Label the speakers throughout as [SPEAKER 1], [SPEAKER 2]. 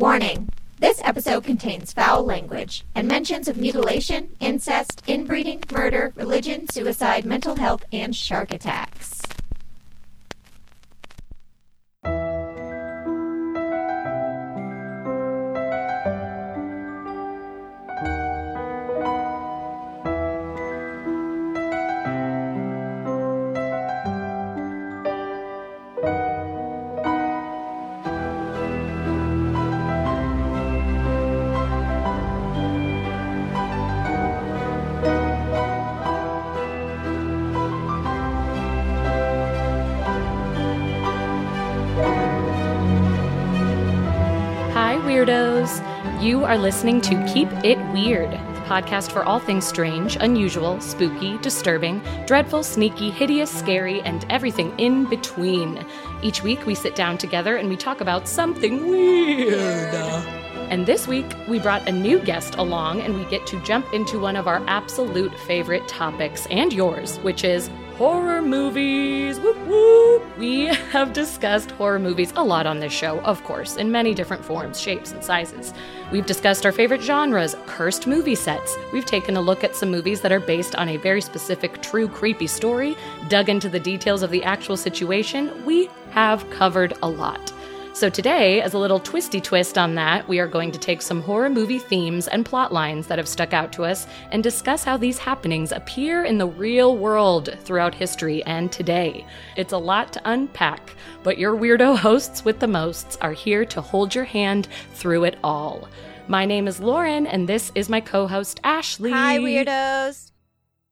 [SPEAKER 1] Warning this episode contains foul language and mentions of mutilation, incest, inbreeding, murder, religion, suicide, mental health, and shark attacks.
[SPEAKER 2] Are listening to Keep It Weird, the podcast for all things strange, unusual, spooky, disturbing, dreadful, sneaky, hideous, scary, and everything in between. Each week, we sit down together and we talk about something weird. And this week, we brought a new guest along, and we get to jump into one of our absolute favorite topics, and yours, which is horror movies. Whoop whoop. We have discussed horror movies a lot on this show, of course, in many different forms, shapes, and sizes. We've discussed our favorite genres, cursed movie sets. We've taken a look at some movies that are based on a very specific, true, creepy story, dug into the details of the actual situation. We have covered a lot. So, today, as a little twisty twist on that, we are going to take some horror movie themes and plot lines that have stuck out to us and discuss how these happenings appear in the real world throughout history and today. It's a lot to unpack, but your weirdo hosts with the mosts are here to hold your hand through it all. My name is Lauren, and this is my co host, Ashley.
[SPEAKER 3] Hi, weirdos.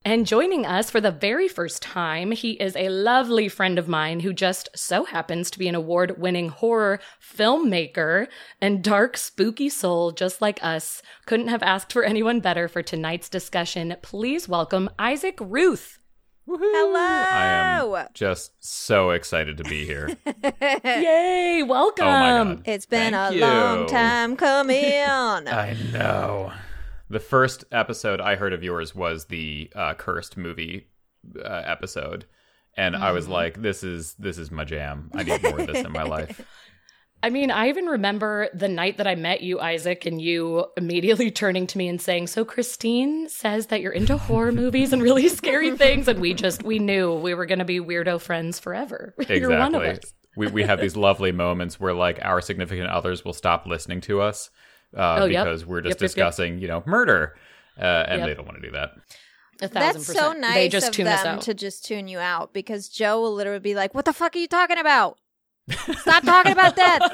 [SPEAKER 2] And joining us for the very first time, he is a lovely friend of mine who just so happens to be an award winning horror filmmaker and dark, spooky soul just like us. Couldn't have asked for anyone better for tonight's discussion. Please welcome Isaac Ruth.
[SPEAKER 3] Hello.
[SPEAKER 4] I am just so excited to be here.
[SPEAKER 2] Yay, welcome.
[SPEAKER 4] Oh my god.
[SPEAKER 3] It's been
[SPEAKER 4] Thank
[SPEAKER 3] a
[SPEAKER 4] you.
[SPEAKER 3] long time coming.
[SPEAKER 4] I know. The first episode I heard of yours was the uh, cursed movie uh, episode, and I
[SPEAKER 3] Mm-hmm.
[SPEAKER 4] was like, "This is this is my jam. I need more of this in my life."
[SPEAKER 2] I mean, I even remember the night that I met you, Isaac, and you immediately turning to me and saying, So Christine says that you're into horror movies and really scary things. And we just, we knew we were going to be weirdo friends forever. you're one of us.
[SPEAKER 4] We we have these lovely moments where like our significant others will stop listening to us uh,
[SPEAKER 2] Oh, yep.
[SPEAKER 4] because we're just
[SPEAKER 2] Yep, yep, yep.
[SPEAKER 4] discussing, you know, murder, uh, and
[SPEAKER 2] Yep.
[SPEAKER 4] they don't want to do that.
[SPEAKER 2] A thousand
[SPEAKER 3] That's so nice
[SPEAKER 2] They just
[SPEAKER 3] of
[SPEAKER 2] tune
[SPEAKER 3] them to just tune you out because Joe will literally be like, "What the fuck are you talking about? Stop talking about that."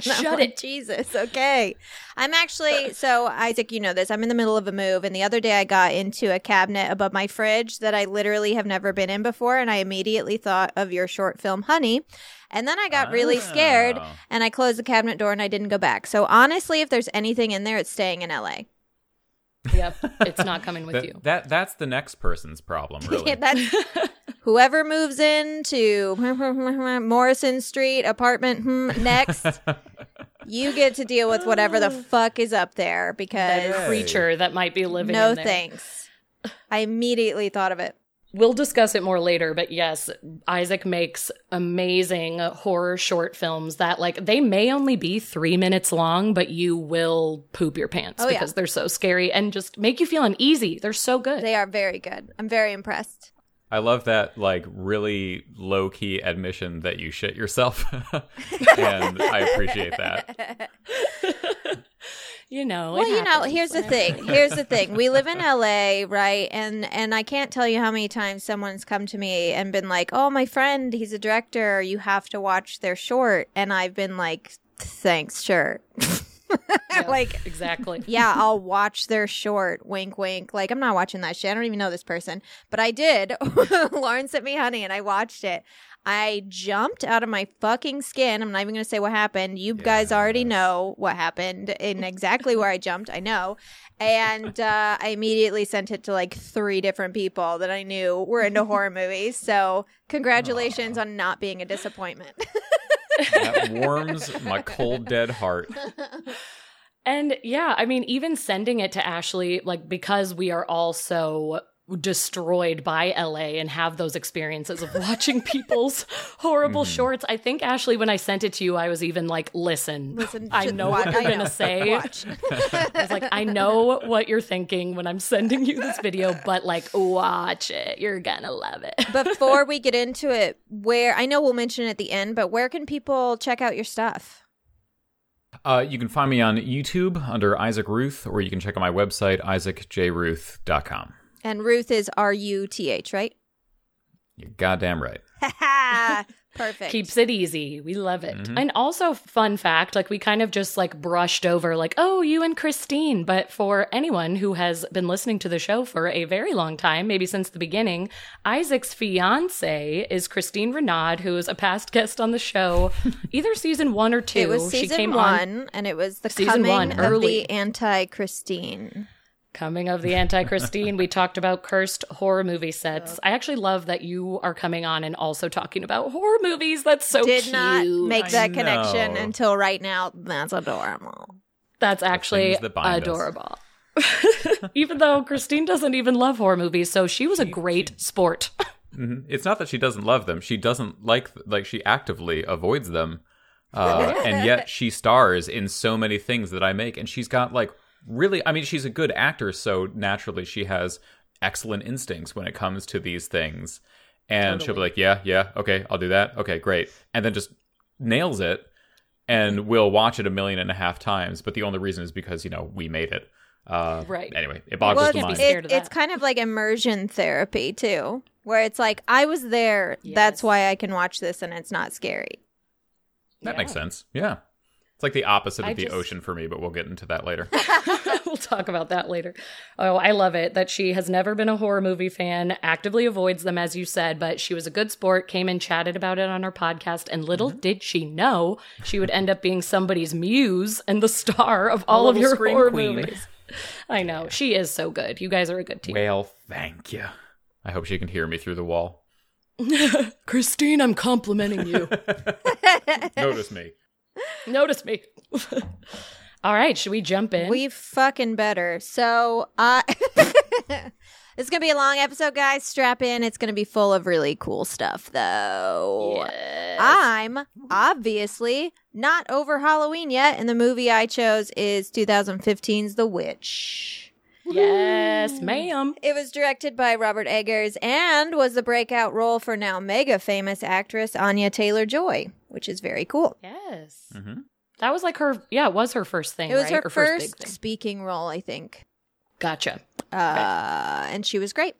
[SPEAKER 2] Shut it.
[SPEAKER 3] Jesus. Okay. I'm actually so Isaac, you know this. I'm in the middle of a move and the other day I got into a cabinet above my fridge that I literally have never been in before and I immediately thought of your short film Honey. And then I got really ah. scared
[SPEAKER 4] Oh.
[SPEAKER 3] and I closed the cabinet door and I didn't go back. So honestly, if there's anything in there, it's staying in LA.
[SPEAKER 2] yep. It's not coming with
[SPEAKER 4] That,
[SPEAKER 2] you.
[SPEAKER 4] that that's the next person's problem, really.
[SPEAKER 3] That's whoever moves into Morrison Street apartment hmm, next. you get to deal with whatever the fuck is up there because
[SPEAKER 4] Hey.
[SPEAKER 2] Creature that might be living
[SPEAKER 3] no
[SPEAKER 2] in there.
[SPEAKER 3] thanks. I immediately thought of it.
[SPEAKER 2] We'll discuss it more later, but yes, Isaac makes amazing horror short films that, like, they may only be three minutes long, but you will poop your pants
[SPEAKER 3] Oh, yeah.
[SPEAKER 2] because they're so scary and just make you feel uneasy. They're so good.
[SPEAKER 3] They are very good. I'm very impressed.
[SPEAKER 4] I love that like really low key admission that you shit yourself, and I appreciate that.
[SPEAKER 2] you know.
[SPEAKER 3] Well,
[SPEAKER 2] it
[SPEAKER 3] you know,
[SPEAKER 2] happens.
[SPEAKER 3] here's the thing. Here's the thing. We live in LA, right? And and I can't tell you how many times someone's come to me and been like, "Oh, my friend, he's a director. You have to watch their short." And I've been like, "Thanks, sure."
[SPEAKER 2] Yeah,
[SPEAKER 3] like
[SPEAKER 2] exactly.
[SPEAKER 3] yeah, I'll watch their short. Wink, wink. Like, I'm not watching that shit. I don't even know this person, but I did. Lauren sent me honey and I watched it. I jumped out of my fucking skin. I'm not even going to say what happened. You guys already
[SPEAKER 4] Yes.
[SPEAKER 3] know what happened and exactly where I jumped. I know. And uh, I immediately sent it to like three different people that I knew were into horror movies. So, congratulations on not being a disappointment.
[SPEAKER 4] That warms my cold dead heart.
[SPEAKER 2] And yeah, I mean, even sending it to Ashley, like, because we are all so destroyed by LA and have those experiences of watching people's horrible
[SPEAKER 4] Mm-hmm.
[SPEAKER 2] shorts. I think Ashley, when I sent it to you, I was even like, "Listen,
[SPEAKER 3] Listen,
[SPEAKER 2] I know
[SPEAKER 3] watch-
[SPEAKER 2] what you're
[SPEAKER 3] I
[SPEAKER 2] gonna say."
[SPEAKER 3] Watch.
[SPEAKER 2] I was like, "I know what you're thinking when I'm sending you this video, but like, watch it. You're gonna love it."
[SPEAKER 3] Before we get into it, where I know we'll mention it at the end, but where can people check out your stuff?
[SPEAKER 4] Uh, you can find me on YouTube under Isaac Ruth, or you can check out my website, isaacjruth.com.
[SPEAKER 3] And Ruth is R U T H, right?
[SPEAKER 4] You're goddamn right.
[SPEAKER 3] Perfect.
[SPEAKER 2] Keeps it easy. We love it.
[SPEAKER 4] Mhm.
[SPEAKER 2] And also, fun fact like, we kind of just like brushed over, like, oh, you and Christine. But for anyone who has been listening to the show for a very long time, maybe since the beginning, Isaac's fiance is Christine Renaud, who is a past guest on the show, either season one or two.
[SPEAKER 3] It was
[SPEAKER 2] she
[SPEAKER 3] season
[SPEAKER 2] came
[SPEAKER 3] one,
[SPEAKER 2] on
[SPEAKER 3] and it was the
[SPEAKER 2] Season
[SPEAKER 3] coming
[SPEAKER 2] one,
[SPEAKER 3] of
[SPEAKER 2] early.
[SPEAKER 3] the anti Christine.
[SPEAKER 2] Coming of the Anti Christine, we talked about cursed horror movie sets. I actually love that you are coming on and also talking about horror movies. That's so cute.
[SPEAKER 3] Did
[SPEAKER 2] cute.
[SPEAKER 3] not make
[SPEAKER 4] I
[SPEAKER 3] that connection
[SPEAKER 4] know.
[SPEAKER 3] until right now. That's adorable.
[SPEAKER 2] That's actually
[SPEAKER 4] that
[SPEAKER 2] adorable. even though Christine doesn't even love horror movies, so she was a great sport.
[SPEAKER 4] Mhm. It's not that she doesn't love them; she doesn't like like she actively avoids them, uh, and yet she stars in so many things that I make, and she's got like really. I mean, she's a good actor, so naturally she has excellent instincts when it comes to these things, and she'll be like, "Yeah, yeah, okay, I'll do that. Okay, great," and then just nails it, and we'll watch it a million and a half times. But the only reason is because you know we made it. Uh,
[SPEAKER 2] Right.
[SPEAKER 4] Anyway, it boggles
[SPEAKER 3] Well,
[SPEAKER 4] the mind.
[SPEAKER 3] it- it's kind of like immersion therapy too, where it's like I was there. That's why I can watch this, and it's not scary.
[SPEAKER 4] That makes sense. Yeah. It's like the opposite of
[SPEAKER 2] I
[SPEAKER 4] the
[SPEAKER 2] just-
[SPEAKER 4] ocean for me, but we'll get into that later.
[SPEAKER 2] we'll talk about that later. Oh, I love it that she has never been a horror movie fan, actively avoids them, as you said, but she was a good sport, came and chatted about it on her podcast, and little
[SPEAKER 4] Mm-hmm.
[SPEAKER 2] did she know she would end up being somebody's muse and the star of all of your horror
[SPEAKER 4] queen.
[SPEAKER 2] movies. I know. She is so good. You guys are a good team.
[SPEAKER 4] well, thank you. I hope she can hear me through the wall.
[SPEAKER 2] Christine, I'm complimenting you.
[SPEAKER 4] Notice me.
[SPEAKER 2] Notice me. all right, should we jump in?
[SPEAKER 3] We fucking better. So, uh, it's gonna be a long episode, guys. Strap in. It's gonna be full of really cool stuff, though.
[SPEAKER 2] Yes.
[SPEAKER 3] I'm obviously not over Halloween yet, and the movie I chose is 2015's The Witch.
[SPEAKER 2] Yes, ma'am.
[SPEAKER 3] It was directed by Robert Eggers and was the breakout role for now mega famous actress Anya Taylor Joy, which is very cool.
[SPEAKER 2] Yes.
[SPEAKER 4] Mhm.
[SPEAKER 2] That was like her, yeah, it was her first thing.
[SPEAKER 3] It was
[SPEAKER 2] right?
[SPEAKER 3] her
[SPEAKER 2] big
[SPEAKER 3] first
[SPEAKER 2] thing.
[SPEAKER 3] speaking role, I think.
[SPEAKER 2] Gotcha.
[SPEAKER 3] Uh, and she was great.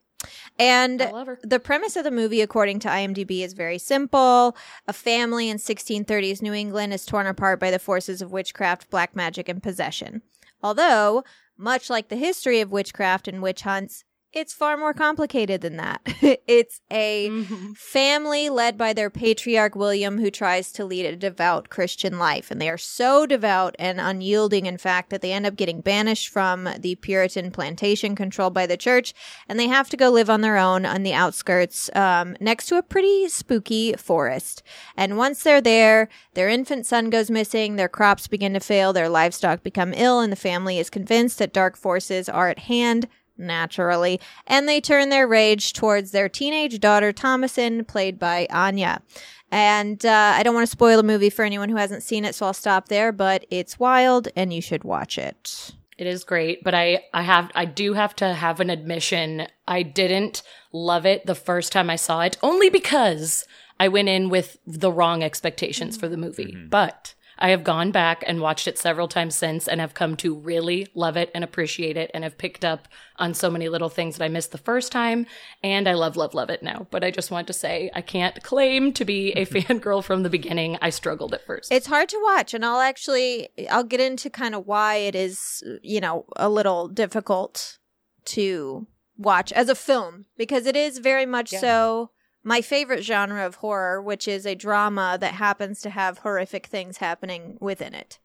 [SPEAKER 3] And
[SPEAKER 2] I love her.
[SPEAKER 3] the premise of the movie, according to IMDb, is very simple. A family in 1630s New England is torn apart by the forces of witchcraft, black magic, and possession. Although, much like the history of witchcraft and witch hunts, it's far more complicated than that. it's a
[SPEAKER 2] Mhm.
[SPEAKER 3] family led by their patriarch William, who tries to lead a devout Christian life. And they are so devout and unyielding, in fact, that they end up getting banished from the Puritan plantation controlled by the church. And they have to go live on their own on the outskirts um, next to a pretty spooky forest. And once they're there, their infant son goes missing, their crops begin to fail, their livestock become ill, and the family is convinced that dark forces are at hand naturally, and they turn their rage towards their teenage daughter Thomasin, played by Anya. And uh, I don't want to spoil the movie for anyone who hasn't seen it, so I'll stop there. But it's wild, and you should watch it.
[SPEAKER 2] It is great, but I I have I do have to have an admission. I didn't love it the first time I saw it, only because I went in with the wrong expectations for the movie. But I have gone back and watched it several times since and have come to really love it and appreciate it and have picked up on so many little things that I missed the first time and I love love love it now. But I just want to say I can't claim to be a fangirl from the beginning. I struggled at first.
[SPEAKER 3] It's hard to watch, and I'll actually I'll get into kind of why it is, you know, a little difficult to watch as a film because it is very much
[SPEAKER 2] Yeah.
[SPEAKER 3] so my favorite genre of horror, which is a drama that happens to have horrific things happening within it.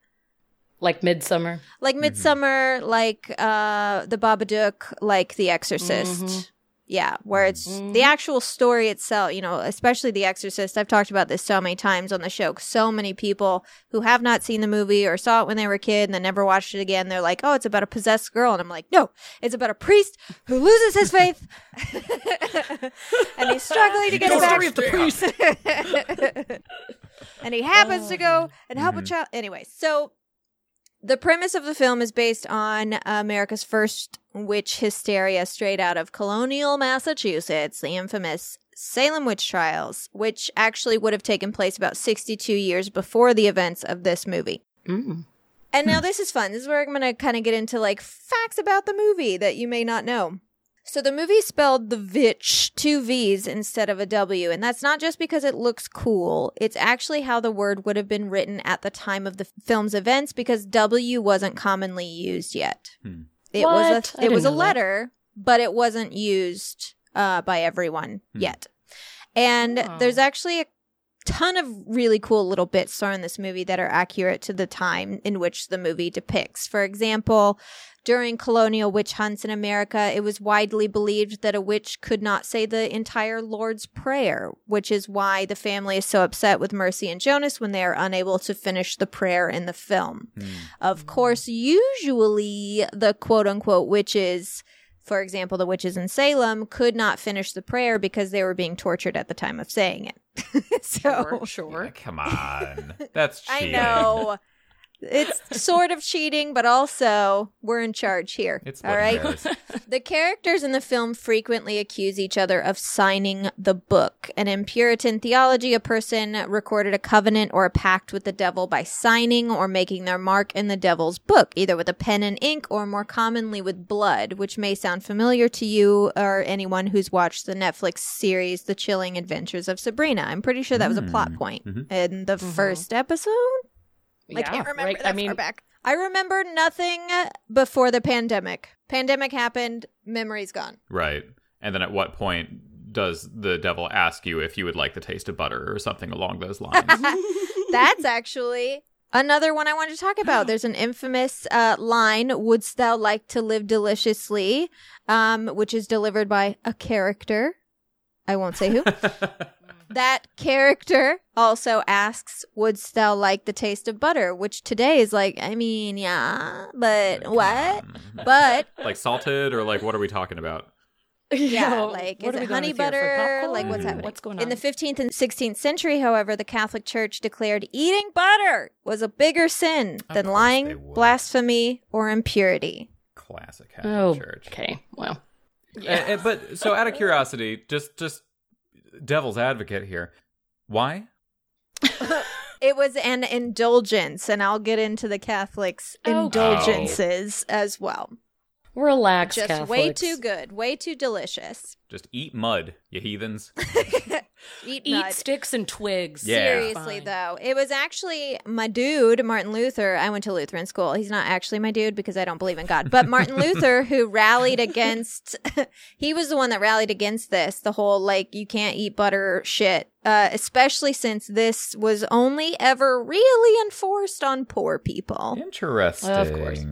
[SPEAKER 2] like Midsommar.
[SPEAKER 3] Like Midsommar, like uh The Babadook, like The Exorcist.
[SPEAKER 2] Mhm.
[SPEAKER 3] Yeah, where it's the actual story itself, you know, especially The Exorcist. I've talked about this so many times on the show. So many people who have not seen the movie or saw it when they were a kid and then never watched it again, they're like, oh, it's about a possessed girl. And I'm like, no, it's about a priest who loses his faith and he's struggling to get it back.
[SPEAKER 2] the priest.
[SPEAKER 3] and he happens to go and help a
[SPEAKER 4] Mhm.
[SPEAKER 3] child. Anyway, so the premise of the film is based on America's first witch hysteria straight out of colonial Massachusetts, the infamous Salem witch trials, which actually would have taken place about 62 years before the events of this movie.
[SPEAKER 2] Mm.
[SPEAKER 3] And now this is fun. This is where I'm going to kind of get into like facts about the movie that you may not know. So the movie spelled the Vitch two V's instead of a W, and that's not just because it looks cool. It's actually how the word would have been written at the time of the film's events because W wasn't commonly used yet.
[SPEAKER 4] Hmm.
[SPEAKER 3] It
[SPEAKER 2] What?
[SPEAKER 3] was
[SPEAKER 2] I
[SPEAKER 3] a, it was a
[SPEAKER 2] didn't that.
[SPEAKER 3] letter, but it wasn't used uh, by everyone
[SPEAKER 4] Hmm.
[SPEAKER 3] yet. And
[SPEAKER 2] Oh.
[SPEAKER 3] there's actually a ton of really cool little bits thrown in this movie that are accurate to the time in which the movie depicts. For example, during colonial witch hunts in America, it was widely believed that a witch could not say the entire Lord's Prayer, which is why the family is so upset with Mercy and Jonas when they are unable to finish the prayer in the film.
[SPEAKER 4] Hmm.
[SPEAKER 3] Of course, usually the quote unquote witches, for example, the witches in Salem, could not finish the prayer because they were being tortured at the time of saying it. so
[SPEAKER 2] Sure, sure.
[SPEAKER 4] Yeah, come on. That's
[SPEAKER 3] I know. It's sort of cheating, but also we're in charge here.
[SPEAKER 4] It's
[SPEAKER 3] all right. The characters in the film frequently accuse each other of signing the book. And in Puritan theology, a person recorded a covenant or a pact with the devil by signing or making their mark in the devil's book, either with a pen and ink or more commonly with blood, which may sound familiar to you or anyone who's watched the Netflix series The Chilling Adventures of Sabrina. I'm pretty sure that was a plot
[SPEAKER 4] Mm,
[SPEAKER 3] point
[SPEAKER 4] mhm.
[SPEAKER 3] in the first episode. I
[SPEAKER 2] Yeah,
[SPEAKER 3] can't remember
[SPEAKER 2] right.
[SPEAKER 3] that
[SPEAKER 2] I
[SPEAKER 3] far back. I remember nothing before the pandemic. Pandemic happened, memory's gone.
[SPEAKER 4] Right. And then at what point does the devil ask you if you would like the taste of butter or something along those lines?
[SPEAKER 3] That's actually another one I wanted to talk about. There's an infamous uh, line, Wouldst thou like to live deliciously? Um, which is delivered by a character. I won't say who. that character also asks, Wouldst thou like the taste of butter? Which today is like, I mean, yeah, but what?
[SPEAKER 4] Um,
[SPEAKER 3] But
[SPEAKER 4] like salted or like what are we talking about?
[SPEAKER 3] Yeah, like
[SPEAKER 2] what
[SPEAKER 3] is
[SPEAKER 2] are we
[SPEAKER 3] it honey
[SPEAKER 2] with here? For
[SPEAKER 3] butter?
[SPEAKER 2] popcorn?
[SPEAKER 3] Like what's happening?
[SPEAKER 2] What's going on?
[SPEAKER 3] In the 15th and 16th century, however, the Catholic Church declared eating butter was a bigger sin
[SPEAKER 4] Of
[SPEAKER 3] than lying, blasphemy, or impurity.
[SPEAKER 4] Classic Catholic
[SPEAKER 2] oh,
[SPEAKER 4] Church.
[SPEAKER 2] okay. Well,
[SPEAKER 4] Uh, uh, but so out of curiosity, just just devil's advocate here. Why?
[SPEAKER 3] It was an indulgence, and I'll get into the Catholics'
[SPEAKER 2] Oh.
[SPEAKER 3] indulgences as well.
[SPEAKER 2] relax,
[SPEAKER 3] Just
[SPEAKER 2] Catholics.
[SPEAKER 3] way too good, way too delicious.
[SPEAKER 4] Just eat mud, you heathens.
[SPEAKER 3] Eat,
[SPEAKER 2] Eat sticks and twigs.
[SPEAKER 4] Yeah.
[SPEAKER 3] Seriously,
[SPEAKER 2] Fine.
[SPEAKER 3] though, it was actually my dude, Martin Luther. I went to Lutheran school. He's not actually my dude because I don't believe in God, but Martin Luther, who rallied against, he was the one that rallied against this, the whole like, you can't eat butter shit, uh, especially since this was only ever really enforced on poor people.
[SPEAKER 4] Interesting.
[SPEAKER 2] Of course.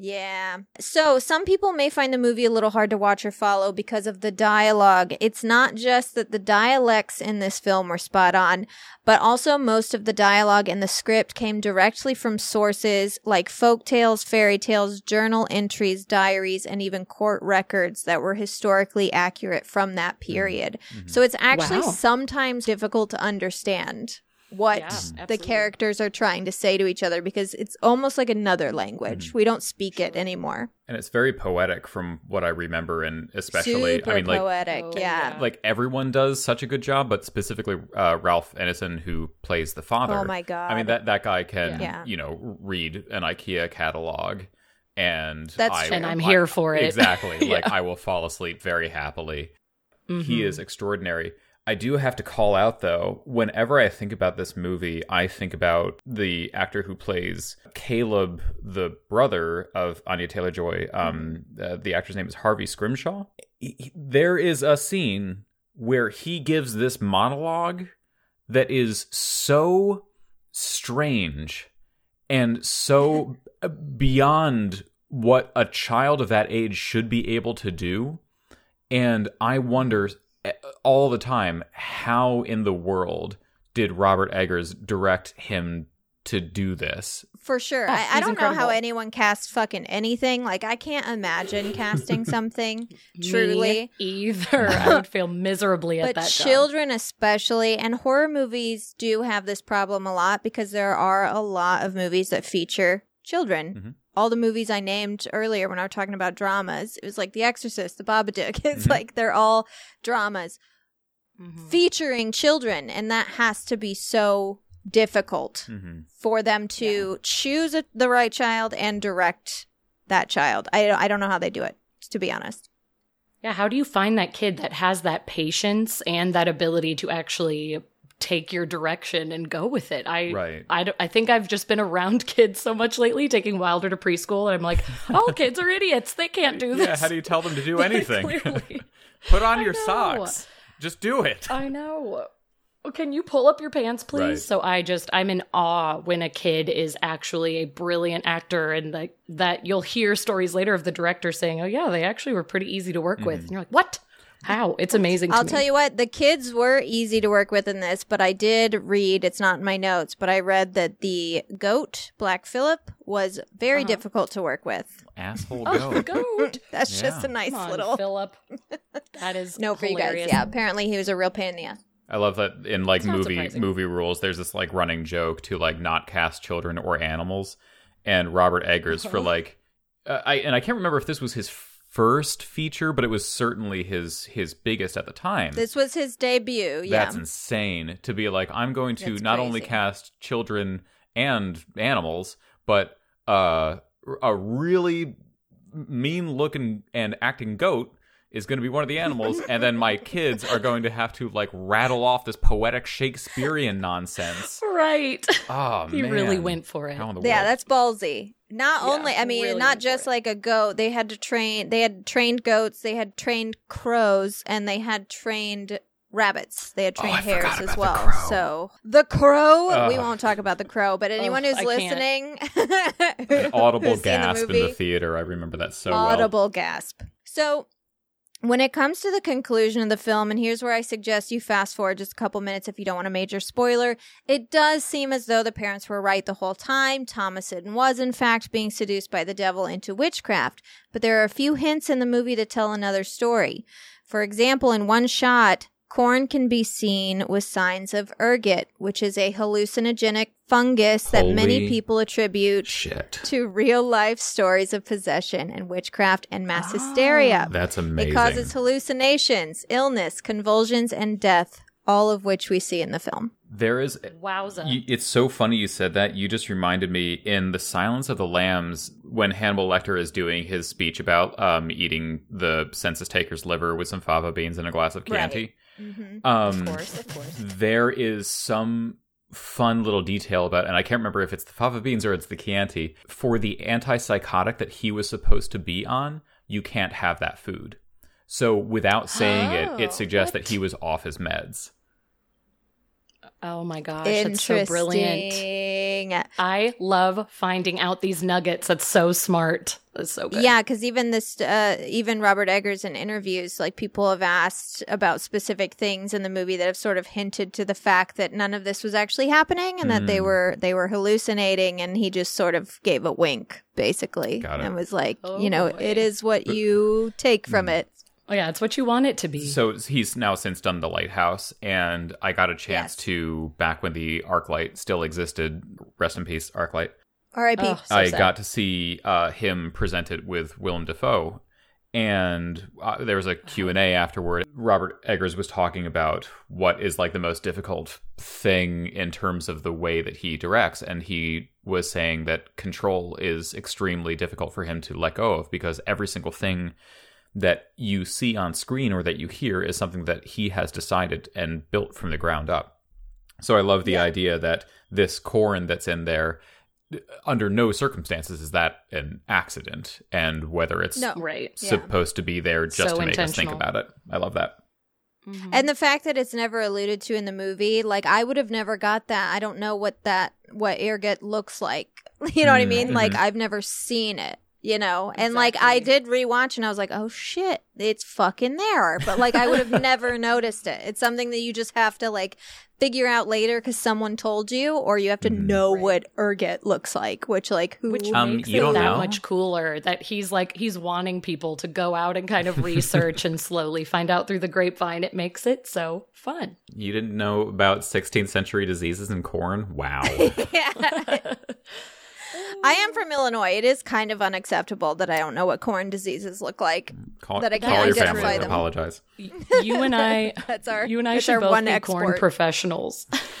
[SPEAKER 3] Yeah. So some people may find the movie a little hard to watch or follow because of the dialogue. It's not just that the dialects in this film were spot on, but also most of the dialogue in the script came directly from sources like folk tales, fairy tales, journal entries, diaries, and even court records that were historically accurate from that mm-hmm. period. Mm-hmm. So it's actually
[SPEAKER 2] Wow.
[SPEAKER 3] sometimes difficult to understand what
[SPEAKER 2] Yeah,
[SPEAKER 3] the characters are trying to say to each other because it's almost like another language. We don't speak it anymore.
[SPEAKER 4] And it's very poetic from what I remember, and especially,
[SPEAKER 3] Super
[SPEAKER 4] I mean, like,
[SPEAKER 3] poetic.
[SPEAKER 2] Oh,
[SPEAKER 3] yeah.
[SPEAKER 2] yeah.
[SPEAKER 4] like everyone does such a good job, but specifically uh, Ralph Ineson, who plays the father.
[SPEAKER 3] Oh my god.
[SPEAKER 4] I mean that that guy can,
[SPEAKER 3] Yeah.
[SPEAKER 4] you know, read an IKEA catalog, and
[SPEAKER 3] That's
[SPEAKER 4] I,
[SPEAKER 2] and I'm
[SPEAKER 4] I-
[SPEAKER 2] here for it.
[SPEAKER 4] Exactly. Like I will fall asleep very happily. He
[SPEAKER 2] Mhm.
[SPEAKER 4] is extraordinary. I do have to call out though, whenever I think about this movie, I think about the actor who plays Caleb, the brother of Anya Taylor Joy. Um, uh, the actor's name is Harvey Scrimshaw. He- he- there is a scene where he gives this monologue that is so strange and so beyond what a child of that age should be able to do And I wonder all the time how in the world did Robert Eggers direct him to do this?
[SPEAKER 3] For sure.
[SPEAKER 2] Yeah,
[SPEAKER 3] I, I don't know how anyone casts fucking anything. Like I can't imagine casting something truly.
[SPEAKER 2] Me either. I would feel miserably at
[SPEAKER 3] But
[SPEAKER 2] that job.
[SPEAKER 3] children especially and horror movies do have this problem a lot because there are a lot of movies that feature children.
[SPEAKER 4] Mhm.
[SPEAKER 3] All the movies I named earlier when I was talking about dramas, it was like The Exorcist, The Babadook. It's
[SPEAKER 4] Mhm.
[SPEAKER 3] like they're all dramas
[SPEAKER 2] Mhm.
[SPEAKER 3] featuring children and that has to be so difficult
[SPEAKER 4] hmm
[SPEAKER 3] for them to choose a, the right child and direct that child. I I don't know how they do it to be honest.
[SPEAKER 2] Yeah, how do you find that kid that has that patience and that ability to actually take your direction and go with it? I
[SPEAKER 4] Right.
[SPEAKER 2] I, I think I've just been around kids so much lately, taking Wilder to preschool, and I'm like, oh, kids are idiots. They can't do this.
[SPEAKER 4] Yeah, how do you tell them to do anything? Put on
[SPEAKER 2] I
[SPEAKER 4] your
[SPEAKER 2] know.
[SPEAKER 4] socks. Just do it.
[SPEAKER 2] I know. Can you pull up your pants, please?
[SPEAKER 4] Right.
[SPEAKER 2] So I just I'm in awe when a kid is actually a brilliant actor, and like that you'll hear stories later of the director saying, "Oh yeah, they actually were pretty easy to work
[SPEAKER 4] Mm-hmm.
[SPEAKER 2] with," and you're like, "What? How? It's amazing."
[SPEAKER 3] I'll tell you what, the kids were easy to work with in this, but I did read, it's not in my notes, but I read that the goat, Black Phillip, was very
[SPEAKER 2] Uh-huh.
[SPEAKER 3] difficult to work with.
[SPEAKER 4] Asshole
[SPEAKER 2] Oh,
[SPEAKER 4] goat.
[SPEAKER 2] goat.
[SPEAKER 3] That's just a nice
[SPEAKER 2] Come on,
[SPEAKER 3] little
[SPEAKER 2] Philip. That is
[SPEAKER 3] No, for you guys. Yeah, apparently he was a real pain in the ass.
[SPEAKER 4] I love that in like movie
[SPEAKER 2] surprising.
[SPEAKER 4] movie rules. There's this like running joke to like not cast children or animals, and Robert Eggers for like, uh, I and I can't remember if this was his first feature, but it was certainly his his biggest at the time.
[SPEAKER 3] This was his debut. Yeah.
[SPEAKER 4] That's insane to be like I'm going to
[SPEAKER 3] That's
[SPEAKER 4] not only cast children and animals, but uh, a really mean looking and acting goat is going to be one of the animals, and then my kids are going to have to like rattle off this poetic Shakespearean nonsense.
[SPEAKER 2] Right.
[SPEAKER 4] Oh
[SPEAKER 2] he
[SPEAKER 4] man,
[SPEAKER 2] really went for it.
[SPEAKER 4] How in the
[SPEAKER 3] yeah,
[SPEAKER 4] world?
[SPEAKER 3] that's ballsy. Not
[SPEAKER 2] Yeah,
[SPEAKER 3] only, I mean,
[SPEAKER 2] really
[SPEAKER 3] not
[SPEAKER 2] went
[SPEAKER 3] just
[SPEAKER 2] it.
[SPEAKER 3] like a goat. They had to train. They had trained goats. They had trained crows, and they had trained rabbits. They had
[SPEAKER 4] Oh,
[SPEAKER 3] trained
[SPEAKER 4] I
[SPEAKER 3] hares as
[SPEAKER 4] about the
[SPEAKER 3] well. So the crow. we won't talk about the crow, but oh, anyone
[SPEAKER 2] Ugh,
[SPEAKER 3] who's
[SPEAKER 2] I
[SPEAKER 3] listening,
[SPEAKER 4] audible
[SPEAKER 3] who's seen
[SPEAKER 4] gasp in
[SPEAKER 3] movie,
[SPEAKER 4] the theater. I remember that so well.
[SPEAKER 3] audible gasp. So when it comes to the conclusion of the film, and here's where I suggest you fast forward just a couple minutes if you don't want a major spoiler, it does seem as though the parents were right the whole time. Thomasin was, in fact, being seduced by the devil into witchcraft. But there are a few hints in the movie that tell another story. For example, in one shot, corn can be seen with signs of ergot, which is a hallucinogenic fungus that many people attribute
[SPEAKER 4] Shit,
[SPEAKER 3] to real life stories of possession and witchcraft and mass hysteria.
[SPEAKER 4] that's amazing.
[SPEAKER 3] It causes hallucinations, illness, convulsions, and death, all of which we see in the film.
[SPEAKER 4] there is
[SPEAKER 2] Wowza.
[SPEAKER 4] You, it's so funny you said that. You just reminded me in The Silence of the Lambs when Hannibal Lecter is doing his speech about um, eating the census taker's liver with some fava beans and a glass of Chianti.
[SPEAKER 3] Mm-hmm.
[SPEAKER 4] Um,
[SPEAKER 2] of course, of course.
[SPEAKER 4] There is some fun little detail about, and I can't remember if it's the fava beans or it's the Chianti. For the antipsychotic that he was supposed to be on, you can't have that food. So without saying it,
[SPEAKER 3] Oh,
[SPEAKER 4] it suggests
[SPEAKER 2] what?
[SPEAKER 4] that he was off his meds.
[SPEAKER 2] Oh my gosh, that's so brilliant.
[SPEAKER 3] Interesting.
[SPEAKER 2] I love finding out these nuggets. That's so smart. That's so good.
[SPEAKER 3] Yeah, because even this, uh, even Robert Eggers in interviews, like people have asked about specific things in the movie that have sort of hinted to the fact that none of this was actually happening and that they
[SPEAKER 4] Mm.
[SPEAKER 3] were they were hallucinating, and he just sort of gave a wink, basically,
[SPEAKER 4] Got it.
[SPEAKER 3] and was like,
[SPEAKER 2] Oh,
[SPEAKER 3] you know,
[SPEAKER 2] boy.
[SPEAKER 3] it is what you take from
[SPEAKER 4] Mm.
[SPEAKER 3] it.
[SPEAKER 2] Oh, yeah, it's what you want it to be.
[SPEAKER 4] So he's now since done the lighthouse, and I got a chance
[SPEAKER 3] Yes.
[SPEAKER 4] to back when the ArcLight still existed. Rest in peace, ArcLight.
[SPEAKER 3] R.I.P.
[SPEAKER 2] Ugh. So
[SPEAKER 4] I
[SPEAKER 2] sad.
[SPEAKER 4] got to see uh, him present it with Willem Dafoe, and uh, there was a Q and A afterward. Robert Eggers was talking about what is like the most difficult thing in terms of the way that he directs, and he was saying that control is extremely difficult for him to let go of because every single thing that you see on screen or that you hear is something that he has decided and built from the ground up. So I love the
[SPEAKER 3] Yeah.
[SPEAKER 4] idea that this corn that's in there, under no circumstances is that an accident, and whether it's
[SPEAKER 3] No.
[SPEAKER 2] right.
[SPEAKER 3] Yeah.
[SPEAKER 4] supposed to be there just
[SPEAKER 2] So
[SPEAKER 4] to make us think about it. I love that.
[SPEAKER 2] Mhm.
[SPEAKER 3] And the fact that it's never alluded to in the movie, like I would have never got that. I don't know what that what ergot looks like. You know what I mean?
[SPEAKER 4] Mhm.
[SPEAKER 3] Like I've never seen it. You know? And like I did rewatch and I was like, oh shit, it's fucking there. But like I would have never noticed it. It's something that you just have to like figure out later because someone told you, or you have to know what ergot looks like, which like who
[SPEAKER 2] Which
[SPEAKER 4] Um,
[SPEAKER 2] makes
[SPEAKER 4] you
[SPEAKER 2] it
[SPEAKER 4] don't
[SPEAKER 2] that
[SPEAKER 4] know?
[SPEAKER 2] much cooler that he's like he's wanting people to go out and kind of research and slowly find out through the grapevine. It makes it so fun.
[SPEAKER 4] You didn't know about 16th century diseases in corn? Wow.
[SPEAKER 3] I am from Illinois. It is kind of unacceptable that I don't know what corn diseases look like.
[SPEAKER 4] Call,
[SPEAKER 3] That I can't
[SPEAKER 4] your
[SPEAKER 3] identify
[SPEAKER 4] family.
[SPEAKER 3] them.
[SPEAKER 4] Apologize.
[SPEAKER 2] You and I,
[SPEAKER 3] That's our
[SPEAKER 2] you and I
[SPEAKER 3] that's
[SPEAKER 2] should
[SPEAKER 3] our
[SPEAKER 2] both
[SPEAKER 3] one
[SPEAKER 2] be corn professionals.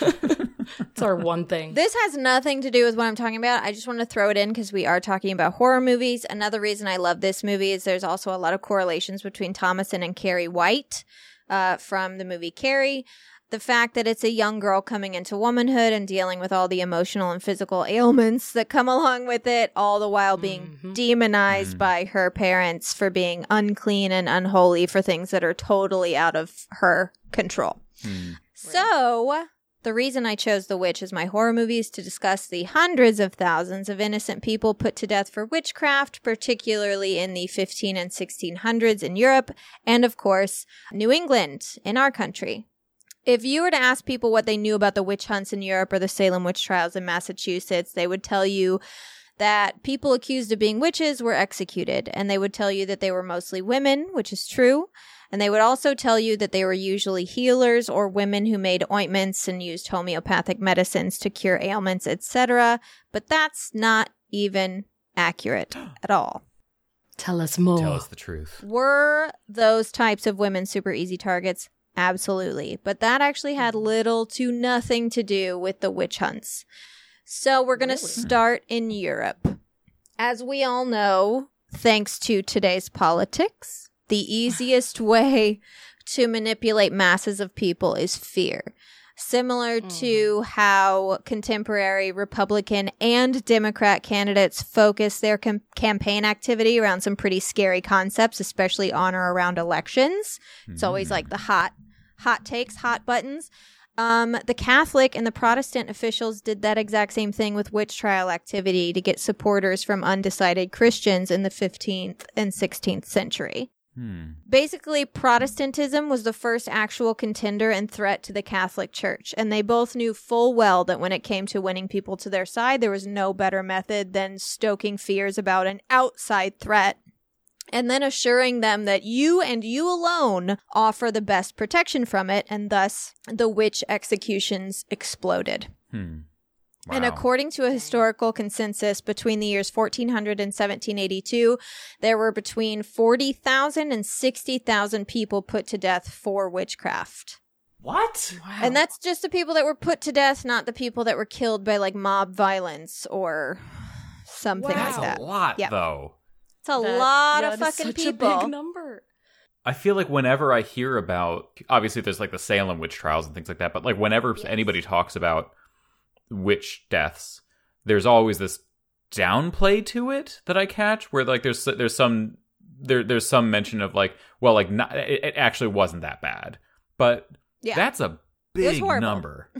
[SPEAKER 2] it's our one thing.
[SPEAKER 3] This has nothing to do with what I'm talking about. I just want to throw it in because we are talking about horror movies. Another reason I love this movie is there's also a lot of correlations between Thomasin and Carrie White uh, from the movie Carrie. The fact that it's a young girl coming into womanhood and dealing with all the emotional and physical ailments that come along with it, all the while being mm-hmm. demonized mm. by her parents for being unclean and unholy for things that are totally out of her control. Mm. So, the reason I chose The Witch as my horror movie is to discuss the hundreds of thousands of innocent people put to death for witchcraft, particularly in the 15 and 1600s in Europe, and of course, New England in our country. If you were to ask people what they knew about the witch hunts in Europe or the Salem witch trials in Massachusetts, they would tell you that people accused of being witches were executed, and they would tell you that they were mostly women, which is true. And they would also tell you that they were usually healers or women who made ointments and used homeopathic medicines to cure ailments, etc. But that's not even accurate at all.
[SPEAKER 2] Tell us more.
[SPEAKER 4] Tell us the truth.
[SPEAKER 3] Were those types of women super easy targets? Absolutely. But that actually had hmm. little to nothing to do with the witch hunts. So we're going to hmm. start in Europe. As we all know, thanks to today's politics, the easiest way to manipulate masses of people is fear. Similar to how contemporary Republican and Democrat candidates focus their com- campaign activity around some pretty scary concepts, especially on or around elections. It's always like the hot, hot takes, hot buttons. Um, the Catholic and the Protestant officials did that exact same thing with witch trial activity to get supporters from undecided Christians in the 15th and 16th century.
[SPEAKER 4] Hmm.
[SPEAKER 3] Basically, Protestantism was the first actual contender and threat to the Catholic Church, and they both knew full well that when it came to winning people to their side, there was no better method than stoking fears about an outside threat and then assuring them that you and you alone offer the best protection from it, and thus the witch executions exploded.
[SPEAKER 4] Hmm.
[SPEAKER 3] And according to a historical consensus, between the years 1400 and 1782, there were between 40,000 and 60,000 people put to death for witchcraft.
[SPEAKER 5] What? Wow.
[SPEAKER 3] And that's just the people that were put to death, not the people that were killed by like mob violence or something
[SPEAKER 4] That's
[SPEAKER 3] like that.
[SPEAKER 4] a lot,
[SPEAKER 3] Yeah.
[SPEAKER 4] though.
[SPEAKER 3] It's a
[SPEAKER 2] That-
[SPEAKER 3] lot
[SPEAKER 2] that
[SPEAKER 3] of
[SPEAKER 2] is
[SPEAKER 3] fucking
[SPEAKER 2] such
[SPEAKER 3] people.
[SPEAKER 2] A big number.
[SPEAKER 4] I feel like whenever I hear about, obviously there's like the Salem witch trials and things like that, but like whenever anybody talks about witch deaths, there's always this downplay to it that I catch, where like there's there's some there there's some mention of like, well, like not, it, it actually wasn't that bad, but
[SPEAKER 3] Yeah.
[SPEAKER 4] that's a
[SPEAKER 3] was
[SPEAKER 4] big
[SPEAKER 3] horrible.
[SPEAKER 4] number.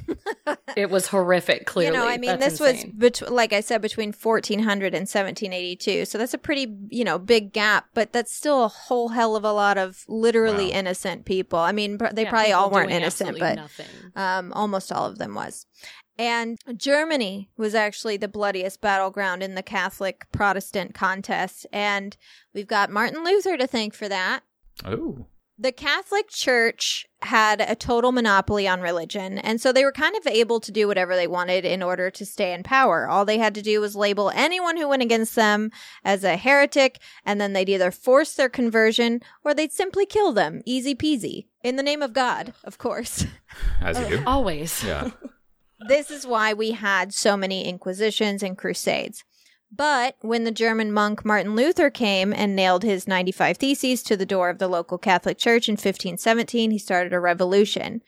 [SPEAKER 2] It was horrific. Clearly,
[SPEAKER 3] You know, I mean,
[SPEAKER 2] That's
[SPEAKER 3] this
[SPEAKER 2] insane.
[SPEAKER 3] was, bet- like I said, between 1400 and 1782. So that's a pretty, you know, big gap, but that's still a whole hell of a lot of literally
[SPEAKER 4] Wow.
[SPEAKER 3] innocent people. I mean, pr- they
[SPEAKER 2] Yeah,
[SPEAKER 3] probably all weren't innocent, but um, almost all of them was. And Germany was actually the bloodiest battleground in the Catholic Protestant contest. And we've got Martin Luther to thank for that.
[SPEAKER 4] Oh,
[SPEAKER 3] The Catholic Church had a total monopoly on religion, and so they were kind of able to do whatever they wanted in order to stay in power. All they had to do was label anyone who went against them as a heretic, and then they'd either force their conversion or they'd simply kill them. Easy peasy. In the name of God, of course.
[SPEAKER 4] as you do.
[SPEAKER 2] Always.
[SPEAKER 4] Yeah.
[SPEAKER 3] This is why we had so many inquisitions and crusades. But when the German monk Martin Luther came and nailed his 95 Theses to the door of the local Catholic Church in 1517, he started a revolution.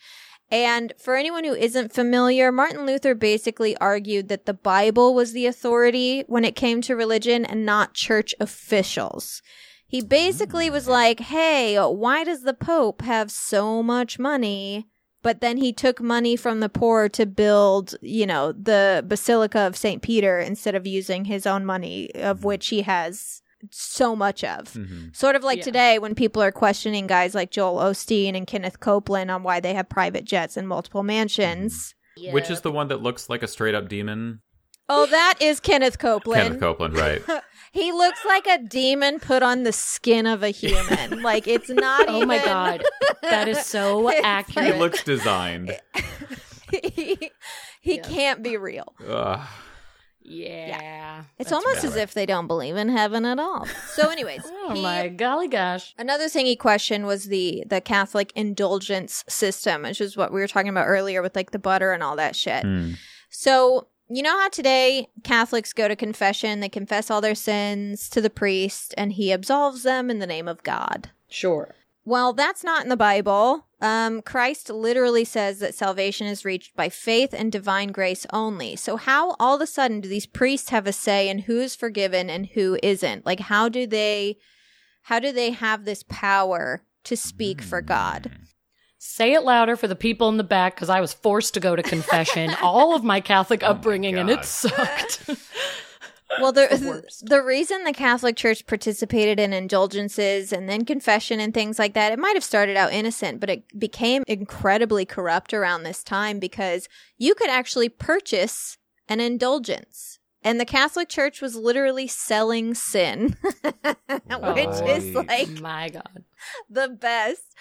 [SPEAKER 3] And for anyone who isn't familiar, Martin Luther basically argued that the Bible was the authority when it came to religion and not church officials. He basically mm. was like, hey, why does the Pope have so much money? But then he took money from the poor to build, you know, the Basilica of St. Peter instead of using his own money, of which he has so much of.
[SPEAKER 4] Mhm.
[SPEAKER 3] Sort of like
[SPEAKER 2] Yeah.
[SPEAKER 3] today when people are questioning guys like Joel Osteen and Kenneth Copeland on why they have private jets and multiple mansions.
[SPEAKER 4] Which is the one that looks like a straight up demon?
[SPEAKER 3] Oh, that is Kenneth Copeland.
[SPEAKER 4] Kenneth Copeland, right?
[SPEAKER 3] He looks like a demon put on the skin of a human. like it's not
[SPEAKER 2] Oh
[SPEAKER 3] even
[SPEAKER 2] my god, that is so
[SPEAKER 3] It's
[SPEAKER 4] he looks designed.
[SPEAKER 3] he he
[SPEAKER 2] Yeah.
[SPEAKER 3] can't be real.
[SPEAKER 4] Ugh.
[SPEAKER 2] yeah.
[SPEAKER 3] It's
[SPEAKER 2] That's
[SPEAKER 3] almost
[SPEAKER 4] bad.
[SPEAKER 3] as if they don't believe in heaven at all. So anyways,
[SPEAKER 2] Oh
[SPEAKER 3] he-
[SPEAKER 2] my golly gosh.
[SPEAKER 3] Another thing he questioned was the the Catholic indulgence system, which is what we were talking about earlier with like the butter and all that shit.
[SPEAKER 4] Hmm.
[SPEAKER 3] So, you know how today Catholics go to confession, they confess all their sins to the priest, and he absolves them in the name of God.
[SPEAKER 2] Sure.
[SPEAKER 3] Well, that's not in the Bible. Um, Christ literally says that salvation is reached by faith and divine grace only. So, how all of a sudden do these priests have a say in who is forgiven and who isn't? Like, how do they, how do they have this power to speak for God?
[SPEAKER 2] Say it louder for the people in the back because I was forced to go to confession all of my Catholic
[SPEAKER 4] Oh my
[SPEAKER 2] upbringing and it sucked.
[SPEAKER 3] Well, the,
[SPEAKER 2] the
[SPEAKER 3] the reason the Catholic Church participated in indulgences and then confession and things like that, it might have started out innocent, but it became incredibly corrupt around this time because you could actually purchase an indulgence. And the Catholic Church was literally selling sin, which is like
[SPEAKER 2] my God.
[SPEAKER 3] the best.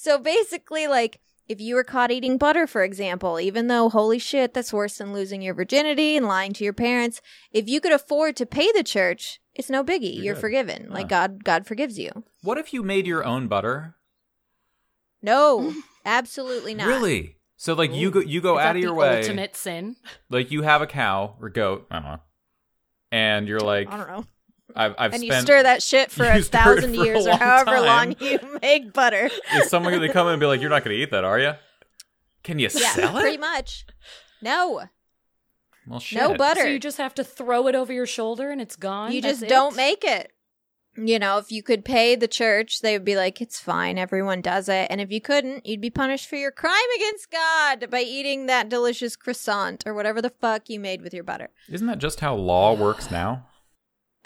[SPEAKER 3] So basically, like, if you were caught eating butter, for example, even though holy shit, that's worse than losing your virginity and lying to your parents, if you could afford to pay the church, it's no biggie.
[SPEAKER 4] You're
[SPEAKER 3] You're, forgiven.
[SPEAKER 4] Yeah.
[SPEAKER 3] Like God, God forgives you.
[SPEAKER 4] What if you made your own butter?
[SPEAKER 3] No, absolutely not.
[SPEAKER 4] Really? So like you go you go out of your
[SPEAKER 2] the
[SPEAKER 4] way.
[SPEAKER 2] Ultimate sin.
[SPEAKER 4] Like you have a cow or goat, I don't know. And you're like
[SPEAKER 3] I don't know.
[SPEAKER 4] I've I've
[SPEAKER 3] and you stir that shit for a thousand
[SPEAKER 4] for a
[SPEAKER 3] years or however
[SPEAKER 4] time.
[SPEAKER 3] long you make butter.
[SPEAKER 4] is someone gonna come in and be like, You're not gonna eat that, are you? Can you
[SPEAKER 3] Yeah,
[SPEAKER 4] sell it?"
[SPEAKER 3] pretty much. No,
[SPEAKER 4] Well shit.
[SPEAKER 3] no butter.
[SPEAKER 2] So you just have to throw it over your shoulder and it's gone.
[SPEAKER 3] You
[SPEAKER 2] That's
[SPEAKER 3] just don't make it. You know, if you could pay the church, they would be like, it's fine, everyone does it. And if you couldn't, you'd be punished for your crime against God by eating that delicious croissant or whatever the fuck you made with your butter.
[SPEAKER 4] Isn't that just how law works now?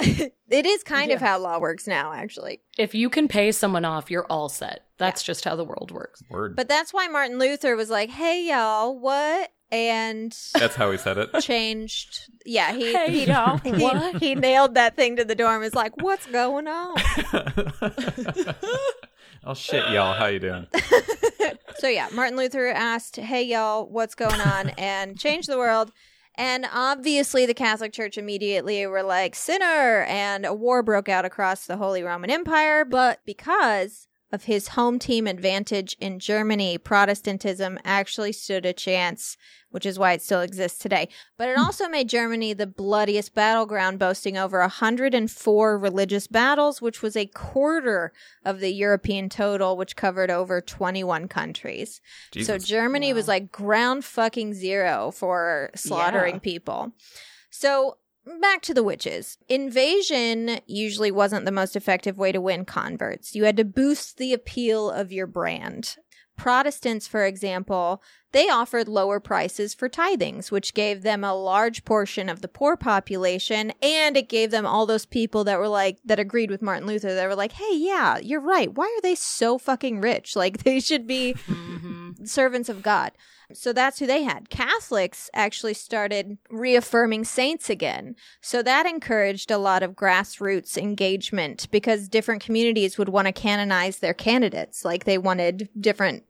[SPEAKER 3] it is kind of how law works now, actually.
[SPEAKER 2] If you can pay someone off, you're all set. That's just how the world works.
[SPEAKER 4] Word.
[SPEAKER 3] But that's why Martin Luther was like, hey, y'all, what? And
[SPEAKER 4] That's how he said it.
[SPEAKER 3] changed. Yeah, he,
[SPEAKER 2] Hey,
[SPEAKER 3] he,
[SPEAKER 2] y'all,
[SPEAKER 3] he,
[SPEAKER 2] what?
[SPEAKER 3] he nailed that thing to the door and was like, what's going on?
[SPEAKER 4] oh shit, y'all, how you doing?
[SPEAKER 3] So yeah, Martin Luther asked, "Hey y'all, what's going on?" and changed the world. And obviously, the Catholic Church immediately were like, "Sinner!" and a war broke out across the Holy Roman Empire. But because of his home team advantage in Germany, Protestantism actually stood a chance, which is why it still exists today. But it hmm. also made Germany the bloodiest battleground, boasting over 104 religious battles, which was a quarter of the European total, which covered over 21 countries. So
[SPEAKER 4] Jesus.
[SPEAKER 3] Germany was like ground fucking zero for slaughtering
[SPEAKER 2] Yeah.
[SPEAKER 3] people. So back to the witches. Invasion usually wasn't the most effective way to win converts. You had to boost the appeal of your brand. Protestants, for example, they offered lower prices for tithings, which gave them a large portion of the poor population, and it gave them all those people that were like, that agreed with Martin Luther, that were like, hey, yeah, you're right. Why are they so fucking rich? Like, they should be
[SPEAKER 2] Mhm.
[SPEAKER 3] servants of God. So that's who they had. Catholics actually started reaffirming saints again. So that encouraged a lot of grassroots engagement because different communities would want to canonize their candidates. Like they wanted different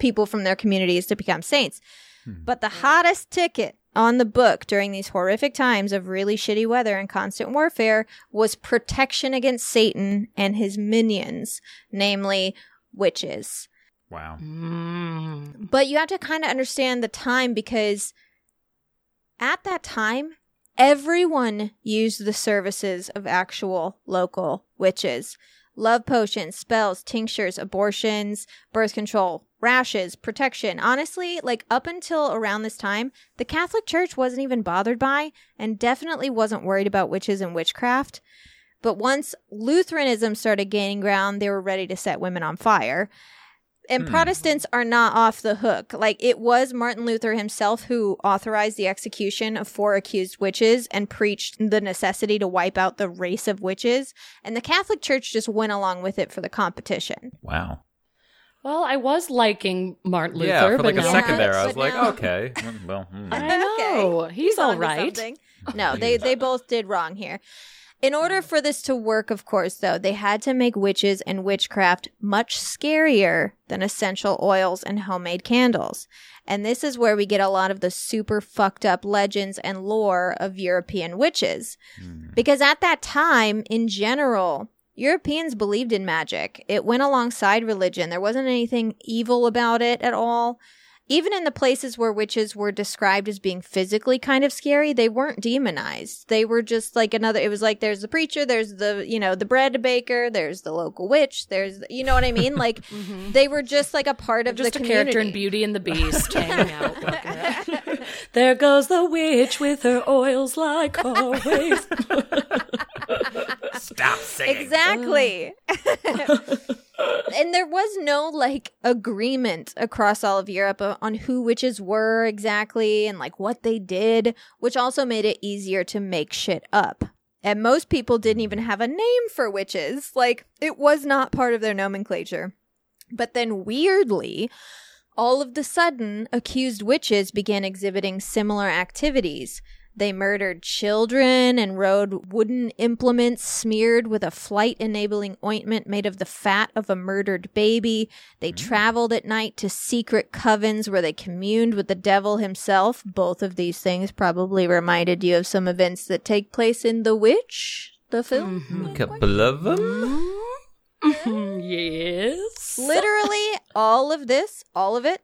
[SPEAKER 3] people from their communities to become saints. But the hottest ticket on the book during these horrific times of really shitty weather and constant warfare was protection against Satan and his minions, namely witches.
[SPEAKER 4] Wow.
[SPEAKER 2] Mm.
[SPEAKER 3] But you have to kind of understand the time because at that time, everyone used the services of actual local witches. Love potions, spells, tinctures, abortions, birth control, rashes, protection. Honestly, like up until around this time, the Catholic Church wasn't even bothered by and definitely wasn't worried about witches and witchcraft. But once Lutheranism started gaining ground, they were ready to set women on fire And
[SPEAKER 4] Hmm.
[SPEAKER 3] Protestants are not off the hook. Like it was Martin Luther himself who authorized the execution of four accused witches and preached the necessity to wipe out the race of witches. And the Catholic Church just went along with it for the competition.
[SPEAKER 4] Wow.
[SPEAKER 2] Well, I was liking Martin Luther,
[SPEAKER 4] yeah, for
[SPEAKER 2] but
[SPEAKER 4] like a
[SPEAKER 2] now-
[SPEAKER 4] second there, I
[SPEAKER 3] but
[SPEAKER 4] was like,
[SPEAKER 3] now-
[SPEAKER 4] okay, well, hmm.
[SPEAKER 2] I know. He's all
[SPEAKER 3] onto
[SPEAKER 2] right.
[SPEAKER 3] something. No, they they both did wrong here. In order for this to work, of course, though, they had to make witches and witchcraft much scarier than essential oils and homemade candles. And this is where we get a lot of the super fucked up legends and lore of European witches. Hmm. Because at that time, in general, Europeans believed in magic. It went alongside religion. There wasn't anything evil about it at all. Even in the places where witches were described as being physically kind of scary, they weren't demonized. They were just like another, it was like there's the preacher, there's the, you know, the bread baker, there's the local witch, there's, you know what I mean? Like mm-hmm. they were just like a part of
[SPEAKER 2] Just
[SPEAKER 3] the
[SPEAKER 2] a
[SPEAKER 3] community.
[SPEAKER 2] character in Beauty and the Beast hanging out. there goes the witch with her oils like always.
[SPEAKER 4] Stop singing.
[SPEAKER 3] Exactly. And there was no like agreement across all of Europe on who witches were exactly and like what they did, which also made it easier to make shit up. And most people didn't even have a name for witches. Like it was not part of their nomenclature. But then weirdly, all of the sudden, accused witches began exhibiting similar activities. They murdered children and rode wooden implements smeared with a flight enabling ointment made of the fat of a murdered baby. They hmm. traveled at night to secret covens where they communed with the devil himself. Both of these things probably reminded you of some events that take place in The Witch, the film.
[SPEAKER 4] a Couple of them.
[SPEAKER 2] yes.
[SPEAKER 3] Literally, all of this, all of it,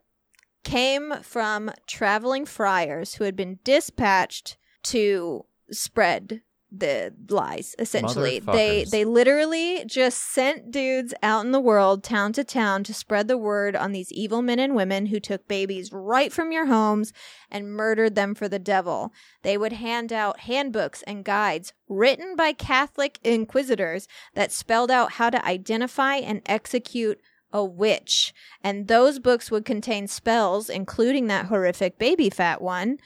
[SPEAKER 3] came from traveling friars who had been dispatched to spread the lies essentially they they literally just sent dudes out in the world town to town to spread the word on these evil men and women who took babies right from your homes and murdered them for the devil they would hand out handbooks and guides written by catholic inquisitors that spelled out how to identify and execute a witch. And those books would contain spells, including that horrific baby fat one.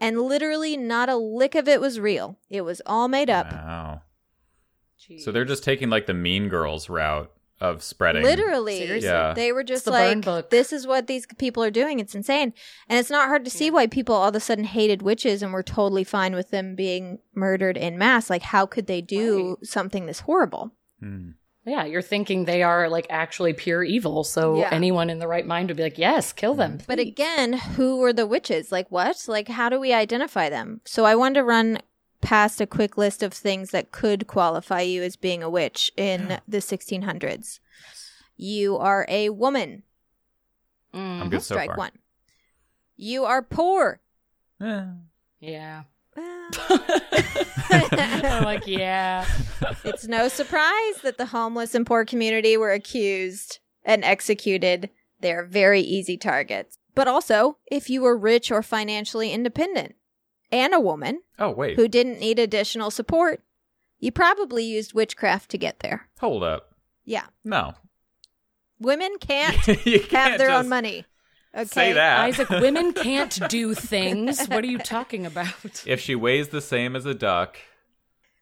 [SPEAKER 3] And literally, not a lick of it was real. It was all made up.
[SPEAKER 4] Wow. So they're just taking like the Mean Girls route of spreading.
[SPEAKER 3] Literally,
[SPEAKER 2] Seriously?
[SPEAKER 4] Yeah.
[SPEAKER 3] they were just
[SPEAKER 2] the
[SPEAKER 3] like, "This is what these people are doing. It's insane." And it's not hard to see why people all of a sudden hated witches and were totally fine with them being murdered in mass. Like, how could they do something this horrible?
[SPEAKER 4] Hmm.
[SPEAKER 2] Yeah, you're thinking they are like actually pure evil. So
[SPEAKER 3] Yeah.
[SPEAKER 2] anyone in the right mind would be like, yes, kill them.
[SPEAKER 3] But again, who were the witches? Like what? Like how do we identify them? So I wanted to run past a quick list of things that could qualify you as being a witch in the 1600s. You are a woman.
[SPEAKER 2] Mm,
[SPEAKER 4] I'm good so
[SPEAKER 3] Strike
[SPEAKER 4] far.
[SPEAKER 3] one. You are poor.
[SPEAKER 4] Eh.
[SPEAKER 2] Yeah.
[SPEAKER 3] Well,
[SPEAKER 2] I'm like, yeah.
[SPEAKER 3] it's no surprise that the homeless and poor community were accused and executed. They're very easy targets. But also, if you were rich or financially independent and a woman,
[SPEAKER 4] Oh wait,
[SPEAKER 3] who didn't need additional support, you probably used witchcraft to get there.
[SPEAKER 4] hold up.
[SPEAKER 3] Yeah.
[SPEAKER 4] No,
[SPEAKER 3] Women can't
[SPEAKER 4] you can't
[SPEAKER 3] have their
[SPEAKER 4] just
[SPEAKER 3] own money. Okay.
[SPEAKER 4] Say that.
[SPEAKER 2] Isaac, women can't do things. What are you talking about?
[SPEAKER 4] If she weighs the same as a duck,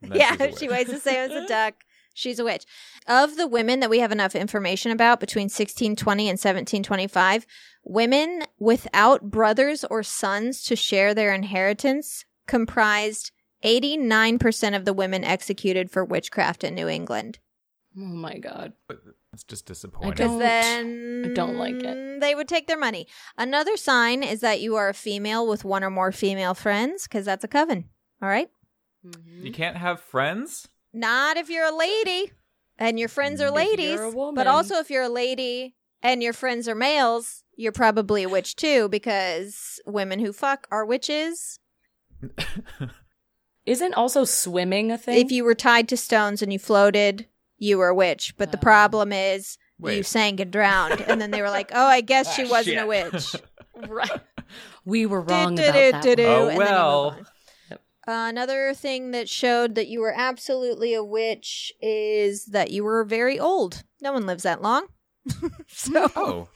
[SPEAKER 3] Yeah,
[SPEAKER 4] a
[SPEAKER 3] if she weighs the same as a duck. She's a witch. Of the women that we have enough information about between 1620 and 1725, women without brothers or sons to share their inheritance comprised 89% of the women executed for witchcraft in New England.
[SPEAKER 2] Oh my god.
[SPEAKER 4] It's just disappointing.
[SPEAKER 3] Because
[SPEAKER 2] Don't-
[SPEAKER 3] then
[SPEAKER 2] I don't like it.
[SPEAKER 3] They would take their money. Another sign is that you are a female with one or more female friends, because that's a coven. All right. Mm-hmm.
[SPEAKER 4] You can't have friends.
[SPEAKER 3] Not if you're a lady and your friends are
[SPEAKER 2] If
[SPEAKER 3] ladies,
[SPEAKER 2] you're a woman.
[SPEAKER 3] but also if you're a lady and your friends are males, you're probably a witch too, because women who fuck are witches.
[SPEAKER 2] Isn't also swimming a thing?
[SPEAKER 3] If you were tied to stones and you floated, you were a witch. But the
[SPEAKER 2] Oh.
[SPEAKER 3] problem is you
[SPEAKER 4] Wait.
[SPEAKER 3] sank and drowned, and then they were like, "Oh, I guess she
[SPEAKER 4] Ah,
[SPEAKER 3] wasn't a witch."
[SPEAKER 2] right. We were wrong about that.
[SPEAKER 4] Oh,
[SPEAKER 3] and then you move
[SPEAKER 4] well.
[SPEAKER 3] on. Uh, another thing that showed that you were absolutely a witch is that you were very old. No one lives that long. so
[SPEAKER 4] Oh,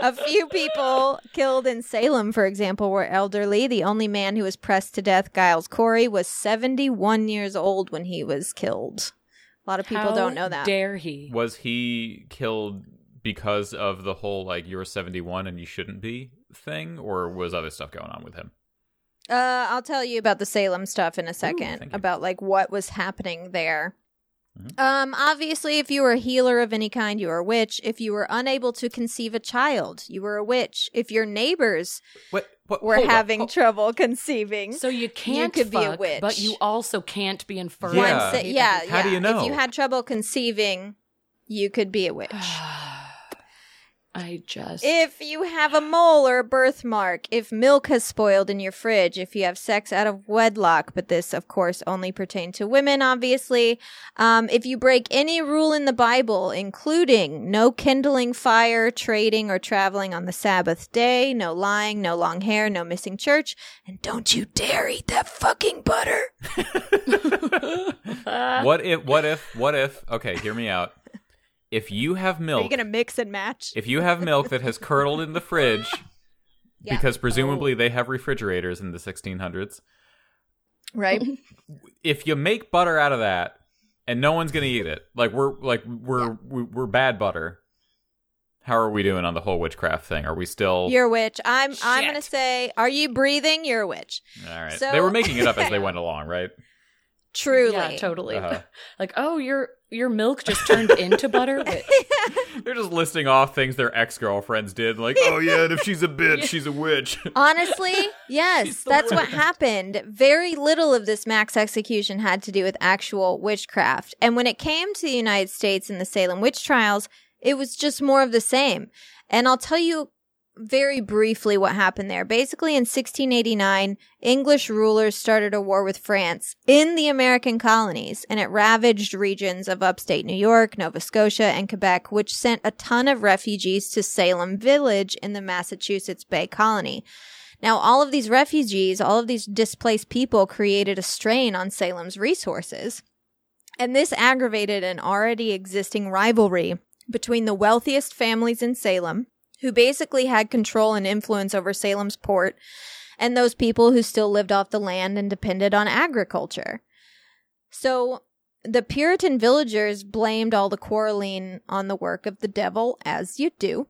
[SPEAKER 3] a few people killed in Salem, for example, were elderly. The only man who was pressed to death, Giles Corey, was 71 years old when he was killed. A lot of people
[SPEAKER 2] How
[SPEAKER 3] don't know that.
[SPEAKER 2] Dare he?
[SPEAKER 4] Was he killed because of the whole like you're 71 and you shouldn't be thing, or was other stuff going on with him?
[SPEAKER 3] Uh, I'll tell you about the Salem stuff in a second,
[SPEAKER 4] you.
[SPEAKER 3] about like what was happening there.
[SPEAKER 4] Mhm.
[SPEAKER 3] Um, obviously, if you were a healer of any kind, you were a witch. If you were unable to conceive a child, you were a witch. If your neighbors
[SPEAKER 4] What? what
[SPEAKER 3] were
[SPEAKER 4] hold up,
[SPEAKER 3] having
[SPEAKER 4] hold-
[SPEAKER 3] trouble conceiving,
[SPEAKER 2] So you can't
[SPEAKER 3] could be a witch.
[SPEAKER 2] but you also can't be infertile.
[SPEAKER 4] Yeah.
[SPEAKER 3] Once it- yeah,
[SPEAKER 4] How do you know?
[SPEAKER 3] If you had trouble conceiving, you could be a witch.
[SPEAKER 2] I just
[SPEAKER 3] if you have a mole or a birthmark, if milk has spoiled in your fridge, if you have sex out of wedlock, but this, of course, only pertains to women, obviously. Um, if you break any rule in the Bible, including no kindling fire, trading, or traveling on the Sabbath day, no lying, no long hair, no missing church, and don't you dare eat that fucking butter.
[SPEAKER 4] what if? What if? What if? Okay, hear me out. If you have milk,
[SPEAKER 3] Are
[SPEAKER 4] milk,
[SPEAKER 3] you gonna mix and match?
[SPEAKER 4] if you have milk that has curdled in the fridge,
[SPEAKER 3] Yeah.
[SPEAKER 4] because presumably oh. they have refrigerators in the 1600s.
[SPEAKER 3] right?
[SPEAKER 4] If you make butter out of that, and no one's gonna eat it, like we're like we're we- we're bad butter. How are we doing on the whole witchcraft thing? Are we still
[SPEAKER 3] You're a witch. I'm. I'm gonna say, are you breathing? You're a witch.
[SPEAKER 4] all right?
[SPEAKER 3] So-
[SPEAKER 4] they were making it up as they went along, right?
[SPEAKER 3] Truly.
[SPEAKER 2] yeah, totally.
[SPEAKER 4] Uh-huh.
[SPEAKER 2] Like, oh, your your milk just turned into butter. Wait,
[SPEAKER 4] They're just listing off things their ex girlfriends did, like, oh yeah, and if she's a bitch, she's a witch.
[SPEAKER 3] Honestly, yes,
[SPEAKER 4] the
[SPEAKER 3] that's what happened. Very little of this max execution had to do with actual witchcraft. And when it came to the United States in the Salem witch trials, it was just more of the same. And I'll tell you very briefly what happened there. Basically, in 1689, English rulers started a war with France in the American colonies, and it ravaged regions of upstate New York, Nova Scotia, and Quebec, which sent a ton of refugees to Salem Village in the Massachusetts Bay Colony. Now, all of these refugees, all of these displaced people created a strain on Salem's resources. And this aggravated an already existing rivalry between the wealthiest families in Salem, who basically had control and influence over Salem's port, and those people who still lived off the land and depended on agriculture. So the Puritan villagers blamed all the quarreling on the work of the devil, as you do.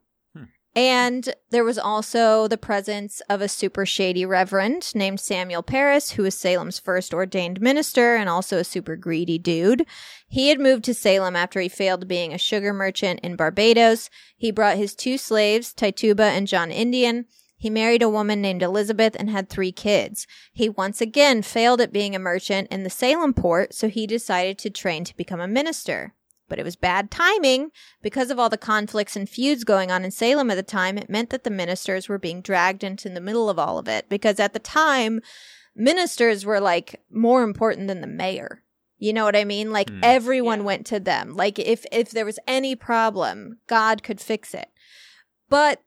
[SPEAKER 3] And there was also the presence of a super shady reverend named Samuel Parris, who was Salem's first ordained minister and also a super greedy dude. He had moved to Salem after he failed being a sugar merchant in Barbados. He brought his two slaves, Tituba and John Indian. He married a woman named Elizabeth and had three kids. He once again failed at being a merchant in the Salem port, so he decided to train to become a minister. But it was bad timing because of all the conflicts and feuds going on in Salem at the time. It meant that the ministers were being dragged into the middle of all of it because at the time, ministers were like more important than the mayor. You know what I mean? Like
[SPEAKER 4] Mm.
[SPEAKER 3] everyone
[SPEAKER 2] Yeah.
[SPEAKER 3] went to them. Like if if there was any problem, God could fix it. But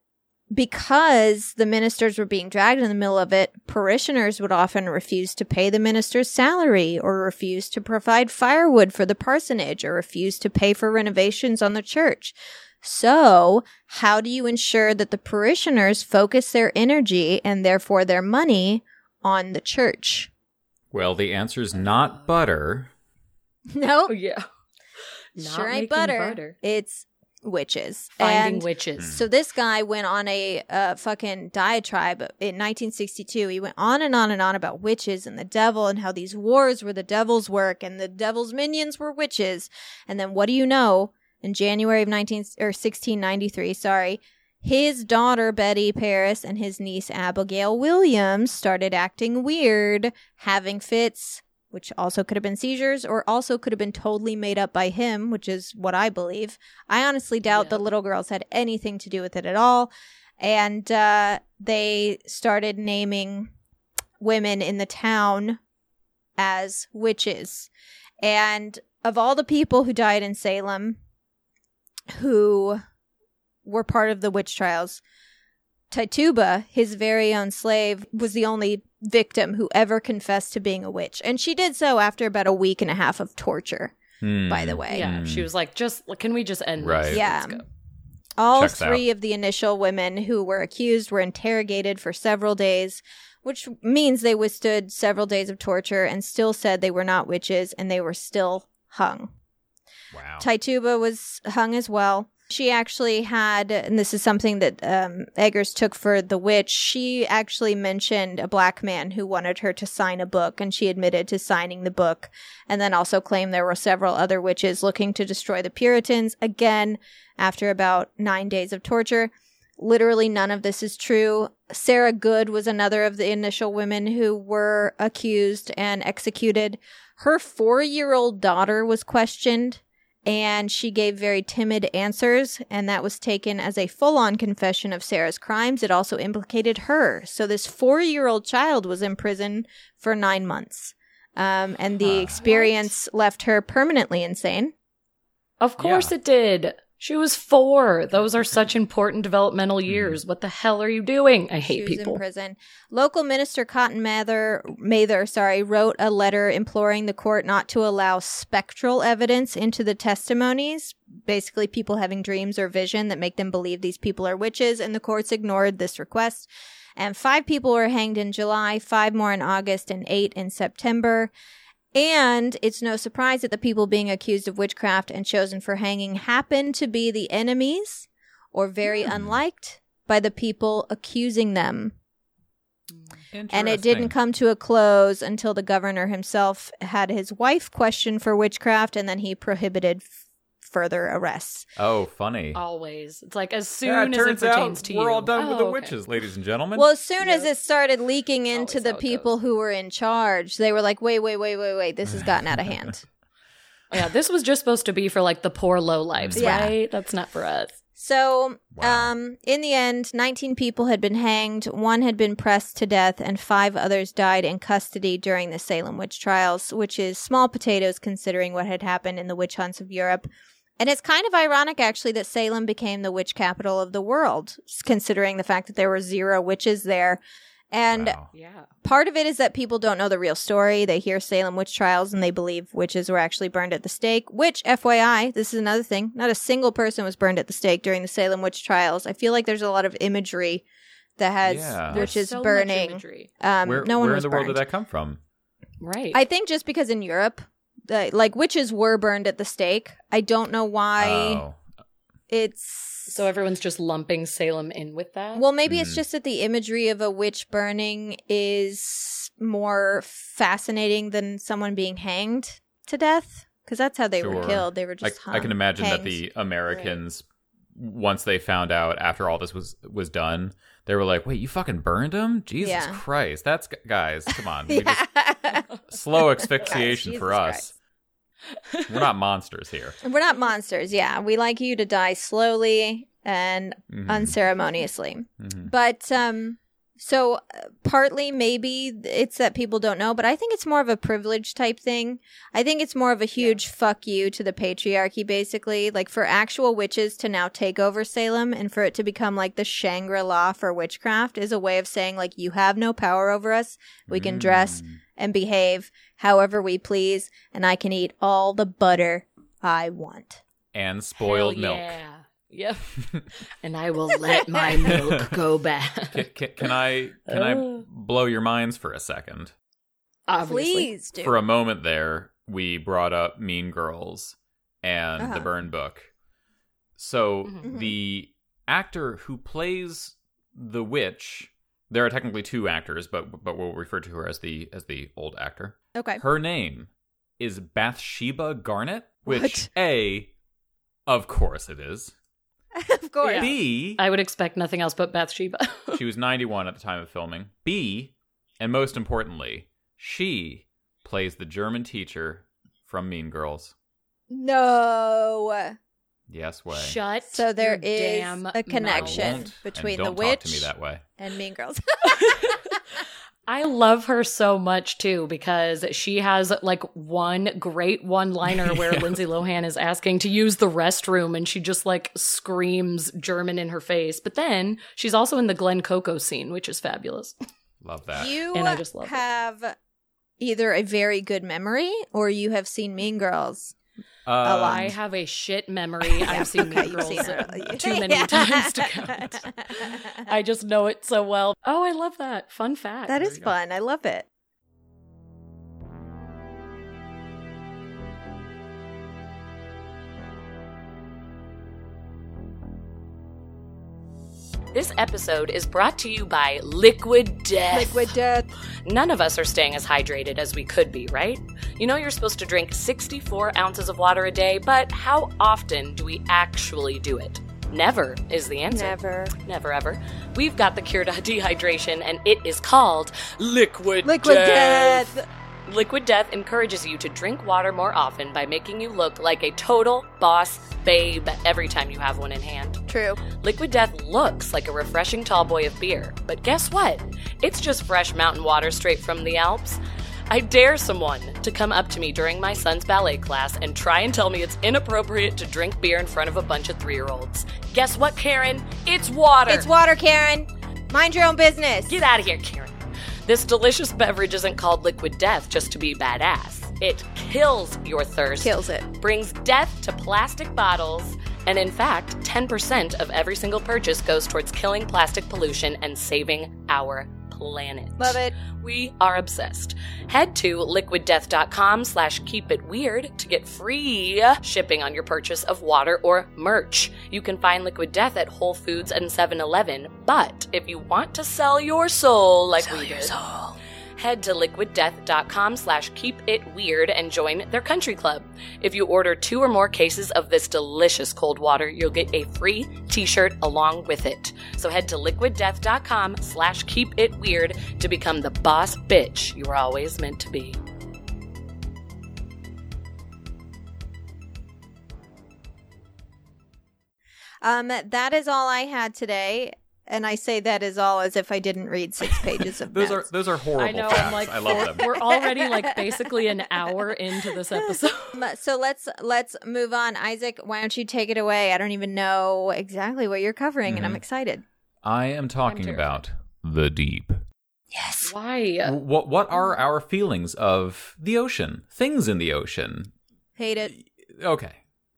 [SPEAKER 3] because the ministers were being dragged in the middle of it, parishioners would often refuse to pay the minister's salary or refuse to provide firewood for the parsonage or refuse to pay for renovations on the church. So, how do you ensure that the parishioners focus their energy and therefore their money on the church?
[SPEAKER 4] Well, the answer is not butter.
[SPEAKER 3] No,
[SPEAKER 2] oh yeah, Not
[SPEAKER 3] sure ain't
[SPEAKER 2] making
[SPEAKER 3] butter. It's witches.
[SPEAKER 2] Finding
[SPEAKER 3] And-
[SPEAKER 2] witches.
[SPEAKER 3] So this guy went on a uh, fucking diatribe in 1962. He went on and on and on about witches and the devil and how these wars were the devil's work and the devil's minions were witches. And then what do you know? In January of 19 or 1693, sorry, his daughter Betty Parris and his niece Abigail Williams started acting weird, having fits, which also could have been seizures or also could have been totally made up by him, which is what I believe. I honestly doubt
[SPEAKER 2] Yeah.
[SPEAKER 3] the little girls had anything to do with it at all. And uh, they started naming women in the town as witches. And of all the people who died in Salem who were part of the witch trials, Tituba, his very own slave, was the only victim who ever confessed to being a witch. And she did so after about a week and a half of torture,
[SPEAKER 4] Hmm.
[SPEAKER 3] by the way.
[SPEAKER 2] yeah, she was like, just can we just end
[SPEAKER 4] Right.
[SPEAKER 2] this?
[SPEAKER 3] Yeah. All
[SPEAKER 4] Checks out.
[SPEAKER 3] three of the initial women who were accused were interrogated for several days, which means they withstood several days of torture and still said they were not witches and they were still hung.
[SPEAKER 4] Wow.
[SPEAKER 3] Tituba was hung as well. She actually had, and this is something that um, Eggers took for the witch. She actually mentioned a black man who wanted her to sign a book, and she admitted to signing the book, and then also claimed there were several other witches looking to destroy the Puritans. Again, after about nine days of torture, literally none of this is true. Sarah Good was another of the initial women who were accused and executed. Her four year old daughter was questioned and she gave very timid answers, and that was taken as a full on confession of Sarah's crimes. It also implicated her. So this four year old child was in prison for nine months. Um, and the
[SPEAKER 4] Huh.
[SPEAKER 3] experience left her permanently insane.
[SPEAKER 2] Of course
[SPEAKER 4] Yeah.
[SPEAKER 2] it did. She was four. Those are such important developmental mm. years. What the hell are you doing? I hate people.
[SPEAKER 3] in prison. Local minister Cotton Mather, Mather, sorry, wrote a letter imploring the court not to allow spectral evidence into the testimonies. Basically, people having dreams or vision that make them believe these people are witches, and the courts ignored this request. And five people were hanged in July, five more in August, and eight in September. And it's no surprise that the people being accused of witchcraft and chosen for hanging happen to be the enemies or very hmm. unliked by the people accusing them. And it didn't come to a close until the governor himself had his wife questioned for witchcraft and then he prohibited further arrests.
[SPEAKER 4] Oh, funny.
[SPEAKER 2] Always. It's like as soon
[SPEAKER 4] yeah, it
[SPEAKER 2] as
[SPEAKER 4] turns
[SPEAKER 2] it pertains
[SPEAKER 4] out
[SPEAKER 2] to
[SPEAKER 4] we're
[SPEAKER 2] you.
[SPEAKER 4] all done with
[SPEAKER 2] Oh,
[SPEAKER 4] the
[SPEAKER 2] okay.
[SPEAKER 4] witches, ladies and gentlemen.
[SPEAKER 3] Well, as soon as it started leaking into the people
[SPEAKER 2] goes.
[SPEAKER 3] who were in charge, they were like, wait, wait, wait, wait, wait, this has gotten out of hand.
[SPEAKER 2] Yeah, this was just supposed to be for like the poor low lives,
[SPEAKER 3] Yeah.
[SPEAKER 2] right? That's not for us.
[SPEAKER 3] So,
[SPEAKER 4] Wow.
[SPEAKER 3] um, in the end, 19 people had been hanged, one had been pressed to death, and five others died in custody during the Salem witch trials, which is small potatoes considering what had happened in the witch hunts of Europe. And it's kind of ironic, actually, that Salem became the witch capital of the world, considering the fact that there were zero witches there. And
[SPEAKER 4] Wow.
[SPEAKER 2] Yeah.
[SPEAKER 3] part of it is that people don't know the real story. They hear Salem witch trials and they believe witches were actually burned at the stake, which, FYI, this is another thing. Not a single person was burned at the stake during the Salem witch trials. I feel like there's a lot of imagery that has
[SPEAKER 4] Yeah.
[SPEAKER 2] There's
[SPEAKER 3] witches
[SPEAKER 2] so
[SPEAKER 3] burning. Um,
[SPEAKER 4] where
[SPEAKER 3] no one
[SPEAKER 4] where
[SPEAKER 3] was
[SPEAKER 4] in the world did that come from?
[SPEAKER 2] Right.
[SPEAKER 3] I think just because in Europe, the, like witches were burned at the stake. I don't know why
[SPEAKER 4] Oh.
[SPEAKER 3] it's
[SPEAKER 2] so everyone's just lumping Salem in with that.
[SPEAKER 3] Well, maybe it's
[SPEAKER 4] Mm.
[SPEAKER 3] just that the imagery of a witch burning is more fascinating than someone being hanged to death because that's how they were killed. They were
[SPEAKER 4] I,
[SPEAKER 3] just
[SPEAKER 4] I can
[SPEAKER 3] hung,
[SPEAKER 4] imagine that the Americans, once they found out after all this was was done, they were like, "Wait, you fucking burned him? Jesus
[SPEAKER 3] Yeah.
[SPEAKER 4] Christ, that's guys, come on, we just slow asphyxiation
[SPEAKER 3] Jesus
[SPEAKER 4] for us. We're not monsters here."
[SPEAKER 3] We're not monsters. Yeah, we like you to die slowly and
[SPEAKER 4] Mhm.
[SPEAKER 3] unceremoniously.
[SPEAKER 4] Mhm.
[SPEAKER 3] But um so uh, partly maybe it's that people don't know, but I think it's more of a privilege type thing. I think it's more of a huge fuck you to the patriarchy basically, like for actual witches to now take over Salem and for it to become like the Shangri-La for witchcraft is a way of saying like you have no power over us. We can dress
[SPEAKER 4] Mm.
[SPEAKER 3] And behave however we please and I can eat all the butter I want.
[SPEAKER 4] and spoiled
[SPEAKER 2] Hell
[SPEAKER 4] milk.
[SPEAKER 2] Yeah. Yep. and I will let my milk go bad.
[SPEAKER 4] Can, can, can I can I
[SPEAKER 2] Oh.
[SPEAKER 4] blow your minds for a second?
[SPEAKER 2] Obviously.
[SPEAKER 3] Please do.
[SPEAKER 4] For a moment there, we brought up Mean Girls and
[SPEAKER 3] Uh-huh.
[SPEAKER 4] the Burn Book. So
[SPEAKER 2] Mhm.
[SPEAKER 4] the actor who plays the witch, there are technically two actors, but but we'll refer to her as the as the old actor.
[SPEAKER 3] okay.
[SPEAKER 4] Her name is Bathsheba Garnett, which
[SPEAKER 3] What?
[SPEAKER 4] a, of course it is.
[SPEAKER 3] of course.
[SPEAKER 4] B,
[SPEAKER 2] I would expect nothing else but Bathsheba.
[SPEAKER 4] she was 91 at the time of filming. B, and most importantly, she plays the German teacher from Mean Girls.
[SPEAKER 3] No.
[SPEAKER 4] Yes, way.
[SPEAKER 2] Shut
[SPEAKER 3] So there
[SPEAKER 2] your
[SPEAKER 3] is
[SPEAKER 2] damn
[SPEAKER 3] a connection. Between the
[SPEAKER 4] don't to me
[SPEAKER 3] witch-
[SPEAKER 4] that way.
[SPEAKER 3] And Mean Girls.
[SPEAKER 2] I love her so much too because she has like one great one liner where
[SPEAKER 4] Yeah.
[SPEAKER 2] Lindsay Lohan is asking to use the restroom and she just like screams German in her face. But then she's also in the Glen Coco scene, which is fabulous.
[SPEAKER 4] Love that.
[SPEAKER 3] you
[SPEAKER 2] And I just love it.
[SPEAKER 3] have either a very good memory or you have seen Mean Girls.
[SPEAKER 4] Uh,
[SPEAKER 2] I have a shit memory. I've seen
[SPEAKER 3] okay,
[SPEAKER 2] Mean Girls
[SPEAKER 3] seen
[SPEAKER 2] uh, too many
[SPEAKER 3] Yeah.
[SPEAKER 2] times to count. I just know it so well. Oh, I love that. Fun fact.
[SPEAKER 3] That is fun. I love it.
[SPEAKER 2] This episode is brought to you by Liquid Death.
[SPEAKER 3] Liquid death.
[SPEAKER 2] None of us are staying as hydrated as we could be, right? You know you're supposed to drink 64 ounces of water a day, but how often do we actually do it? Never is the answer.
[SPEAKER 3] Never.
[SPEAKER 2] Never ever. We've got the cure to dehydration, and it is called Liquid,
[SPEAKER 3] Liquid
[SPEAKER 2] Death.
[SPEAKER 3] death.
[SPEAKER 2] Liquid Death encourages you to drink water more often by making you look like a total boss babe every time you have one in hand.
[SPEAKER 3] True.
[SPEAKER 2] Liquid Death looks like a refreshing tall boy of beer, but guess what? It's just fresh mountain water straight from the Alps. I dare someone to come up to me during my son's ballet class and try and tell me it's inappropriate to drink beer in front of a bunch of three year olds. Guess what, Karen? It's water!
[SPEAKER 3] It's water, Karen. Mind your own business.
[SPEAKER 2] Get out of here, Karen. This delicious beverage isn't called Liquid Death just to be badass. It kills your thirst,
[SPEAKER 3] Kills it.
[SPEAKER 2] brings death to plastic bottles, and in fact, 10% of every single purchase goes towards killing plastic pollution and saving our planet.
[SPEAKER 3] Love it.
[SPEAKER 2] We are obsessed. Head to liquiddeath.com slash keep it weird to get free shipping on your purchase of water or merch. You can find Liquid Death at Whole Foods and 7-Eleven, but if you want to sell your soul like we did, head to liquiddeath.com slash keep it weird and join their country club. If you order two or more cases of this delicious cold water, you'll get a free t-shirt along with it. So head to liquiddeath.com slash keep it weird to become the boss bitch you were always meant to be.
[SPEAKER 3] Um, that is all I had today, and I say that is all as if I didn't read six pages of
[SPEAKER 4] those are those are horrible
[SPEAKER 2] I know,
[SPEAKER 4] facts.
[SPEAKER 2] I'm like,
[SPEAKER 4] I love them.
[SPEAKER 2] we're already like basically an hour into this episode.
[SPEAKER 3] So let's let's move on. Isaac, why don't you take it away? I don't even know exactly what you're covering, and I'm
[SPEAKER 4] Mhm.
[SPEAKER 3] excited.
[SPEAKER 4] I am talking about the deep.
[SPEAKER 3] Yes.
[SPEAKER 2] Why?
[SPEAKER 4] What what are our feelings of the ocean? Things in the ocean.
[SPEAKER 3] Hate it.
[SPEAKER 4] Okay.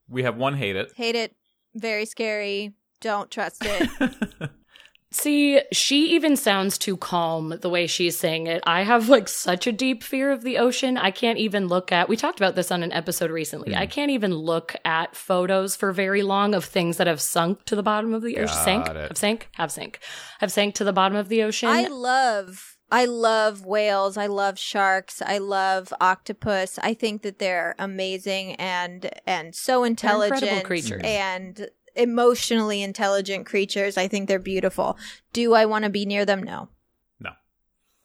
[SPEAKER 4] We have one hate it.
[SPEAKER 3] Hate it. Very scary. Don't trust it.
[SPEAKER 2] See, she even sounds too calm the way she's saying it. I have like such a deep fear of the ocean. I can't even look at, we talked about this on an episode recently.
[SPEAKER 4] Hmm.
[SPEAKER 2] I can't even look at photos for very long of things that have sunk to the bottom of the ocean.
[SPEAKER 4] Got
[SPEAKER 2] Sank?
[SPEAKER 4] it.
[SPEAKER 2] Have sank? Have sank. Have sank to the bottom of the ocean.
[SPEAKER 3] I love I love whales. I love sharks. I love octopus. I think that they're amazing and and so
[SPEAKER 2] incredible
[SPEAKER 3] intelligent
[SPEAKER 2] creatures.
[SPEAKER 3] and emotionally intelligent creatures. I think they're beautiful. Do I want to be near them? No.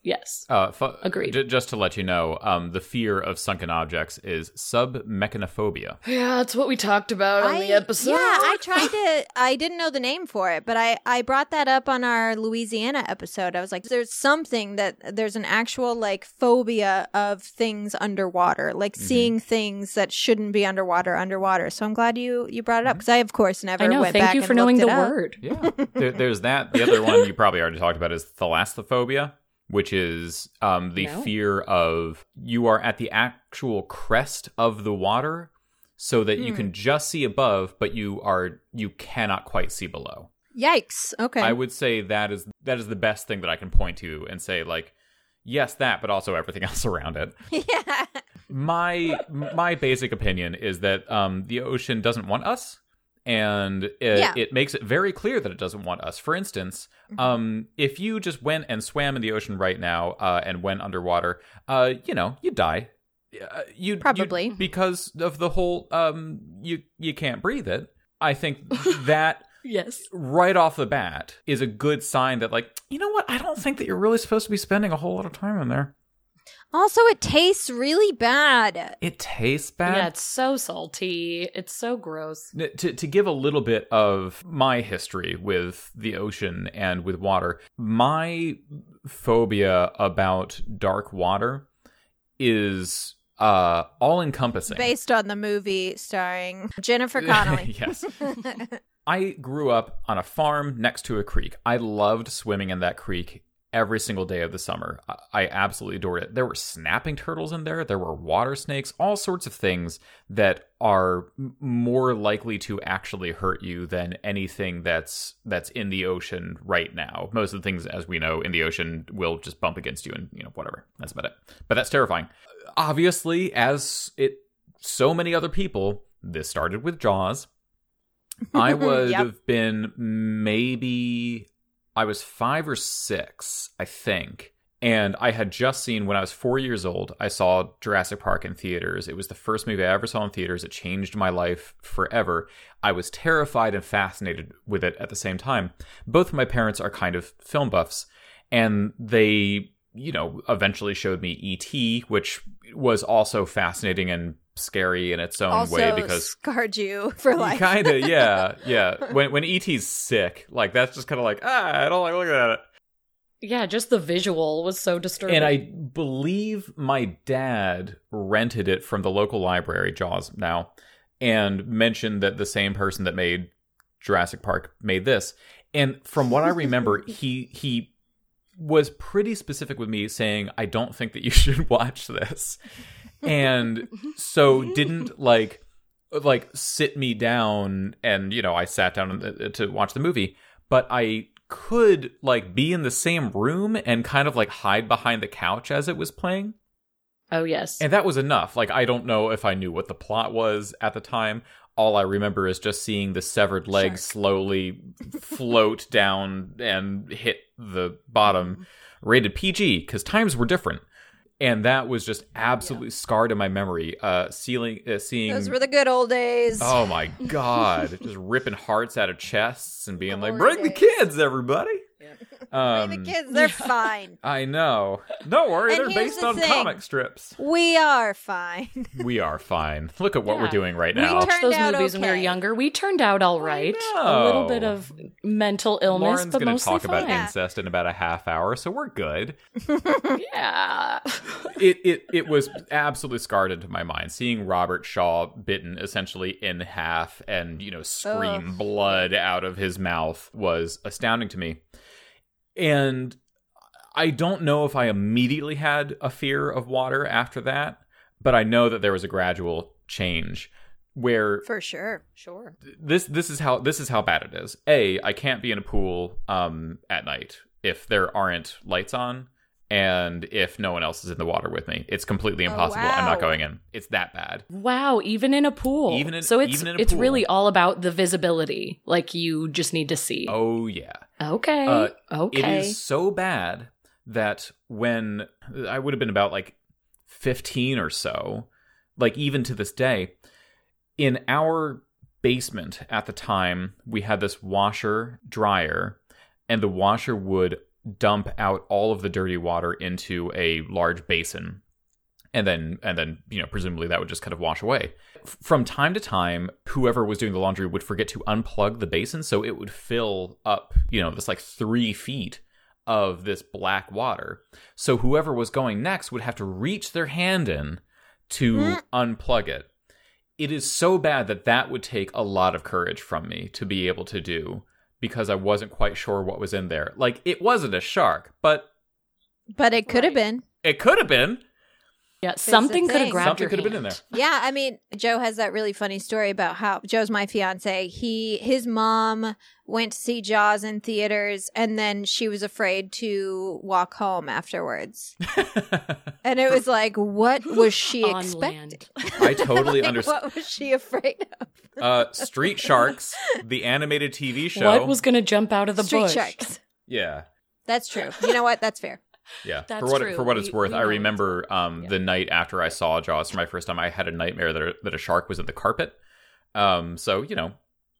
[SPEAKER 2] Yes.
[SPEAKER 4] Uh, fu-
[SPEAKER 2] Agreed.
[SPEAKER 4] j- just to let you know, um, the fear of sunken objects is submechanophobia.
[SPEAKER 2] Yeah, that's what we talked about on
[SPEAKER 3] I-
[SPEAKER 2] the episode.
[SPEAKER 3] Yeah, I tried to. I didn't know the name for it, but I I brought that up on our Louisiana episode. I was like, "There's something that there's an actual like phobia of things underwater, like
[SPEAKER 2] Mm-hmm.
[SPEAKER 3] seeing things that shouldn't be underwater underwater." So I'm glad you you brought it up because I of course never
[SPEAKER 2] Mm-hmm. I know.
[SPEAKER 3] went
[SPEAKER 2] Thank
[SPEAKER 3] back
[SPEAKER 2] you
[SPEAKER 3] and
[SPEAKER 2] for knowing the
[SPEAKER 3] it up.
[SPEAKER 2] word.
[SPEAKER 4] Yeah. there, there's that. The other one you probably already talked about is thalassophobia, which is um, the
[SPEAKER 2] No.
[SPEAKER 4] fear of you are at the actual crest of the water so that
[SPEAKER 3] Hmm.
[SPEAKER 4] you can just see above, but you are you cannot quite see below.
[SPEAKER 3] Yikes! Okay,
[SPEAKER 4] I would say that is that is the best thing that I can point to and say like yes that but also everything else around it.
[SPEAKER 3] yeah.
[SPEAKER 4] My my basic opinion is that um the ocean doesn't want us and it,
[SPEAKER 3] Yeah.
[SPEAKER 4] it makes it very clear that it doesn't want us. For instance,
[SPEAKER 3] Mm-hmm.
[SPEAKER 4] um if you just went and swam in the ocean right now uh and went underwater, uh you know, you'd die. Uh, you'd
[SPEAKER 3] Probably.
[SPEAKER 4] you'd- because of the whole um you you can't breathe it. I think that
[SPEAKER 2] Yes.
[SPEAKER 4] right off the bat is a good sign that like you know what i don't think that you're really supposed to be spending a whole lot of time in there
[SPEAKER 3] Also, it tastes really bad.
[SPEAKER 4] it tastes bad
[SPEAKER 2] Yeah, it's so salty. It's so gross.
[SPEAKER 4] N- to, to give a little bit of my history with the ocean and with water my phobia about dark water is uh all encompassing
[SPEAKER 3] Based on the movie starring Jennifer Connelly.
[SPEAKER 4] yes I grew up on a farm next to a creek. I loved swimming in that creek every single day of the summer. I, absolutely adored it. There were snapping turtles in there, there were water snakes, all sorts of things that are more likely to actually hurt you than anything that's that's in the ocean right now. Most of the things as we know in the ocean will just bump against you and you know whatever. That's about it. But that's terrifying. Obviously, as it so many other people, this started with Jaws. I would
[SPEAKER 3] Yep.
[SPEAKER 4] have been maybe I was five or six, I think. And I had just seen when I was four years old, I saw Jurassic Park in theaters. It was the first movie I ever saw in theaters. It changed my life forever. I was terrified and fascinated with it at the same time. Both of my parents are kind of film buffs, and they, you know, eventually showed me E.T., which was also fascinating and scary in its own
[SPEAKER 3] also
[SPEAKER 4] way because
[SPEAKER 3] scarred you for life.
[SPEAKER 4] kind of yeah yeah when when et's sick like that's just kind of like ah i don't like looking at it
[SPEAKER 2] Yeah, just the visual was so disturbing.
[SPEAKER 4] and i believe my dad rented it from the local library jaws now and mentioned that the same person that made jurassic park made this and from what i remember he he was pretty specific with me saying i don't think that you should watch this and so didn't like like sit me down and you know i sat down to watch the movie. But i could like be in the same room and kind of like hide behind the couch as it was playing.
[SPEAKER 2] Oh yes.
[SPEAKER 4] and that was enough. Like i don't know if i knew what the plot was at the time. All i remember is just seeing the severed leg
[SPEAKER 3] Shark.
[SPEAKER 4] slowly float down and hit the bottom. Mm-hmm. Rated pg because times were different and that was just absolutely scarred in my memory uh seeing uh, seeing
[SPEAKER 3] Those were the good old days.
[SPEAKER 4] Oh my god! Just ripping hearts out of chests and being like,
[SPEAKER 3] Glory
[SPEAKER 4] "Bring the kids, everybody!" Um,
[SPEAKER 3] the kids, they're fine.
[SPEAKER 4] I know. Don't worry,
[SPEAKER 3] And
[SPEAKER 4] they're
[SPEAKER 3] here's
[SPEAKER 4] based
[SPEAKER 3] the
[SPEAKER 4] on
[SPEAKER 3] thing.
[SPEAKER 4] comic strips.
[SPEAKER 3] We are fine.
[SPEAKER 4] We are fine. Look at what we're
[SPEAKER 2] Yeah.
[SPEAKER 4] doing right
[SPEAKER 2] we
[SPEAKER 4] now.
[SPEAKER 2] watched
[SPEAKER 3] turned
[SPEAKER 2] those
[SPEAKER 3] out
[SPEAKER 2] movies when we were
[SPEAKER 3] okay.
[SPEAKER 2] younger. We turned out all right. A
[SPEAKER 4] know.
[SPEAKER 2] little bit of mental illness,
[SPEAKER 4] Lauren's
[SPEAKER 2] but
[SPEAKER 4] going to
[SPEAKER 2] mostly
[SPEAKER 4] talk about
[SPEAKER 2] fine.
[SPEAKER 4] incest in about a half hour, so we're good.
[SPEAKER 2] Yeah.
[SPEAKER 4] it it it was absolutely scarred into my mind. Seeing Robert Shaw bitten essentially in half and you know scream blood out of his mouth was astounding to me. And I don't know if I immediately had a fear of water after that, but I know that there was a gradual change where
[SPEAKER 3] For sure.
[SPEAKER 2] sure.
[SPEAKER 4] this this is how this is how bad it is. A, I can't be in a pool um at night if there aren't lights on and if no one else is in the water with me. It's completely
[SPEAKER 3] Oh,
[SPEAKER 4] impossible. I'm not going in. It's that bad.
[SPEAKER 2] Wow, even in a pool.
[SPEAKER 4] Even in-
[SPEAKER 2] so it's
[SPEAKER 4] even in a
[SPEAKER 2] it's
[SPEAKER 4] pool.
[SPEAKER 2] really all about the visibility. Like you just need to see.
[SPEAKER 4] Oh yeah.
[SPEAKER 2] Okay.
[SPEAKER 4] Uh,
[SPEAKER 2] okay.
[SPEAKER 4] It is so bad that when I would have been about like 15 or so, like even to this day, in our basement at the time, we had this washer dryer, and the washer would dump out all of the dirty water into a large basin. And then, and then, you know, presumably that would just kind of wash away. F- From time to time, whoever was doing the laundry would forget to unplug the basin, so it would fill up, you know, this like three feet of this black water. So whoever was going next would have to reach their hand in to mm. unplug it. It is so bad that that would take a lot of courage from me to be able to do because I wasn't quite sure what was in there. Like it wasn't a shark, but
[SPEAKER 3] But it could have
[SPEAKER 2] Right.
[SPEAKER 3] been.
[SPEAKER 4] it could have been.
[SPEAKER 2] Yeah, something could have
[SPEAKER 3] thing.
[SPEAKER 2] grabbed
[SPEAKER 4] Something
[SPEAKER 2] your
[SPEAKER 4] could have been in there.
[SPEAKER 3] Yeah, I mean, Joe has that really funny story about how Joe's my fiance. He his mom went to see Jaws in theaters and then she was afraid to walk home afterwards. And it was like, what was she
[SPEAKER 2] On
[SPEAKER 3] expecting?
[SPEAKER 4] I totally
[SPEAKER 3] Like,
[SPEAKER 4] understand.
[SPEAKER 3] What was she afraid of?
[SPEAKER 4] Uh, Street Sharks, the animated TV show.
[SPEAKER 2] What was going to jump out of the
[SPEAKER 3] Street
[SPEAKER 2] bush?
[SPEAKER 3] sharks.
[SPEAKER 4] Yeah.
[SPEAKER 3] That's true. You know what? That's fair.
[SPEAKER 4] Yeah,
[SPEAKER 2] That's
[SPEAKER 4] for what
[SPEAKER 2] true.
[SPEAKER 4] for what it's
[SPEAKER 2] We-
[SPEAKER 4] worth,
[SPEAKER 2] we
[SPEAKER 4] I remember um,
[SPEAKER 2] Yeah.
[SPEAKER 4] the night after I saw Jaws for my first time, I had a nightmare that a, that a shark was in the carpet. Um, so you know,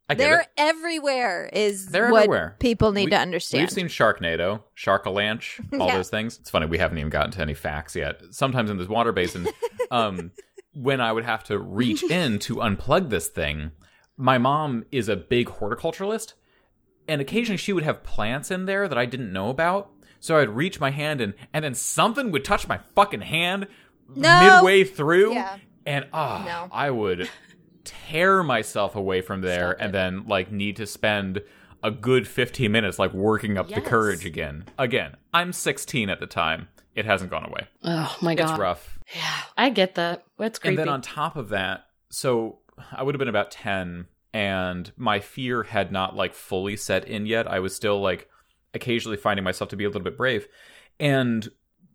[SPEAKER 4] I
[SPEAKER 3] They're
[SPEAKER 4] it.
[SPEAKER 3] everywhere is
[SPEAKER 4] They're
[SPEAKER 3] what
[SPEAKER 4] everywhere.
[SPEAKER 3] people need
[SPEAKER 4] We-
[SPEAKER 3] to understand.
[SPEAKER 4] We've seen Sharknado, Sharkalanche, all
[SPEAKER 3] Yeah.
[SPEAKER 4] those things. It's funny we haven't even gotten to any facts yet. Sometimes in this water basin, um, when I would have to reach in to unplug this thing, my mom is a big horticulturalist, and occasionally she would have plants in there that I didn't know about. So I'd reach my hand in, and then something would touch my fucking hand
[SPEAKER 3] No.
[SPEAKER 4] midway through,
[SPEAKER 3] Yeah.
[SPEAKER 4] and ah,
[SPEAKER 3] No.
[SPEAKER 4] I would tear myself away from there,
[SPEAKER 2] Stop
[SPEAKER 4] and
[SPEAKER 2] it.
[SPEAKER 4] then like need to spend a good 15 minutes like working up the courage again. Again, I'm 16 at the time. It hasn't gone away.
[SPEAKER 2] Oh my god.
[SPEAKER 4] It's rough.
[SPEAKER 2] Yeah, I get that. That's creepy.
[SPEAKER 4] And then on top of that, so I would have been about 10 and my fear had not like fully set in yet. I was still like occasionally finding myself to be a little bit brave. And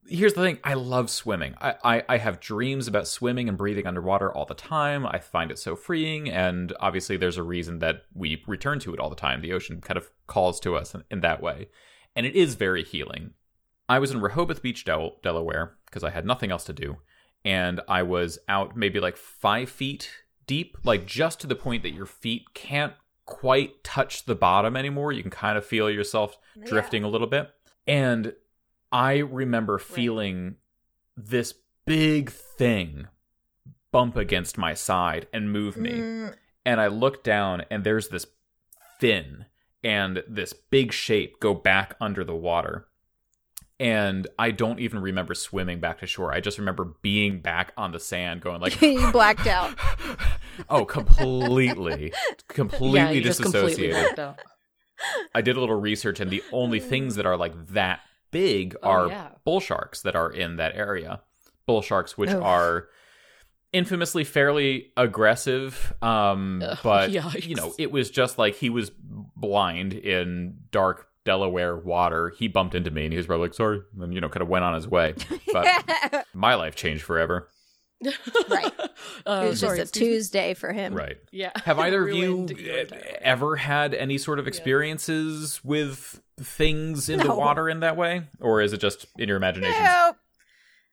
[SPEAKER 4] here's the thing I love swimming. I, I, I have dreams about swimming and breathing underwater all the time. I find it so freeing. And obviously, there's a reason that we return to it all the time. The ocean kind of calls to us in, in that way. And it is very healing. I was in Rehoboth Beach, Del- Delaware, because I had nothing else to do. And I was out maybe like five feet deep, like just to the point that your feet can't quite touch the bottom anymore. You can kind of feel yourself drifting a little bit. And I remember feeling this big thing bump against my side and move me.
[SPEAKER 3] Mm,
[SPEAKER 4] And I look down, and there's this fin and this big shape go back under the water. And I don't even remember swimming back to shore. I just remember being back on the sand, going like,
[SPEAKER 3] you blacked out.
[SPEAKER 4] "Oh, completely, completely
[SPEAKER 2] yeah, you just completely
[SPEAKER 4] disassociated." I did a little research, and the only things that are like that big
[SPEAKER 2] Oh,
[SPEAKER 4] are
[SPEAKER 2] yeah.
[SPEAKER 4] bull sharks that are in that area. Bull sharks, which
[SPEAKER 3] Oh.
[SPEAKER 4] are infamously fairly aggressive. Um,
[SPEAKER 2] Ugh,
[SPEAKER 4] but
[SPEAKER 2] yikes.
[SPEAKER 4] you know, it was just like he was blind in dark Delaware water. He bumped into me, and he was probably like, "Sorry," and you know, kind of went on his way. But my life changed forever.
[SPEAKER 3] Right.
[SPEAKER 2] Uh,
[SPEAKER 3] it was
[SPEAKER 2] sorry,
[SPEAKER 3] just a
[SPEAKER 2] excuse me?
[SPEAKER 3] Tuesday for him.
[SPEAKER 4] Right.
[SPEAKER 2] Yeah.
[SPEAKER 4] Have either of you
[SPEAKER 2] Ruined your entire-
[SPEAKER 4] ever had any sort of experiences with things in the water in that way? Or is it just in your imagination?
[SPEAKER 3] No.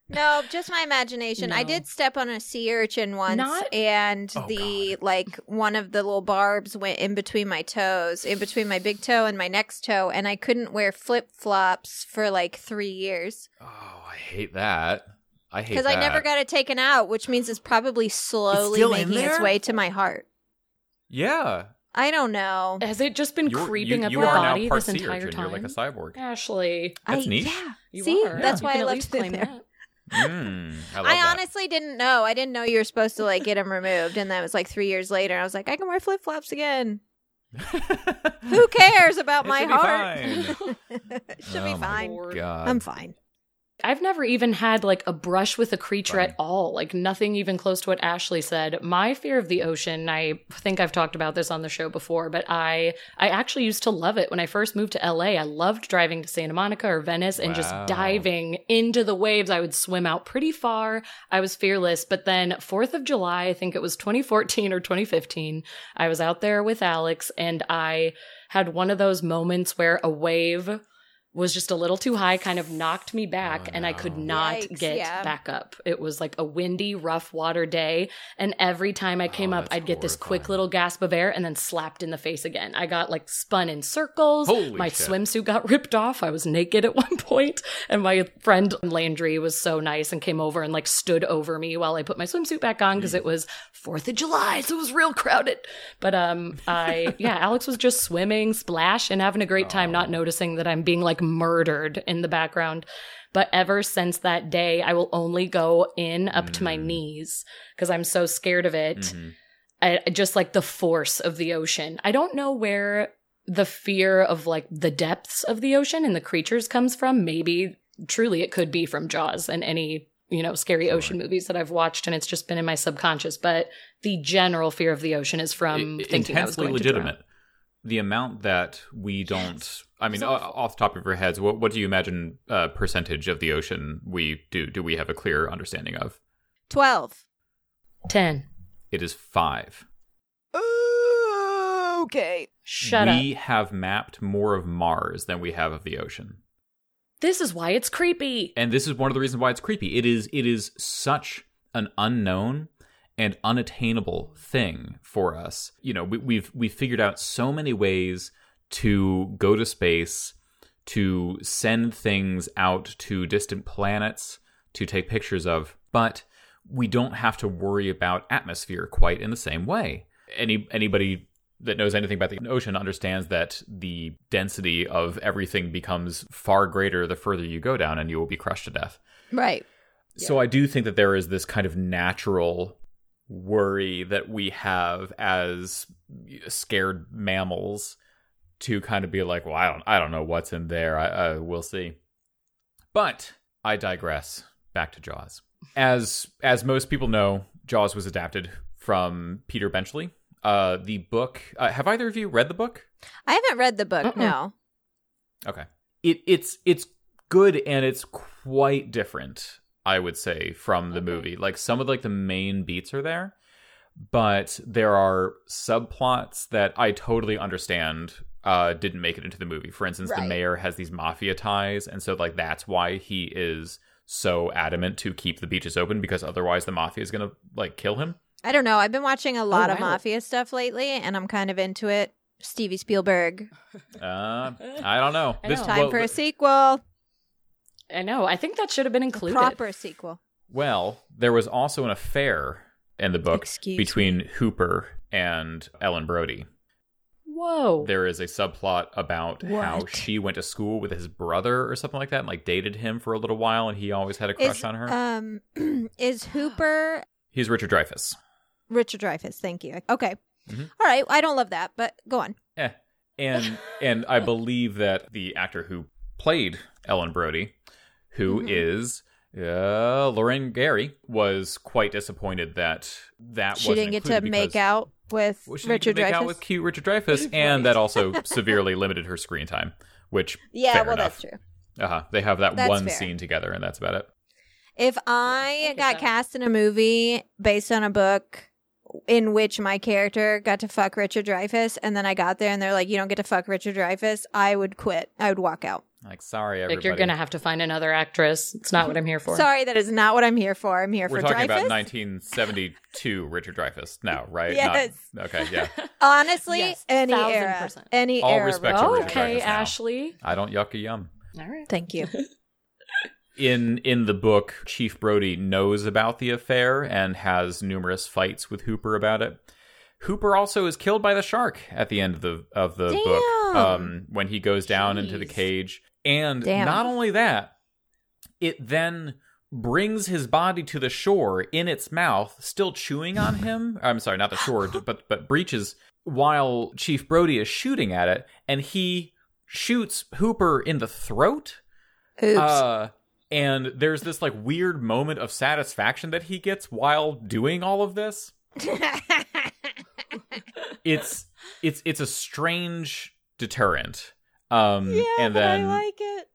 [SPEAKER 3] No, just my imagination. I did step on a sea urchin once,
[SPEAKER 2] Not-
[SPEAKER 3] and
[SPEAKER 4] Oh,
[SPEAKER 3] the like one of the little barbs went in between my toes, in between my big toe and my next toe, and I couldn't wear flip flops for like three years
[SPEAKER 4] Oh, I hate that. I hate
[SPEAKER 3] because. I never got it taken out, which means it's probably slowly
[SPEAKER 4] still in
[SPEAKER 3] making its way to my heart.
[SPEAKER 4] Yeah.
[SPEAKER 3] I don't know.
[SPEAKER 2] Has it just been
[SPEAKER 4] You're-
[SPEAKER 2] creeping
[SPEAKER 4] you,
[SPEAKER 2] up
[SPEAKER 4] you
[SPEAKER 2] your body
[SPEAKER 4] now part
[SPEAKER 2] this
[SPEAKER 4] sea
[SPEAKER 2] entire
[SPEAKER 4] urchin.
[SPEAKER 2] time?
[SPEAKER 4] You're like a cyborg.
[SPEAKER 2] Ashley,
[SPEAKER 4] That's
[SPEAKER 3] I,
[SPEAKER 4] niche.
[SPEAKER 3] Yeah.
[SPEAKER 2] you
[SPEAKER 3] See,
[SPEAKER 2] are.
[SPEAKER 3] that's
[SPEAKER 2] You
[SPEAKER 3] why I
[SPEAKER 2] at
[SPEAKER 3] left
[SPEAKER 2] least
[SPEAKER 3] it
[SPEAKER 2] claim
[SPEAKER 3] there.
[SPEAKER 2] that.
[SPEAKER 4] Mm, I
[SPEAKER 3] I honestly didn't know. I didn't know you were supposed to like get them removed, and that was like three years later. I was like, I can wear flip flops again. Who cares about
[SPEAKER 4] It
[SPEAKER 3] my
[SPEAKER 4] should be
[SPEAKER 3] heart?
[SPEAKER 4] fine.
[SPEAKER 3] should
[SPEAKER 4] Oh
[SPEAKER 3] be fine.
[SPEAKER 4] God.
[SPEAKER 3] I'm fine.
[SPEAKER 2] I've never even had like a brush with a creature
[SPEAKER 4] Funny.
[SPEAKER 2] at all. Like nothing even close to what Ashley said. My fear of the ocean, I think I've talked about this on the show before, but I I actually used to love it when I first moved to LA. I loved driving to Santa Monica or Venice and just diving into the waves. I would swim out pretty far. I was fearless. But then 4th of July, I think it was 2014 or 2015, I was out there with Alex and I had one of those moments where a wave was just a little too high, kind of knocked me back,
[SPEAKER 4] Oh,
[SPEAKER 2] and I could not
[SPEAKER 3] Yikes,
[SPEAKER 2] get
[SPEAKER 3] yeah.
[SPEAKER 2] back up. It was like a windy, rough water day. And every time I came
[SPEAKER 4] Oh,
[SPEAKER 2] up, I'd get this quick little gasp of air and then slapped in the face again. I got like spun in circles.
[SPEAKER 4] Holy
[SPEAKER 2] my
[SPEAKER 4] shit.
[SPEAKER 2] swimsuit got ripped off. I was naked at one point, And my friend Landry was so nice and came over and like stood over me while I put my swimsuit back on because it was 4th of July. So it was real crowded. But um, I, yeah, Alex was just swimming, splash, and having a great time, not noticing that I'm being like murdered in the background. But ever since that day, I will only go in up to my
[SPEAKER 4] Mm.
[SPEAKER 2] knees because I'm so scared of it.
[SPEAKER 4] Mhm.
[SPEAKER 2] I, just like the force of the ocean. I don't know where the fear of like the depths of the ocean and the creatures comes from. Maybe truly it could be from Jaws and any, you know, scary
[SPEAKER 4] Sure.
[SPEAKER 2] ocean movies that I've watched and it's just been in my subconscious. But the general fear of the ocean is from
[SPEAKER 4] I-
[SPEAKER 2] thinking I was going
[SPEAKER 4] legitimate. The amount that we don't, I mean,
[SPEAKER 2] It's
[SPEAKER 4] off the top of our heads, what, what do you imagine uh, percentage of the ocean we do? Do we have a clear understanding of?
[SPEAKER 2] Twelve. Ten.
[SPEAKER 4] It is five.
[SPEAKER 3] Okay.
[SPEAKER 2] Shut
[SPEAKER 4] we
[SPEAKER 2] up.
[SPEAKER 4] have mapped more of Mars than we have of the ocean.
[SPEAKER 2] This is why it's creepy.
[SPEAKER 4] and this is one of the reasons why it's creepy. It is it is such an unknown and unattainable thing for us. You know, we, we've we've figured out so many ways to go to space, to send things out to distant planets to take pictures of, but we don't have to worry about atmosphere quite in the same way. Any anybody that knows anything about the ocean understands that the density of everything becomes far greater the further you go down and you will be crushed to death.
[SPEAKER 3] Right.
[SPEAKER 4] So I do think that there is this kind of natural worry that we have as scared mammals to kind of be like, well, I don't, I don't know what's in there. I, uh, we'll see. But I digress. Back to Jaws. As as most people know, Jaws was adapted from Peter Benchley. Uh, the book. Uh, have either of you read the book?
[SPEAKER 3] I haven't read the book.
[SPEAKER 2] Uh-uh.
[SPEAKER 3] No.
[SPEAKER 4] Okay. It it's it's good and it's quite different, I would say, from the
[SPEAKER 2] Okay.
[SPEAKER 4] movie. Like some of like the main beats are there, but there are subplots that I totally understand uh didn't make it into the movie. For instance, the mayor has these mafia ties and so like that's why he is so adamant to keep the beaches open because otherwise the mafia is going to like kill him.
[SPEAKER 3] I don't know. I've been watching a lot of
[SPEAKER 2] wow.
[SPEAKER 3] mafia stuff lately, and I'm kind of into it. Stevie Spielberg.
[SPEAKER 4] Uh I don't know.
[SPEAKER 2] I
[SPEAKER 4] This
[SPEAKER 2] know.
[SPEAKER 3] Time
[SPEAKER 4] well,
[SPEAKER 3] for a sequel.
[SPEAKER 2] I know. I think that should have been
[SPEAKER 3] A
[SPEAKER 2] included.
[SPEAKER 3] proper sequel.
[SPEAKER 4] Well, there was also an affair in the book
[SPEAKER 3] Excuse
[SPEAKER 4] between Hooper and Ellen Brody.
[SPEAKER 2] Whoa.
[SPEAKER 4] There is a subplot about how she went to school with his brother or something like that and like dated him for a little while and he always had a crush
[SPEAKER 3] Is,
[SPEAKER 4] on her.
[SPEAKER 3] Um, is Hooper
[SPEAKER 4] He's Richard Dreyfuss.
[SPEAKER 3] Richard Dreyfuss? Thank you. Okay.
[SPEAKER 4] Mhm.
[SPEAKER 3] All right. I don't love that, but go on.
[SPEAKER 4] Eh. And and I believe that the actor who played Ellen Brody, who
[SPEAKER 3] Mhm.
[SPEAKER 4] is uh, Lorraine Gary, was quite disappointed that that
[SPEAKER 3] she
[SPEAKER 4] wasn't
[SPEAKER 3] didn't get to make out with
[SPEAKER 4] Well, she
[SPEAKER 3] Richard
[SPEAKER 4] make
[SPEAKER 3] Dreyfuss.
[SPEAKER 4] out with cute Richard Dreyfuss, and that also severely limited her screen time. Which
[SPEAKER 3] yeah,
[SPEAKER 4] fair
[SPEAKER 3] well,
[SPEAKER 4] enough.
[SPEAKER 3] that's true.
[SPEAKER 4] Uh huh. They have that
[SPEAKER 3] That's
[SPEAKER 4] one
[SPEAKER 3] fair.
[SPEAKER 4] scene together, and that's about it.
[SPEAKER 3] If I
[SPEAKER 2] get
[SPEAKER 3] got
[SPEAKER 2] that.
[SPEAKER 3] cast in a movie based on a book in which my character got to fuck Richard Dreyfuss, and then I got there and they're like, "You don't get to fuck Richard Dreyfuss," I would quit. I would walk out.
[SPEAKER 4] Like, sorry, everybody.
[SPEAKER 2] like you're gonna have to find another actress. It's not what I'm here for.
[SPEAKER 3] Sorry, that is not what I'm here for. I'm here for Griffith.
[SPEAKER 4] We're
[SPEAKER 3] for
[SPEAKER 4] talking
[SPEAKER 3] Dreyfuss.
[SPEAKER 4] about 1972 Richard Dreyfuss now, right?
[SPEAKER 3] Yes.
[SPEAKER 4] Not, okay, yeah.
[SPEAKER 3] Honestly,
[SPEAKER 2] Yes,
[SPEAKER 3] any
[SPEAKER 2] thousand
[SPEAKER 3] era,
[SPEAKER 2] percent.
[SPEAKER 3] any
[SPEAKER 4] All
[SPEAKER 3] era.
[SPEAKER 4] respect
[SPEAKER 3] of
[SPEAKER 4] to
[SPEAKER 3] Richard
[SPEAKER 4] Richard
[SPEAKER 2] okay,
[SPEAKER 4] Dreyfuss now.
[SPEAKER 2] Ashley.
[SPEAKER 4] I don't yuck a yum.
[SPEAKER 2] All right.
[SPEAKER 3] Thank you.
[SPEAKER 4] In in the book, Chief Brody knows about the affair and has numerous fights with Hooper about it. Hooper also is killed by the shark at the end of the of the book
[SPEAKER 3] Damn.
[SPEAKER 4] um, when he goes down into the
[SPEAKER 2] Jeez.
[SPEAKER 4] cage. And
[SPEAKER 3] Damn.
[SPEAKER 4] not only that, it then brings his body to the shore in its mouth, still chewing on him. I'm sorry, not the shore, but but breaches while Chief Brody is shooting at it, and he shoots Hooper in the throat.
[SPEAKER 3] Oops.
[SPEAKER 4] Uh, and there's this like weird moment of satisfaction that he gets while doing all of this. It's it's it's a strange deterrent. Um,
[SPEAKER 3] yeah,
[SPEAKER 4] and
[SPEAKER 3] but
[SPEAKER 4] then
[SPEAKER 3] I like it.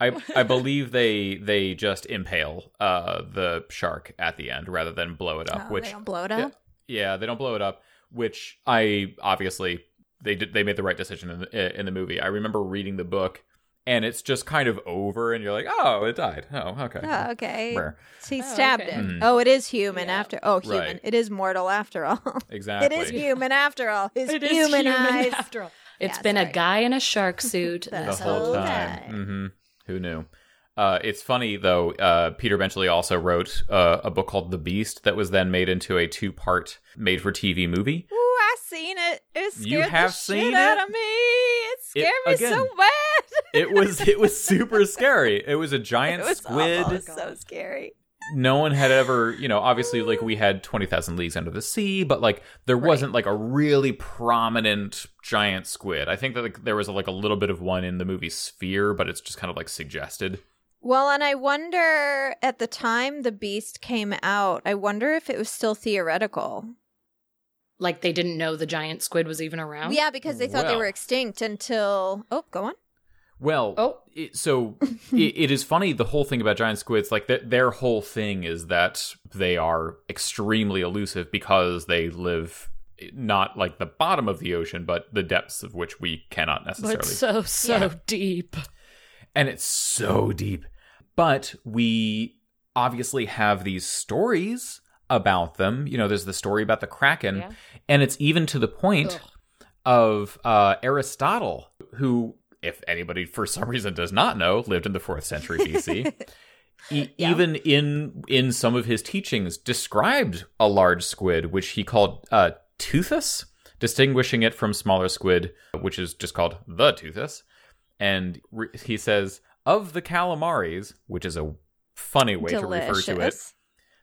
[SPEAKER 4] I I believe they they just impale uh the shark at the end rather than blow it up,
[SPEAKER 3] Oh,
[SPEAKER 4] which
[SPEAKER 3] they don't blow it up.
[SPEAKER 4] yeah, they don't blow it up, which I obviously they did they made the right decision in the in the movie. I remember reading the book and it's just kind of over and you're like, "Oh, it died." Oh, okay.
[SPEAKER 3] Oh, okay.
[SPEAKER 4] Brr.
[SPEAKER 3] He
[SPEAKER 2] Oh,
[SPEAKER 3] stabbed
[SPEAKER 2] okay.
[SPEAKER 3] him.
[SPEAKER 4] Mhm.
[SPEAKER 3] Oh, it is human
[SPEAKER 2] Yeah.
[SPEAKER 3] after. Oh, human.
[SPEAKER 4] Right.
[SPEAKER 3] It is mortal after all.
[SPEAKER 4] Exactly.
[SPEAKER 3] It is human after all. His
[SPEAKER 2] It is
[SPEAKER 3] human,
[SPEAKER 2] human
[SPEAKER 3] eyes.
[SPEAKER 2] after all. It's
[SPEAKER 3] Yeah,
[SPEAKER 2] been
[SPEAKER 3] sorry.
[SPEAKER 2] a guy in a shark suit
[SPEAKER 3] The
[SPEAKER 4] the whole
[SPEAKER 3] whole
[SPEAKER 4] time.
[SPEAKER 3] time.
[SPEAKER 4] hmm Who knew? Uh, it's funny though. Uh, Peter Benchley also wrote uh, a book called The Beast that was then made into a two-part made-for-TV movie.
[SPEAKER 3] Ooh, I seen it. It scared
[SPEAKER 4] You have
[SPEAKER 3] the
[SPEAKER 4] seen
[SPEAKER 3] shit
[SPEAKER 4] it?
[SPEAKER 3] out of me. It scared me
[SPEAKER 4] again,
[SPEAKER 3] so bad.
[SPEAKER 4] It was it was super scary. It was a giant
[SPEAKER 3] it was
[SPEAKER 4] squid.
[SPEAKER 3] awful. It was so scary.
[SPEAKER 4] No one had ever, you know, obviously like we had 20,000 Leagues Under the Sea, but like there wasn't like a really prominent giant squid. I think that like, there was like a little bit of one in the movie Sphere, but it's just kind of like suggested.
[SPEAKER 3] Well, and I wonder at the time the beast came out, I wonder if it was still theoretical.
[SPEAKER 2] Like they didn't know the giant squid was even around.
[SPEAKER 3] Yeah, because they thought they were extinct until. Oh, go on.
[SPEAKER 4] Well,
[SPEAKER 2] Oh.
[SPEAKER 4] it, so it, it is funny the whole thing about giant squids like th- their whole thing is that they are extremely elusive because they live not like the bottom of the ocean but the depths of which we cannot necessarily
[SPEAKER 2] But so so
[SPEAKER 3] Yeah.
[SPEAKER 2] deep.
[SPEAKER 4] and it's so deep. But we obviously have these stories about them. You know, there's the story about the Kraken,
[SPEAKER 2] Yeah.
[SPEAKER 4] and it's even to the point
[SPEAKER 2] Ugh.
[SPEAKER 4] of uh, Aristotle, who, if anybody for some reason does not know, lived in the fourth century BC. E-
[SPEAKER 3] Yeah.
[SPEAKER 4] Even in in some of his teachings, described a large squid, which he called uh, Teuthus, distinguishing it from smaller squid, which is just called the Toothus and re- he says of the calamaris, which is a funny way to refer to it.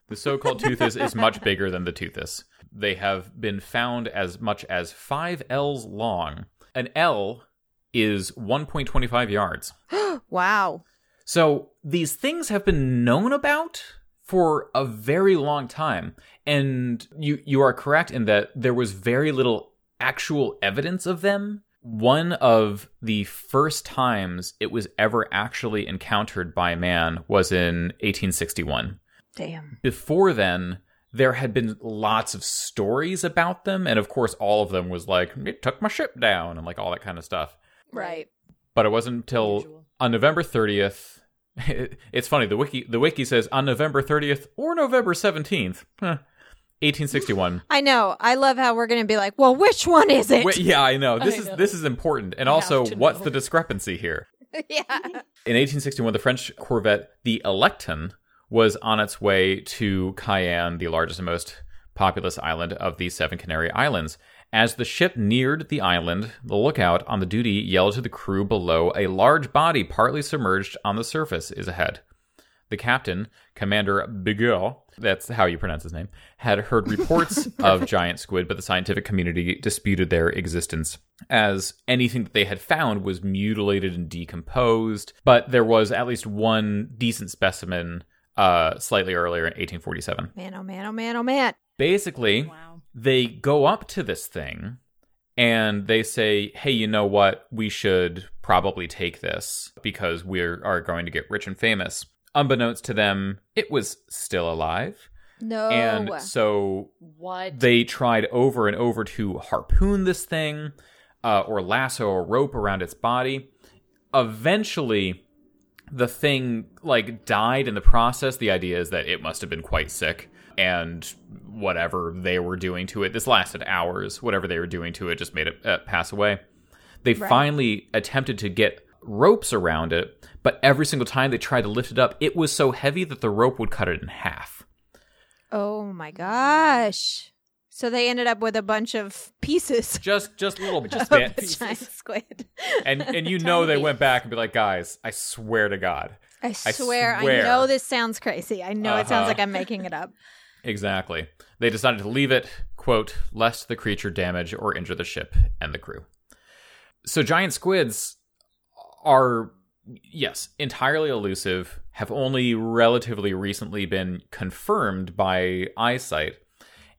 [SPEAKER 4] The so-called teuthus is much bigger than the toothus. They have been found as much as five ells long. An ell is 1.25 yards.
[SPEAKER 3] Wow.
[SPEAKER 4] So these things have been known about for a very long time. And you, you are correct in that there was very little actual evidence of them. One of the first times it was ever actually encountered by man was in 1861.
[SPEAKER 3] Damn.
[SPEAKER 4] Before then, there had been lots of stories about them. And of course, all of them was like, it took my ship down and like all that kind of stuff.
[SPEAKER 3] Right.
[SPEAKER 4] But it wasn't until
[SPEAKER 2] Usual.
[SPEAKER 4] on November 30th. It's funny. The wiki the wiki says on November 30th or November 17th, huh, 1861.
[SPEAKER 3] I know. I love how we're going to be like, well, which one is it?
[SPEAKER 4] Wait, yeah, I know. This
[SPEAKER 2] I
[SPEAKER 4] is
[SPEAKER 2] know.
[SPEAKER 4] this is important. And
[SPEAKER 2] I
[SPEAKER 4] also, what's
[SPEAKER 2] know.
[SPEAKER 4] the discrepancy here?
[SPEAKER 3] yeah.
[SPEAKER 4] In 1861, the French corvette the Alecton was on its way to Cayenne, the largest and most populous island of the Seven Canary Islands. As the ship neared the island, the lookout on the duty yelled to the crew below a large body partly submerged on the surface is ahead. The captain, Commander Bigot, that's how you pronounce his name, had heard reports of giant squid, but the scientific community disputed their existence, as anything that they had found was mutilated and decomposed. But there was at least one decent specimen uh, slightly earlier in 1847.
[SPEAKER 3] Man, oh man, oh man, oh man.
[SPEAKER 4] Basically,
[SPEAKER 2] Wow.
[SPEAKER 4] They go up to this thing and they say, hey, you know what? We should probably take this because we are going to get rich and famous. Unbeknownst to them, it was still alive.
[SPEAKER 3] No.
[SPEAKER 4] And so
[SPEAKER 2] What?
[SPEAKER 4] they tried over and over to harpoon this thing uh, or lasso a rope around its body. Eventually, the thing like died in the process. The idea is that it must have been quite sick and whatever they were doing to it. This lasted hours. Whatever they were doing to it just made it uh, pass away. They
[SPEAKER 3] Right.
[SPEAKER 4] finally attempted to get ropes around it, but every single time they tried to lift it up, it was so heavy that the rope would cut it in half.
[SPEAKER 3] oh my gosh. So they ended up with a bunch of pieces
[SPEAKER 4] Just just little
[SPEAKER 3] of the
[SPEAKER 4] bits.
[SPEAKER 3] giant squid.
[SPEAKER 4] and and you know they went back and be like, guys, I swear to God,
[SPEAKER 3] I swear, I,
[SPEAKER 4] swear.
[SPEAKER 3] know this sounds crazy. I know it sounds
[SPEAKER 4] Uh-huh.
[SPEAKER 3] like I'm making it up.
[SPEAKER 4] Exactly. They decided to leave it, quote, lest the creature damage or injure the ship and the crew. So giant squids are yes, entirely elusive, have only relatively recently been confirmed by eyesight.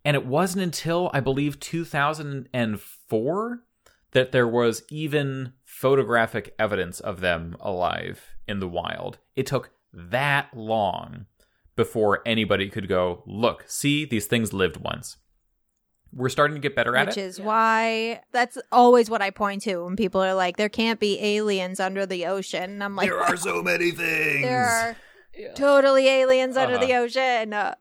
[SPEAKER 4] And it wasn't until I believe 2004 that there was even photographic evidence of them alive in the wild. It took that long before anybody could go, look, see, these things lived once. We're starting to get better at it.
[SPEAKER 3] Which
[SPEAKER 4] it.
[SPEAKER 3] is why that's always what I point to when people are like, there can't be aliens under the ocean. And I'm like, there are
[SPEAKER 4] so many things.
[SPEAKER 3] there are
[SPEAKER 2] Yeah.
[SPEAKER 3] totally aliens under
[SPEAKER 4] Uh-huh.
[SPEAKER 3] the ocean. Uh,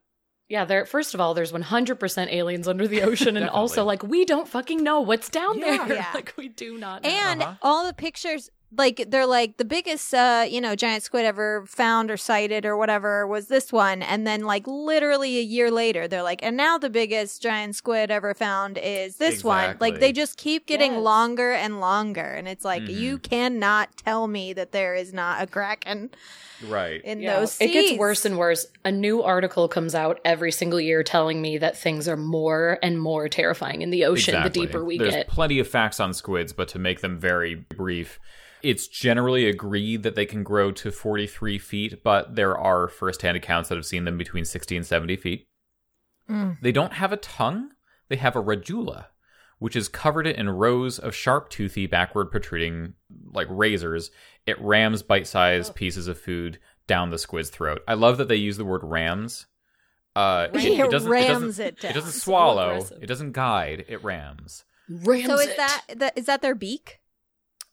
[SPEAKER 2] Yeah, there. First of all, there's 100% aliens under the ocean, and also like we don't fucking know what's down
[SPEAKER 4] Yeah.
[SPEAKER 2] there.
[SPEAKER 3] Yeah.
[SPEAKER 2] like we do not. Know.
[SPEAKER 3] and
[SPEAKER 4] Uh-huh.
[SPEAKER 3] all the pictures like they're like the biggest uh you know giant squid ever found or sighted or whatever was this one and then like literally a year later they're like and now the biggest giant squid ever found is this one like they just keep getting
[SPEAKER 2] Yes.
[SPEAKER 3] longer and longer and it's like
[SPEAKER 4] Mhm.
[SPEAKER 3] you cannot tell me that there is not a kraken
[SPEAKER 4] Right.
[SPEAKER 3] in
[SPEAKER 2] Yeah,
[SPEAKER 3] those
[SPEAKER 2] it gets worse and worse. A new article comes out every single year telling me that things are more and more terrifying in the ocean
[SPEAKER 4] Exactly.
[SPEAKER 2] the deeper we
[SPEAKER 4] There's
[SPEAKER 2] get.
[SPEAKER 4] plenty of facts on squids, but to make them very brief, it's generally agreed that they can grow to 43 feet, but there are firsthand accounts that have seen them between 60 and 70 feet.
[SPEAKER 3] Mm.
[SPEAKER 4] They don't have a tongue, they have a radula, which is covered in rows of sharp, toothy, backward protruding, like razors. It rams bite sized pieces of food down the squid's throat. I love that they use the word rams. Uh,
[SPEAKER 3] It
[SPEAKER 4] it, doesn't, it doesn't,
[SPEAKER 3] it down.
[SPEAKER 4] it doesn't swallow.
[SPEAKER 2] aggressive.
[SPEAKER 4] It doesn't guide. It rams.
[SPEAKER 2] Rams
[SPEAKER 3] so is
[SPEAKER 2] it.
[SPEAKER 3] that, that is that their beak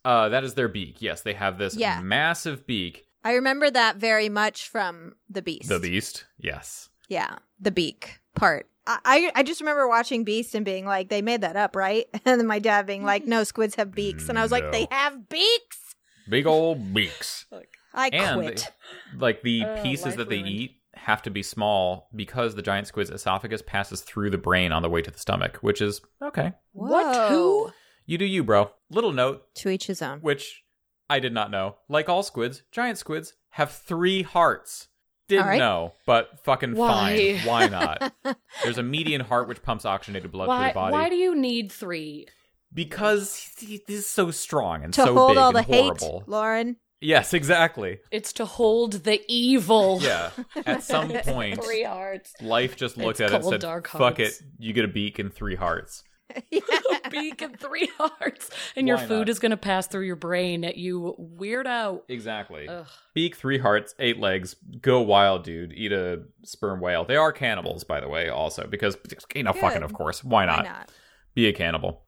[SPEAKER 4] Uh, that is their beak. Yes, they have this
[SPEAKER 3] Yeah.
[SPEAKER 4] massive beak.
[SPEAKER 3] i remember that very much from the beast
[SPEAKER 4] The beast. Yes.
[SPEAKER 3] Yeah, the beak part. I, I I just remember watching Beast and being like, they made that up, right? And then my dad being like, no, squids have beaks. And I was like, they have beaks?
[SPEAKER 4] Big old beaks.
[SPEAKER 3] I
[SPEAKER 4] And
[SPEAKER 3] quit.
[SPEAKER 4] like the
[SPEAKER 2] Uh,
[SPEAKER 4] pieces that they
[SPEAKER 2] ruined.
[SPEAKER 4] eat have to be small because the giant squid's esophagus passes through the brain on the way to the stomach, which is okay.
[SPEAKER 2] What? Who?
[SPEAKER 4] You do you, bro. Little note,
[SPEAKER 3] To each his own.
[SPEAKER 4] which I did not know. Like all squids, giant squids have three hearts. Didn't
[SPEAKER 3] All right.
[SPEAKER 4] know, but fucking
[SPEAKER 2] Why?
[SPEAKER 4] fine. Why not? There's a median heart which pumps oxygenated blood through
[SPEAKER 2] Why?
[SPEAKER 4] the body.
[SPEAKER 2] Why do you need three?
[SPEAKER 4] because he, he's so strong and
[SPEAKER 3] to
[SPEAKER 4] so
[SPEAKER 3] hold
[SPEAKER 4] big
[SPEAKER 3] all the
[SPEAKER 4] and
[SPEAKER 3] hate,
[SPEAKER 4] horrible.
[SPEAKER 3] Lauren.
[SPEAKER 4] Yes, exactly.
[SPEAKER 2] It's to hold the evil.
[SPEAKER 4] Yeah. At some point,
[SPEAKER 2] Three hearts.
[SPEAKER 4] life just looked
[SPEAKER 2] It's
[SPEAKER 4] at it and
[SPEAKER 2] called
[SPEAKER 4] said,
[SPEAKER 2] Dark
[SPEAKER 4] "Fuck
[SPEAKER 2] Hearts."
[SPEAKER 4] it, you get a beak and three hearts."
[SPEAKER 2] a beak and three hearts. And your food
[SPEAKER 4] not?
[SPEAKER 2] is going to pass through your brain, you weirdo.
[SPEAKER 4] Exactly.
[SPEAKER 2] Ugh.
[SPEAKER 4] Beak, three hearts, eight legs. Go wild, dude. Eat a sperm whale. They are cannibals, by the way, also because you know, fucking, of course. Why
[SPEAKER 3] Why
[SPEAKER 4] not?
[SPEAKER 3] not?
[SPEAKER 4] Be a cannibal.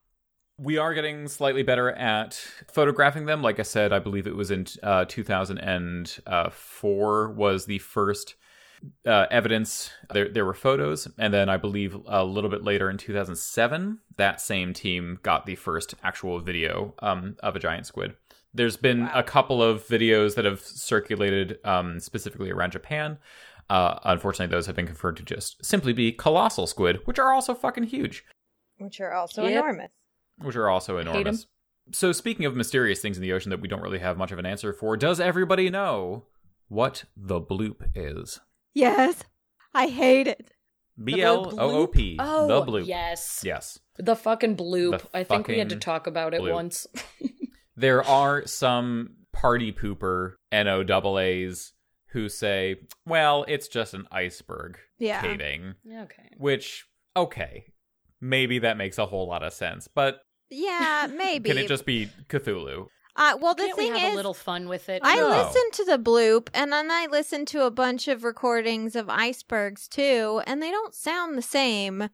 [SPEAKER 4] We are getting slightly better at photographing them. Like I said, I believe it was in uh, 2004 was the first uh, evidence. There, there were photos, and then I believe a little bit later in 2007, that same team got the first actual video um, of a giant squid. There's been a couple of videos that have circulated um, specifically around Japan. Uh, unfortunately, those have been confirmed to just simply be colossal squid, which are also fucking huge
[SPEAKER 3] Which are also
[SPEAKER 2] Yep.
[SPEAKER 3] enormous.
[SPEAKER 4] which are also enormous. So, speaking of mysterious things in the ocean that we don't really have much of an answer for, does everybody know what the bloop is?
[SPEAKER 3] Yes, I hate it.
[SPEAKER 4] B L O O P.
[SPEAKER 2] Oh,
[SPEAKER 4] the bloop.
[SPEAKER 2] yes.
[SPEAKER 4] Yes.
[SPEAKER 2] The fucking bloop.
[SPEAKER 4] The
[SPEAKER 2] I think we had to talk about it
[SPEAKER 4] bloop.
[SPEAKER 2] once.
[SPEAKER 4] There are some party pooper NOAAs who say, well, it's just an iceberg
[SPEAKER 3] Yeah.
[SPEAKER 4] caving,
[SPEAKER 2] okay.
[SPEAKER 4] which, okay, maybe that makes a whole lot of sense, but
[SPEAKER 3] Yeah, maybe.
[SPEAKER 4] can it just be Cthulhu?
[SPEAKER 3] Uh, well, the
[SPEAKER 2] Can't we
[SPEAKER 3] thing
[SPEAKER 2] have
[SPEAKER 3] is,
[SPEAKER 2] a little fun with it?
[SPEAKER 3] I
[SPEAKER 4] No.
[SPEAKER 3] listened to the bloop, and then I listened to a bunch of recordings of icebergs too, and they don't sound the same.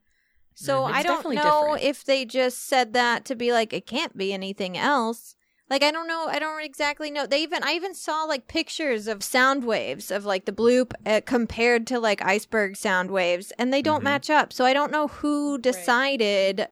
[SPEAKER 3] So
[SPEAKER 4] Mhm.
[SPEAKER 3] I don't know
[SPEAKER 2] different.
[SPEAKER 3] if they just said that to be like it can't be anything else. Like I don't know, I don't exactly know. They even I even saw like pictures of sound waves of like the bloop uh, compared to like iceberg sound waves, and they don't
[SPEAKER 4] Mhm.
[SPEAKER 3] match up. So I don't know who decided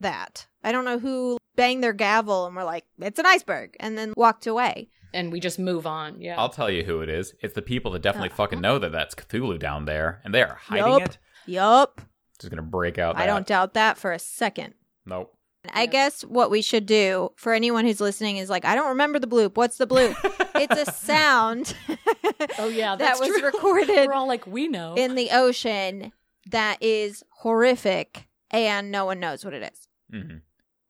[SPEAKER 3] that. I don't know who banged their gavel and were like, "It's an iceberg," and then walked away.
[SPEAKER 2] and we just move on. Yeah.
[SPEAKER 4] I'll tell you who it is. It's the people that definitely
[SPEAKER 3] Uh-huh.
[SPEAKER 4] fucking know that that's Cthulhu down there, and they are hiding
[SPEAKER 3] Yup.
[SPEAKER 4] it.
[SPEAKER 3] Yup.
[SPEAKER 4] Just gonna break out.
[SPEAKER 3] I don't doubt that for a second.
[SPEAKER 4] Nope.
[SPEAKER 3] I
[SPEAKER 2] Yeah.
[SPEAKER 3] guess what we should do for anyone who's listening is like, I don't remember the bloop. What's the bloop? it's a sound
[SPEAKER 2] oh yeah,
[SPEAKER 3] that was
[SPEAKER 2] true.
[SPEAKER 3] recorded
[SPEAKER 2] We're all like, we know.
[SPEAKER 3] in the ocean that is horrific and no one knows what it is.
[SPEAKER 4] Hmm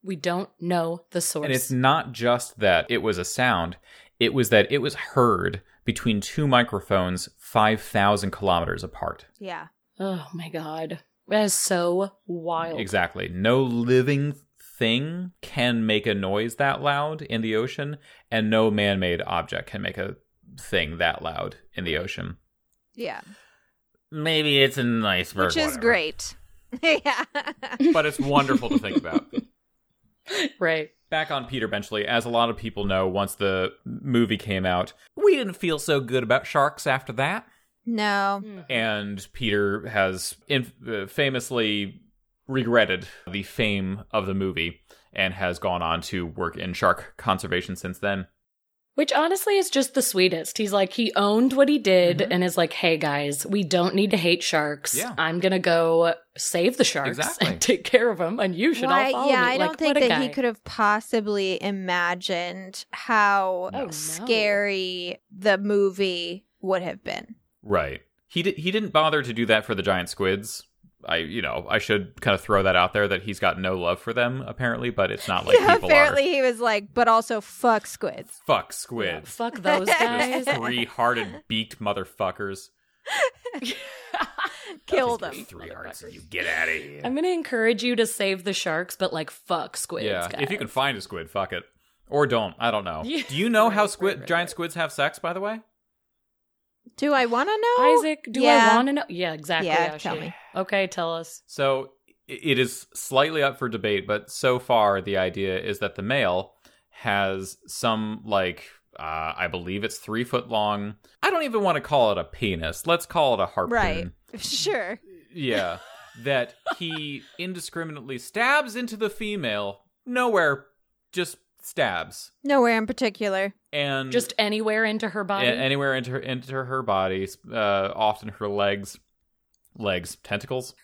[SPEAKER 2] we don't know the source.
[SPEAKER 4] And it's not just that it was a sound; it was that it was heard between two microphones, five thousand kilometers apart.
[SPEAKER 3] Yeah.
[SPEAKER 2] oh my god, that is so wild.
[SPEAKER 4] Exactly. No living thing can make a noise that loud in the ocean, and no man-made object can make a thing that loud in the ocean.
[SPEAKER 3] Yeah.
[SPEAKER 4] Maybe it's an iceberg,
[SPEAKER 3] Which is
[SPEAKER 4] whatever.
[SPEAKER 3] great. yeah.
[SPEAKER 4] but it's wonderful to think about.
[SPEAKER 2] Right.
[SPEAKER 4] Back on Peter Benchley, as a lot of people know, once the movie came out, we didn't feel so good about sharks after that.
[SPEAKER 3] no.
[SPEAKER 4] And Peter has in- uh, famously regretted the fame of the movie and has gone on to work in shark conservation since then.
[SPEAKER 2] Which honestly is just the sweetest. He's like, he owned what he did
[SPEAKER 4] Mhm.
[SPEAKER 2] and is like, hey guys, we don't need to hate sharks.
[SPEAKER 4] Yeah.
[SPEAKER 2] I'm going to go save the sharks
[SPEAKER 4] Exactly.
[SPEAKER 2] and take care of them, and you should
[SPEAKER 3] Why-
[SPEAKER 2] all follow
[SPEAKER 3] yeah,
[SPEAKER 2] me.
[SPEAKER 3] I
[SPEAKER 2] Like,
[SPEAKER 3] don't think
[SPEAKER 2] what a
[SPEAKER 3] that he could have possibly imagined how
[SPEAKER 2] Oh, no.
[SPEAKER 3] scary the movie would have been.
[SPEAKER 4] Right. He did. He didn't bother to do that for the giant squids. I, you know, I should kind of throw that out there that he's got no love for them apparently, but it's not like
[SPEAKER 3] yeah,
[SPEAKER 4] people
[SPEAKER 3] apparently
[SPEAKER 4] are.
[SPEAKER 3] he was like, but also fuck squids.
[SPEAKER 4] Fuck
[SPEAKER 2] Yeah,
[SPEAKER 4] squids.
[SPEAKER 2] fuck those guys.
[SPEAKER 4] Three-hearted beaked motherfuckers.
[SPEAKER 3] Kill them.
[SPEAKER 4] Three hearts and you get out of here.
[SPEAKER 2] I'm going to encourage you to save the sharks, but like, fuck squids.
[SPEAKER 4] yeah,
[SPEAKER 2] guys.
[SPEAKER 4] if you can find a squid, fuck it, or don't. I don't know.
[SPEAKER 2] Yeah.
[SPEAKER 4] Do you know how squid
[SPEAKER 2] right, right,
[SPEAKER 4] giant
[SPEAKER 2] right.
[SPEAKER 4] squids have sex? By the way,
[SPEAKER 3] Do I want to know?
[SPEAKER 2] Isaac, do
[SPEAKER 3] Yeah.
[SPEAKER 2] I want to know? Yeah, exactly.
[SPEAKER 3] Yeah,
[SPEAKER 2] Ashi.
[SPEAKER 3] tell me.
[SPEAKER 2] Okay, tell us.
[SPEAKER 4] so it is slightly up for debate, but so far the idea is that the male has some like. Uh, I believe it's three foot long. I don't even want to call it a penis. Let's call it a harpoon.
[SPEAKER 3] Right. Sure.
[SPEAKER 4] Yeah. that he indiscriminately stabs into the female, nowhere, just stabs.
[SPEAKER 3] Nowhere in particular.
[SPEAKER 4] And
[SPEAKER 2] Just anywhere into her
[SPEAKER 4] a-
[SPEAKER 2] body.
[SPEAKER 4] anywhere into her, into her body, uh, often her legs, legs, tentacles,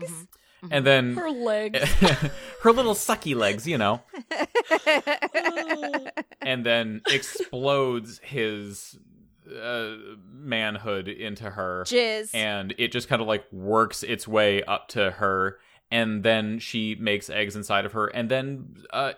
[SPEAKER 2] Mhm.
[SPEAKER 4] and then
[SPEAKER 2] Her legs.
[SPEAKER 4] her little sucky legs, you know, and then explodes his uh, manhood into her.
[SPEAKER 3] Jizz.
[SPEAKER 4] and it just kind of like works its way up to her and then she makes eggs inside of her, and then uh,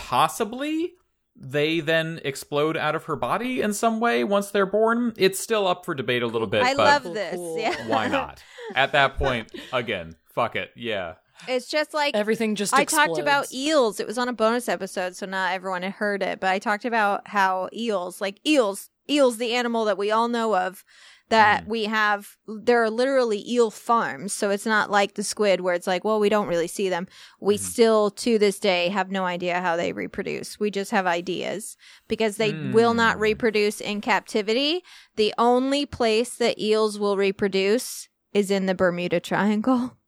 [SPEAKER 4] possibly they then explode out of her body in some way once they're born. It's still up for debate a little bit.
[SPEAKER 3] I
[SPEAKER 4] but
[SPEAKER 3] love this.
[SPEAKER 2] cool.
[SPEAKER 3] Yeah.
[SPEAKER 4] why not? At that point, again, fuck it. Yeah.
[SPEAKER 3] It's just like
[SPEAKER 2] Everything just
[SPEAKER 3] I
[SPEAKER 2] explodes.
[SPEAKER 3] talked about eels. It was on a bonus episode, so not everyone had heard it. But I talked about how eels, like eels, eels, the animal that we all know of, that
[SPEAKER 4] Mm.
[SPEAKER 3] we have. There are literally eel farms, so it's not like the squid where it's like, well, we don't really see them. We
[SPEAKER 4] Mhm.
[SPEAKER 3] still, to this day, have no idea how they reproduce. We just have ideas because they will not
[SPEAKER 4] Mm.
[SPEAKER 3] reproduce in captivity. The only place that eels will reproduce is in the Bermuda Triangle.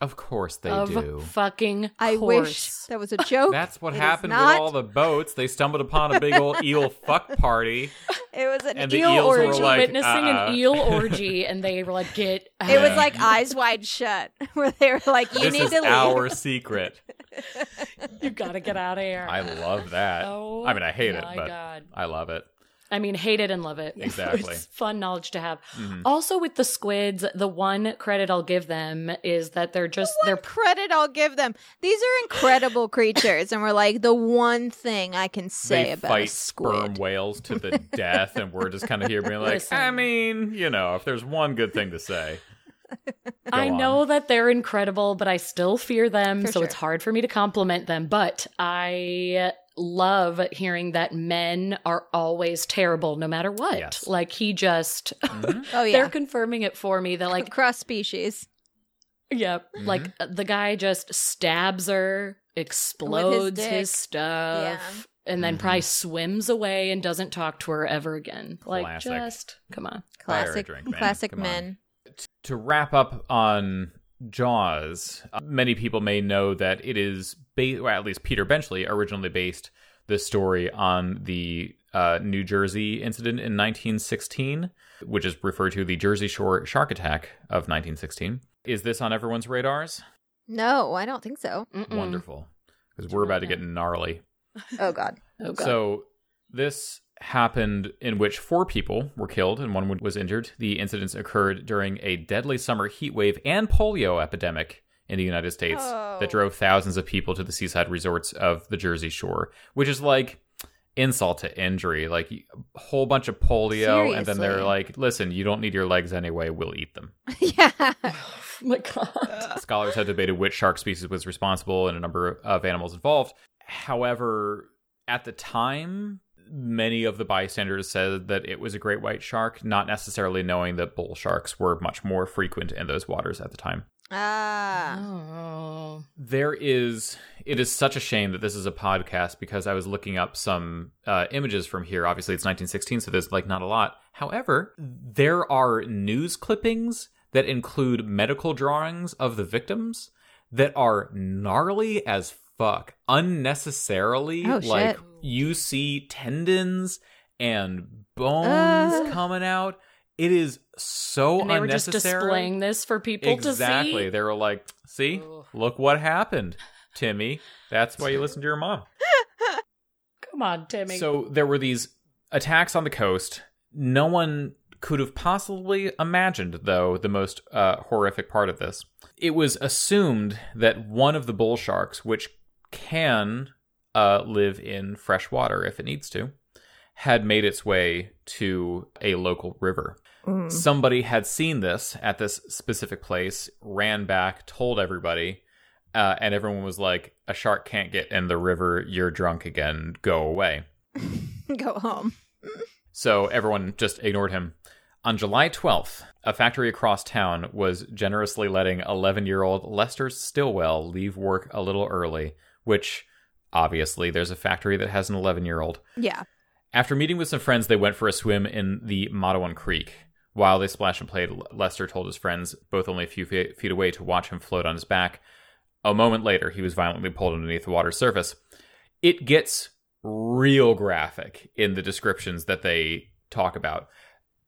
[SPEAKER 4] Of course they
[SPEAKER 2] of
[SPEAKER 4] do.
[SPEAKER 2] fucking
[SPEAKER 3] I
[SPEAKER 2] course.
[SPEAKER 3] wish that was a joke.
[SPEAKER 4] That's what
[SPEAKER 3] It is
[SPEAKER 4] happened
[SPEAKER 3] not.
[SPEAKER 4] with all the boats. They stumbled upon a big old eel fuck party.
[SPEAKER 3] It was an
[SPEAKER 4] And the
[SPEAKER 3] eel
[SPEAKER 4] eels were
[SPEAKER 3] orgy.
[SPEAKER 4] like,
[SPEAKER 2] witnessing
[SPEAKER 4] uh-uh.
[SPEAKER 2] an eel orgy, and they were like, "Get."
[SPEAKER 3] it was like eyes wide shut, where they were like, "You
[SPEAKER 4] this
[SPEAKER 3] need
[SPEAKER 4] is
[SPEAKER 3] to leave."
[SPEAKER 4] our secret.
[SPEAKER 2] you gotta get out of here.
[SPEAKER 4] I love that.
[SPEAKER 2] Oh,
[SPEAKER 4] I mean, I hate it, but
[SPEAKER 2] God.
[SPEAKER 4] I love it.
[SPEAKER 2] I mean, hate it and love it.
[SPEAKER 4] Exactly.
[SPEAKER 2] It's fun knowledge to have.
[SPEAKER 4] Mhm.
[SPEAKER 2] Also, with the squids, the one credit I'll give them is that they're just they're
[SPEAKER 3] Credit I'll give them. These are incredible creatures, and we're like the one thing I can say
[SPEAKER 4] they
[SPEAKER 3] about
[SPEAKER 4] fight
[SPEAKER 3] a squid.
[SPEAKER 4] sperm whales to the death, and we're just kind of here being like,
[SPEAKER 2] Listen.
[SPEAKER 4] I mean, you know, if there's one good thing to say,
[SPEAKER 2] I
[SPEAKER 4] Go
[SPEAKER 2] know
[SPEAKER 4] on.
[SPEAKER 2] that they're incredible, but I still fear them,
[SPEAKER 3] For
[SPEAKER 2] so
[SPEAKER 3] sure.
[SPEAKER 2] it's hard for me to compliment them. But I love hearing that men are always terrible no matter what.
[SPEAKER 4] Yes.
[SPEAKER 2] Like he just
[SPEAKER 4] Mhm.
[SPEAKER 3] Oh yeah,
[SPEAKER 2] they're confirming it for me that like
[SPEAKER 3] cross species.
[SPEAKER 2] yeah, like
[SPEAKER 4] Mm-hmm.
[SPEAKER 2] uh, the guy just stabs her, explodes
[SPEAKER 3] dick.
[SPEAKER 2] his, stuff. And then
[SPEAKER 4] Mhm.
[SPEAKER 2] probably swims away and doesn't talk to her ever again. Like,
[SPEAKER 4] Classic.
[SPEAKER 2] just come on.
[SPEAKER 4] Buy her a
[SPEAKER 3] Classic,
[SPEAKER 4] drink, man.
[SPEAKER 3] classic
[SPEAKER 4] Come on.
[SPEAKER 3] men.
[SPEAKER 4] to wrap up on Jaws, uh, many people may know that it is, ba- or at least Peter Benchley originally based the story on the uh, New Jersey incident in 1916, which is referred to the Jersey Shore shark attack of 1916. Is this on everyone's radars?
[SPEAKER 3] No, I don't think so.
[SPEAKER 2] Mm-mm.
[SPEAKER 4] Wonderful, because we're about to get gnarly.
[SPEAKER 3] Oh God.
[SPEAKER 2] Oh, God.
[SPEAKER 4] So this happened in which four people were killed and one was injured. The incidents occurred during a deadly summer heat wave and polio epidemic in the United States
[SPEAKER 3] Oh.
[SPEAKER 4] that drove thousands of people to the seaside resorts of the Jersey Shore, which is like insult to injury, like a whole bunch of polio and then they're like, "Listen, you don't need your legs anyway, we'll eat them."
[SPEAKER 3] yeah.
[SPEAKER 2] oh my God.
[SPEAKER 4] Scholars have debated which shark species was responsible and a number of animals involved. However, at the time, many of the bystanders said that it was a great white shark, not necessarily knowing that bull sharks were much more frequent in those waters at the time.
[SPEAKER 3] Ah.
[SPEAKER 2] Oh.
[SPEAKER 4] There is, it is such a shame that this is a podcast because I was looking up some uh, images from here. Obviously, it's 1916, so there's like not a lot. However, there are news clippings that include medical drawings of the victims that are gnarly as fuck, unnecessarily.
[SPEAKER 3] Oh,
[SPEAKER 4] like
[SPEAKER 3] shit.
[SPEAKER 4] you see tendons and bones
[SPEAKER 3] Uh.
[SPEAKER 4] coming out. It is so
[SPEAKER 2] And they were just displaying this for people
[SPEAKER 4] exactly.
[SPEAKER 2] to see.
[SPEAKER 4] They were like, "See,
[SPEAKER 2] Ugh.
[SPEAKER 4] look what happened, Timmy. That's why you listen to your mom."
[SPEAKER 2] Come on, Timmy.
[SPEAKER 4] So there were these attacks on the coast. No one could have possibly imagined, though, the most uh, horrific part of this. It was assumed that one of the bull sharks, which can uh, live in fresh water if it needs to, had made its way to a local river.
[SPEAKER 3] Mm.
[SPEAKER 4] Somebody had seen this at this specific place, ran back, told everybody, uh, and everyone was like, "A shark can't get in the river. You're drunk again. Go away."
[SPEAKER 3] Go home.
[SPEAKER 4] So everyone just ignored him. On July 12th, a factory across town was generously letting 11 year old Lester Stillwell leave work a little early, which obviously there's a factory that has an 11 year old.
[SPEAKER 3] Yeah.
[SPEAKER 4] After meeting with some friends, they went for a swim in the Matawan Creek. While they splashed and played, Lester told his friends, both only a few feet away, to watch him float on his back. A moment later, he was violently pulled underneath the water's surface. It gets real graphic in the descriptions that they talk about.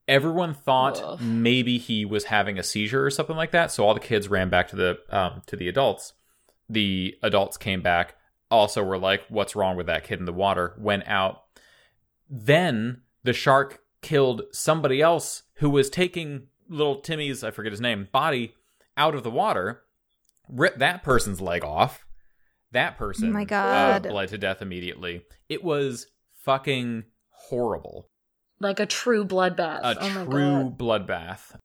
[SPEAKER 4] Everyone thought
[SPEAKER 2] Ugh.
[SPEAKER 4] maybe he was having a seizure or something like that, so all the kids ran back to the um, to the adults. The adults came back, also were like, "What's wrong with that kid in the water?" Went out. Then the shark killed somebody else who was taking little Timmy's, I forget his name, body out of the water. rip that person's leg off. That person
[SPEAKER 3] Oh my God.
[SPEAKER 4] uh, bled to death immediately. It was fucking horrible.
[SPEAKER 2] Like a true bloodbath.
[SPEAKER 4] A
[SPEAKER 2] oh my
[SPEAKER 4] true
[SPEAKER 2] god.
[SPEAKER 4] bloodbath.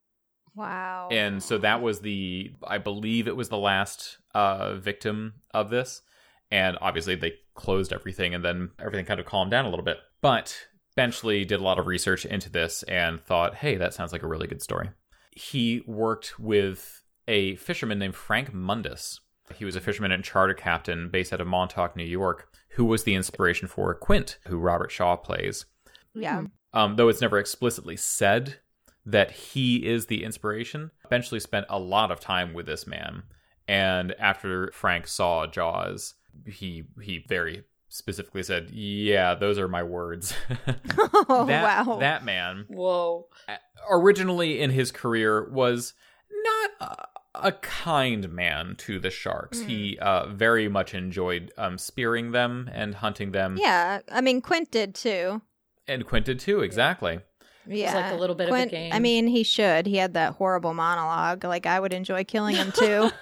[SPEAKER 3] Wow.
[SPEAKER 4] And so that was the, I believe it was the last uh, victim of this. And obviously they closed everything and then everything kind of calmed down a little bit. But Benchley did a lot of research into this and thought, hey, that sounds like a really good story. He worked with a fisherman named Frank Mundus. He was a fisherman and charter captain based out of Montauk, New York, who was the inspiration for Quint, who Robert Shaw plays.
[SPEAKER 3] yeah.
[SPEAKER 4] Um, though it's never explicitly said that he is the inspiration, Benchley spent a lot of time with this man. And after Frank saw Jaws, he he very specifically said, "Yeah, those are my words."
[SPEAKER 3] Oh
[SPEAKER 4] that,
[SPEAKER 3] wow.
[SPEAKER 4] That man
[SPEAKER 2] Whoa.
[SPEAKER 4] originally in his career was not a, a kind man to the sharks. He uh, very much enjoyed um, spearing them and hunting them,
[SPEAKER 3] yeah. I mean, Quint did too.
[SPEAKER 4] and Quinted too. Exactly.
[SPEAKER 3] Yeah.
[SPEAKER 2] like a little bit of a game.
[SPEAKER 3] I mean, he should. He had that horrible monologue. Like I would enjoy killing him too.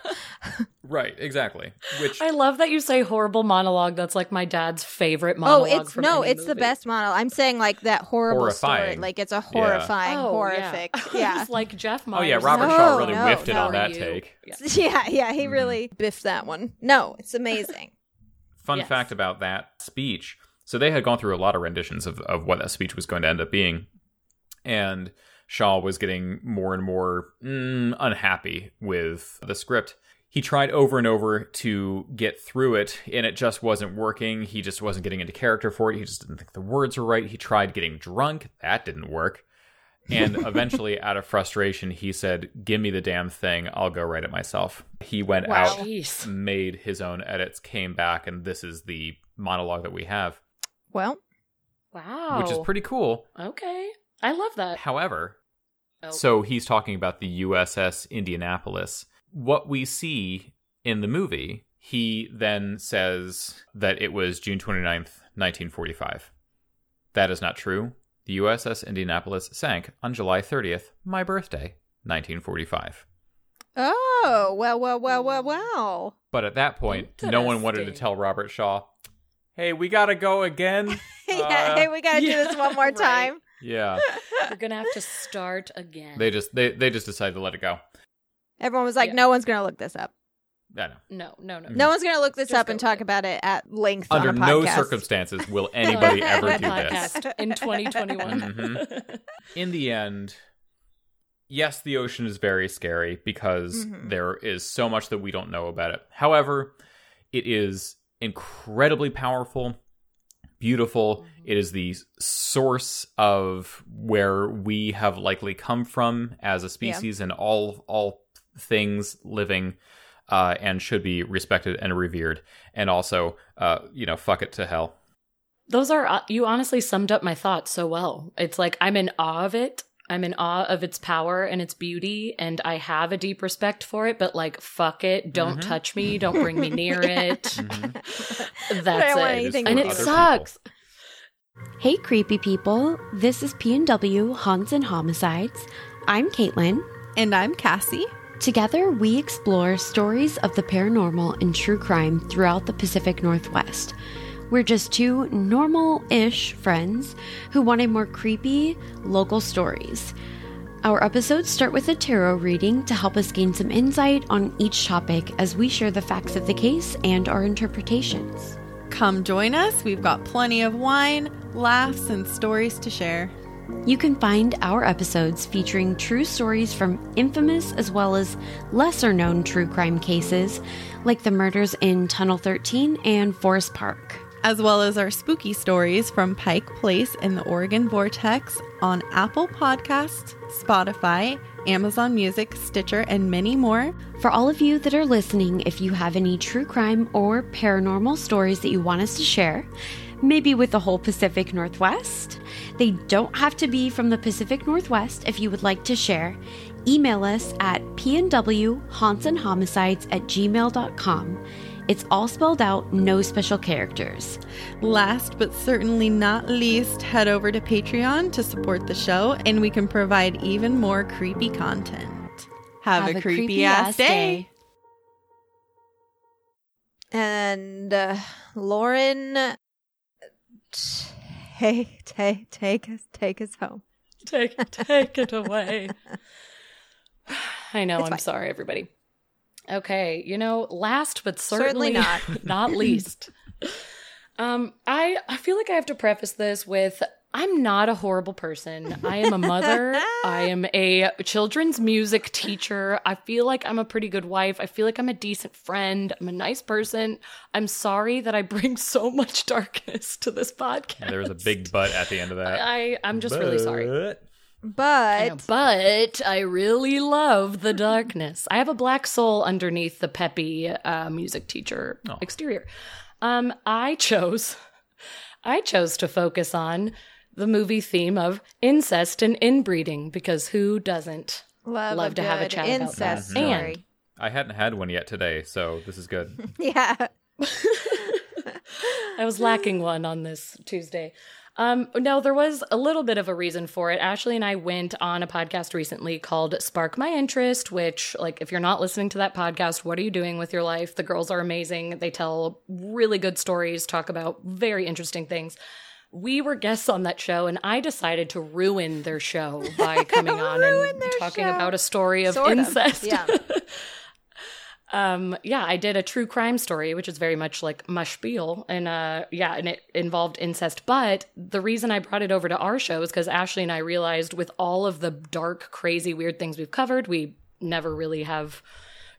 [SPEAKER 4] Right. Exactly. Which
[SPEAKER 2] I love that you say horrible monologue. That's like my dad's favorite monologue.
[SPEAKER 3] oh, it's
[SPEAKER 2] from
[SPEAKER 3] no,
[SPEAKER 2] any
[SPEAKER 3] it's the best monologue. I'm saying like that horrible story. Like it's a horrifying,
[SPEAKER 2] Oh,
[SPEAKER 3] horrific.
[SPEAKER 2] Yeah.
[SPEAKER 3] Yeah.
[SPEAKER 2] It's like Jeff
[SPEAKER 4] Oh yeah, Robert
[SPEAKER 3] No,
[SPEAKER 4] Shaw really
[SPEAKER 3] no,
[SPEAKER 4] whiffed it
[SPEAKER 3] no.
[SPEAKER 4] on that
[SPEAKER 2] You.
[SPEAKER 4] take.
[SPEAKER 2] Yeah.
[SPEAKER 3] yeah, yeah, he
[SPEAKER 4] Mm-hmm.
[SPEAKER 3] really biffed that one. No, it's amazing.
[SPEAKER 4] Fun
[SPEAKER 2] Yes.
[SPEAKER 4] fact about that speech. So they had gone through a lot of renditions of, of what that speech was going to end up being. And Shaw was getting more and more mm, unhappy with the script. He tried over and over to get through it, and it just wasn't working. He just wasn't getting into character for it. He just didn't think the words were right. He tried getting drunk. That didn't work. And eventually, out of frustration, he said, Give me the damn thing. I'll go write it myself. He went
[SPEAKER 3] Wow.
[SPEAKER 4] out
[SPEAKER 2] Jeez.
[SPEAKER 4] made his own edits, came back, and this is the monologue that we have,
[SPEAKER 3] Well,
[SPEAKER 2] Wow.
[SPEAKER 4] which is pretty cool.
[SPEAKER 2] Okay. I love that.
[SPEAKER 4] However,
[SPEAKER 2] Oh.
[SPEAKER 4] so he's talking about the USS Indianapolis. What we see in the movie, he then says that it was June 29th, 1945. That is not true. The USS Indianapolis sank on July 30th, my birthday, 1945.
[SPEAKER 3] oh, well, well, well, well, well.
[SPEAKER 4] But at that point, no one wanted to tell Robert Shaw, hey, we gotta go again.
[SPEAKER 3] yeah,
[SPEAKER 4] Uh,
[SPEAKER 3] hey, we gotta
[SPEAKER 2] yeah,
[SPEAKER 3] do this one more
[SPEAKER 2] right.
[SPEAKER 3] time.
[SPEAKER 4] Yeah.
[SPEAKER 2] We're gonna have to start again.
[SPEAKER 4] They just they, they just decided to let it go.
[SPEAKER 3] Everyone was like,
[SPEAKER 2] Yeah.
[SPEAKER 3] no one's gonna look this up.
[SPEAKER 4] I know.
[SPEAKER 2] no, no, no.
[SPEAKER 3] No one's gonna look this
[SPEAKER 2] Just
[SPEAKER 3] up
[SPEAKER 2] go
[SPEAKER 3] and
[SPEAKER 2] with
[SPEAKER 3] talk
[SPEAKER 2] it.
[SPEAKER 3] about it at length
[SPEAKER 4] Under
[SPEAKER 3] on a
[SPEAKER 4] no
[SPEAKER 3] podcast.
[SPEAKER 4] circumstances will anybody ever do this.
[SPEAKER 2] podcast in 2021.
[SPEAKER 4] Mhm. In the end, yes, the ocean is very scary because
[SPEAKER 3] Mhm.
[SPEAKER 4] there is so much that we don't know about it. However, it is incredibly powerful, beautiful. It is the source of where we have likely come from as a species and all all things living uh, and should be respected and revered. And also, uh, you know, fuck it to hell.
[SPEAKER 2] Those are uh, you honestly summed up my thoughts so well. It's like I'm in awe of it. I'm in awe of its power and its beauty, and I have a deep respect for it. But like, fuck it, don't
[SPEAKER 4] Mhm.
[SPEAKER 2] touch me, don't bring me near it.
[SPEAKER 4] Mhm.
[SPEAKER 2] That's
[SPEAKER 3] I
[SPEAKER 2] it, and it
[SPEAKER 3] do with it.
[SPEAKER 2] sucks.
[SPEAKER 5] Hey, creepy people. This is PNW Haunts and Homicides. I'm Caitlin.
[SPEAKER 6] And I'm Cassie.
[SPEAKER 5] Together, we explore stories of the paranormal and true crime throughout the Pacific Northwest. We're just two normal ish friends who wanted more creepy, local stories. Our episodes start with a tarot reading to help us gain some insight on each topic as we share the facts of the case and our interpretations.
[SPEAKER 6] Come join us. We've got plenty of wine, laughs, and stories to share.
[SPEAKER 5] You can find our episodes featuring true stories from infamous as well as lesser known true crime cases, like the murders in Tunnel 13 and Forest Park.
[SPEAKER 6] As well as our spooky stories from Pike Place and the Oregon Vortex on Apple Podcasts, Spotify, Amazon Music, Stitcher, and many more.
[SPEAKER 5] For all of you that are listening, if you have any true crime or paranormal stories that you want us to share, maybe with the whole Pacific Northwest, they don't have to be from the Pacific Northwest if you would like to share. Email us at pnwhauntsandhomicides at gmail.com. It's all spelled out, no special characters.
[SPEAKER 6] Last but certainly not least, head over to Patreon to support the show, and we can provide even more creepy content. Have, a, creepy, ass day.
[SPEAKER 3] And uh, Lauren, take take take us take us home.
[SPEAKER 2] Take take it away. I know.
[SPEAKER 3] It's
[SPEAKER 2] I'm
[SPEAKER 3] fine.
[SPEAKER 2] sorry, everybody. Okay, you know, last but certainly,
[SPEAKER 3] Certainly not.
[SPEAKER 2] not least. Um, I I feel like I have to preface this with I'm not a horrible person. I am a mother. I am a children's music teacher. I feel like I'm a pretty good wife. I feel like I'm a decent friend. I'm a nice person. I'm sorry that I bring so much darkness to this podcast.
[SPEAKER 4] There was a big butt at the end of that.
[SPEAKER 2] I I'm just really sorry.
[SPEAKER 4] But-
[SPEAKER 2] I know,
[SPEAKER 3] But
[SPEAKER 2] but I really love the darkness. I have a black soul underneath the peppy uh, music teacher
[SPEAKER 4] Aw.
[SPEAKER 2] exterior. Um, I chose, I chose to focus on the movie theme of incest and inbreeding because who doesn't?
[SPEAKER 3] love,
[SPEAKER 2] Love to have a
[SPEAKER 3] good
[SPEAKER 2] chat about
[SPEAKER 3] incest
[SPEAKER 4] that.
[SPEAKER 2] And-
[SPEAKER 4] I hadn't had one yet today, so this is good.
[SPEAKER 3] Yeah.
[SPEAKER 2] I was lacking one on this Tuesday. Um, no, there was a little bit of a reason for it. Ashley and I went on a podcast recently called Spark My Interest, which, like, if you're not listening to that podcast, what are you doing with your life? The girls are amazing. They tell really good stories, talk about very interesting things. We were guests on that show, and I decided to ruin their show by coming on and talking
[SPEAKER 3] show.
[SPEAKER 2] about a story of
[SPEAKER 3] Sort of,
[SPEAKER 2] incest.
[SPEAKER 3] yeah.
[SPEAKER 2] um yeah i did a true crime story which is very much like my spiel and uh yeah and it involved incest. But the reason i brought it over to our show is because ashley and i realized with all of the dark crazy weird things we've covered we never really have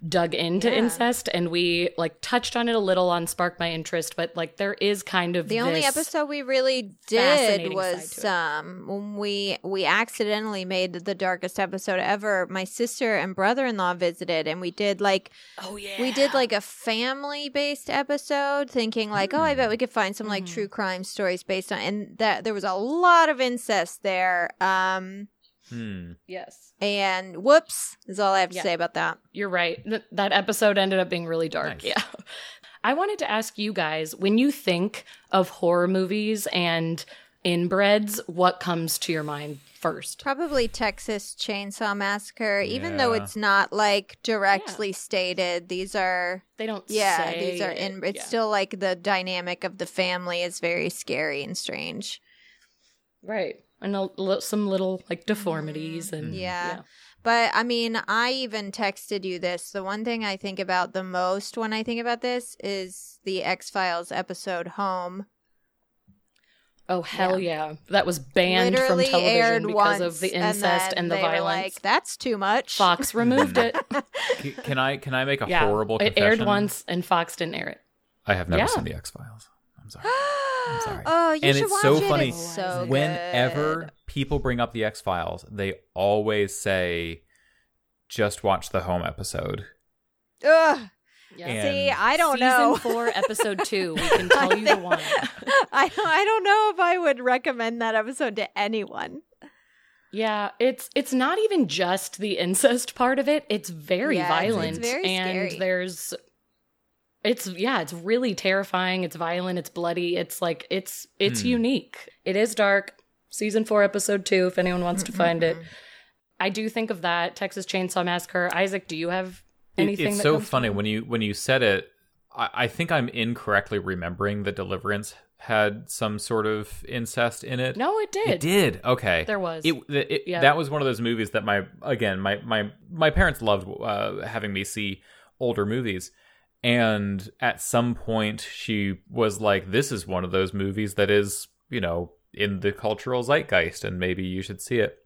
[SPEAKER 2] dug into
[SPEAKER 3] Yeah.
[SPEAKER 2] incest and we like touched on it a little on spark my interest but like there is kind of
[SPEAKER 3] The only episode we really did was
[SPEAKER 2] side to it.
[SPEAKER 3] um when we we accidentally made the darkest episode ever. My sister and brother-in-law visited and we did like
[SPEAKER 2] oh yeah
[SPEAKER 3] we did like a family-based episode thinking like, "Oh, I bet we could find some like
[SPEAKER 2] Mhm.
[SPEAKER 3] true crime stories based on." And that there was a lot of incest there. Um
[SPEAKER 4] Hmm.
[SPEAKER 2] yes
[SPEAKER 3] and whoops is all I have to
[SPEAKER 2] Yeah.
[SPEAKER 3] say about that.
[SPEAKER 2] You're right. Th- that episode ended up being really dark.
[SPEAKER 4] Nice.
[SPEAKER 2] Yeah. I wanted to ask you guys when you think of horror movies and inbreds, what comes to your mind first?
[SPEAKER 3] Probably Texas Chainsaw Massacre, even though it's not like directly stated. These are
[SPEAKER 2] They don't
[SPEAKER 3] yeah,
[SPEAKER 2] say
[SPEAKER 3] these are in. It's
[SPEAKER 2] Yeah.
[SPEAKER 3] still like the dynamic of the family is very scary and strange.
[SPEAKER 2] right. And a, some little like deformities and
[SPEAKER 3] Mm-hmm. Yeah.
[SPEAKER 2] yeah.
[SPEAKER 3] But I mean, I even texted you this. The one thing I think about the most when I think about this is the X Files episode Home.
[SPEAKER 2] Oh hell yeah. That was banned
[SPEAKER 3] Literally
[SPEAKER 2] from television
[SPEAKER 3] aired
[SPEAKER 2] because
[SPEAKER 3] once,
[SPEAKER 2] of the incest
[SPEAKER 3] then
[SPEAKER 2] and, the
[SPEAKER 3] they were
[SPEAKER 2] violence.
[SPEAKER 3] like, That's too much.
[SPEAKER 2] Fox removed it.
[SPEAKER 4] Can I can I make a
[SPEAKER 2] yeah.
[SPEAKER 4] horrible
[SPEAKER 2] it aired once and Fox didn't air it.
[SPEAKER 4] I have never
[SPEAKER 2] Yeah.
[SPEAKER 4] seen the X Files. I'm sorry. sorry.
[SPEAKER 3] Oh, you
[SPEAKER 4] And
[SPEAKER 3] should
[SPEAKER 4] it's
[SPEAKER 3] watch
[SPEAKER 4] so
[SPEAKER 3] it.
[SPEAKER 4] funny.
[SPEAKER 3] It's so
[SPEAKER 4] Whenever
[SPEAKER 3] good.
[SPEAKER 4] people bring up the X Files, they always say, "Just watch the home episode."
[SPEAKER 3] Ugh.
[SPEAKER 2] Yeah.
[SPEAKER 3] See, I don't
[SPEAKER 2] Season
[SPEAKER 3] know.
[SPEAKER 2] four, episode two. We can tell you the one.
[SPEAKER 3] I I don't know if I would recommend that episode to anyone.
[SPEAKER 2] Yeah, it's it's not even just the incest part of it. It's very
[SPEAKER 3] Yeah, it's- it's
[SPEAKER 2] violent
[SPEAKER 3] very
[SPEAKER 2] and
[SPEAKER 3] scary.
[SPEAKER 2] there's it's yeah, it's really terrifying. It's violent, it's bloody. It's like it's it's
[SPEAKER 4] Hmm.
[SPEAKER 2] unique. It is dark. Season 4 episode 2 if anyone wants to find it. I do think of that Texas Chainsaw Massacre. Isaac, do you have
[SPEAKER 4] It-
[SPEAKER 2] anything
[SPEAKER 4] it's so funny when you when you said it. I, I think I'm incorrectly remembering that Deliverance had some sort of incest in it.
[SPEAKER 2] No, it did.
[SPEAKER 4] It did. Okay.
[SPEAKER 2] There was.
[SPEAKER 4] It, it, it-
[SPEAKER 2] Yeah.
[SPEAKER 4] That was one of those movies that my again my my my parents loved uh, having me see older movies, and at some point she was like, "This is one of those movies that is you know in the cultural zeitgeist, and maybe you should see it."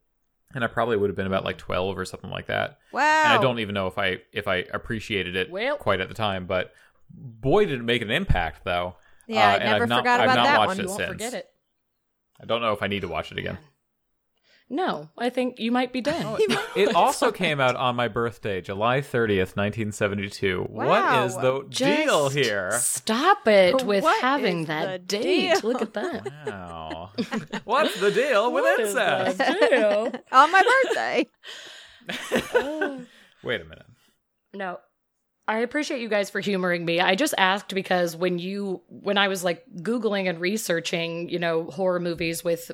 [SPEAKER 4] And I probably would have been about like twelve or something like that.
[SPEAKER 3] Wow.
[SPEAKER 4] And I don't even know if I if I appreciated it
[SPEAKER 2] Well-
[SPEAKER 4] quite at the time, but boy did it make an impact though.
[SPEAKER 3] Yeah,
[SPEAKER 4] Uh,
[SPEAKER 3] I
[SPEAKER 4] and
[SPEAKER 3] never
[SPEAKER 4] I've not-
[SPEAKER 3] forgot
[SPEAKER 4] I've not
[SPEAKER 3] that
[SPEAKER 4] watched
[SPEAKER 3] one.
[SPEAKER 4] it
[SPEAKER 2] You won't
[SPEAKER 4] since.
[SPEAKER 2] forget it.
[SPEAKER 4] I don't know if I need to watch it again.
[SPEAKER 2] No, I think you might be done.
[SPEAKER 4] Oh, it also came out on my birthday, July 30th, 1972.
[SPEAKER 3] Wow.
[SPEAKER 4] What is the deal here?
[SPEAKER 2] Stop it with
[SPEAKER 3] What
[SPEAKER 2] having that date.
[SPEAKER 3] deal?
[SPEAKER 2] Look at that.
[SPEAKER 4] Wow. What's the deal with
[SPEAKER 2] What is
[SPEAKER 4] incest?
[SPEAKER 2] the deal?
[SPEAKER 3] On my birthday.
[SPEAKER 4] Wait a minute.
[SPEAKER 2] No. I appreciate you guys for humoring me. I just asked because when you when I was like googling and researching, you know, horror movies with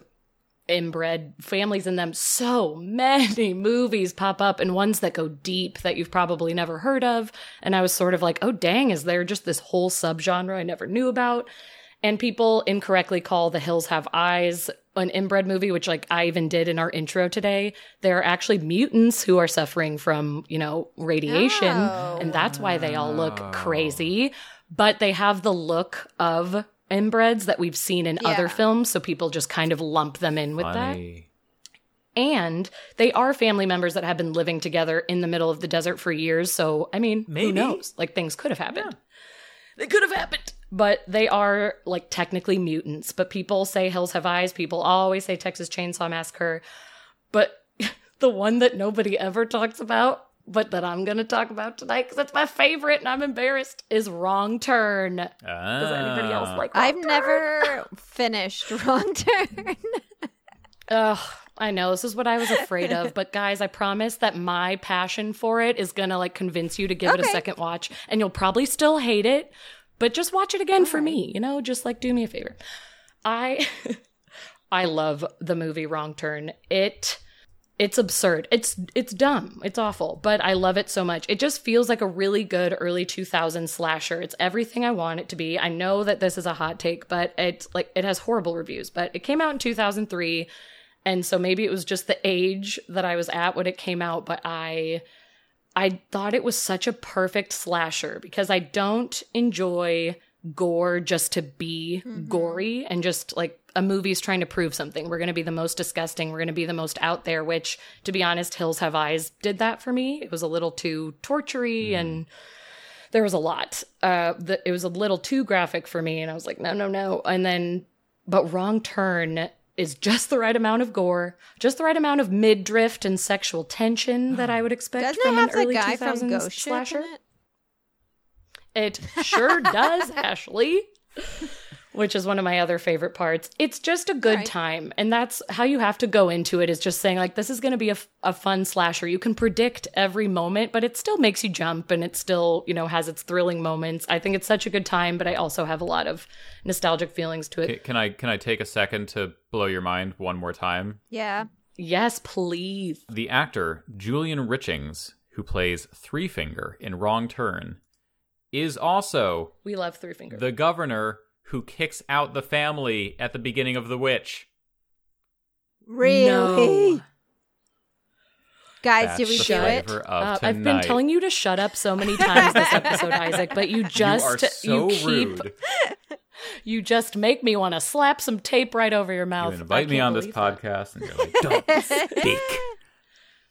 [SPEAKER 2] inbred families in them. So many movies pop up and ones that go deep that you've probably never heard of. And I was sort of like, oh, dang, is there just this whole subgenre I never knew about? And people incorrectly call The Hills Have Eyes an inbred movie, which like I even did in our intro today. There are actually mutants who are suffering from, you know, radiation.
[SPEAKER 3] Oh.
[SPEAKER 2] And that's why they all look oh. crazy. But they have the look of inbreds that we've seen in
[SPEAKER 3] Yeah.
[SPEAKER 2] other films. So people just kind of lump them in with that. And they are family members that have been living together in the middle of the desert for years. So, I mean,
[SPEAKER 4] Maybe.
[SPEAKER 2] who knows? Like, things could have happened. They could have happened. But they are, like, technically mutants. But people say Hills Have Eyes. People always say Texas Chainsaw Massacre. But the one that nobody ever talks about, but that I'm going to talk about tonight because it's my favorite and I'm embarrassed, is Wrong Turn. Does anybody else like Wrong
[SPEAKER 3] I've
[SPEAKER 2] Turn?
[SPEAKER 3] never finished Wrong Turn.
[SPEAKER 2] Ugh, I know this is what I was afraid of, but guys, I promise that my passion for it is gonna like convince you to give it a second watch, and you'll probably still hate it, but just watch it again for me. You know, just like do me a favor. I, I love the movie Wrong Turn. It. It's absurd. It's it's dumb. It's awful, but I love it so much. It just feels like a really good early 2000s slasher. It's everything I want it to be. I know that this is a hot take, but it's like it has horrible reviews, but it came out in 2003 and so maybe it was just the age that I was at when it came out, but I I thought it was such a perfect slasher because I don't enjoy gore just to be gory and just like a movie's trying to prove something. We're going to be the most disgusting, we're going to be the most out there, which to be honest, Hills Have Eyes did that for me. It was a little too tortury and there was a lot. Uh the, it was a little too graphic for me and I was like, "No, no, no." And then but Wrong Turn is just the right amount of gore, just the right amount of mid drift and sexual tension that I would expect
[SPEAKER 3] Doesn't
[SPEAKER 2] from
[SPEAKER 3] it have
[SPEAKER 2] an
[SPEAKER 3] the
[SPEAKER 2] early
[SPEAKER 3] guy
[SPEAKER 2] 2000s
[SPEAKER 3] from Ghost Ship
[SPEAKER 2] slasher.
[SPEAKER 3] in it?
[SPEAKER 2] It sure does, Ashley. Which is one of my other favorite parts. It's just a good
[SPEAKER 3] Right.
[SPEAKER 2] time. And that's how you have to go into it is just saying, like, this is going to be a, f- a fun slasher. You can predict every moment, but it still makes you jump and it still, you know, has its thrilling moments. I think it's such a good time, but I also have a lot of nostalgic feelings to it.
[SPEAKER 4] Ca- Can I can I take a second to blow your mind one more time?
[SPEAKER 3] Yeah.
[SPEAKER 2] Yes, please.
[SPEAKER 4] The actor Julian Richings, who plays Three Finger in Wrong Turn, is also
[SPEAKER 2] We love Three Finger.
[SPEAKER 4] the governor who kicks out the family at the beginning of The Witch.
[SPEAKER 3] Really?
[SPEAKER 2] No.
[SPEAKER 3] Guys,
[SPEAKER 4] That's
[SPEAKER 3] did we
[SPEAKER 4] the
[SPEAKER 3] do it?
[SPEAKER 2] Uh. I've been telling you to shut up so many times this episode, Isaac, but you just
[SPEAKER 4] you are so
[SPEAKER 2] you keep
[SPEAKER 4] rude.
[SPEAKER 2] you just make me want to slap some tape right over your mouth.
[SPEAKER 4] You
[SPEAKER 2] mouth.
[SPEAKER 4] invite me on this
[SPEAKER 2] that.
[SPEAKER 4] podcast, and you're like, "Don't speak."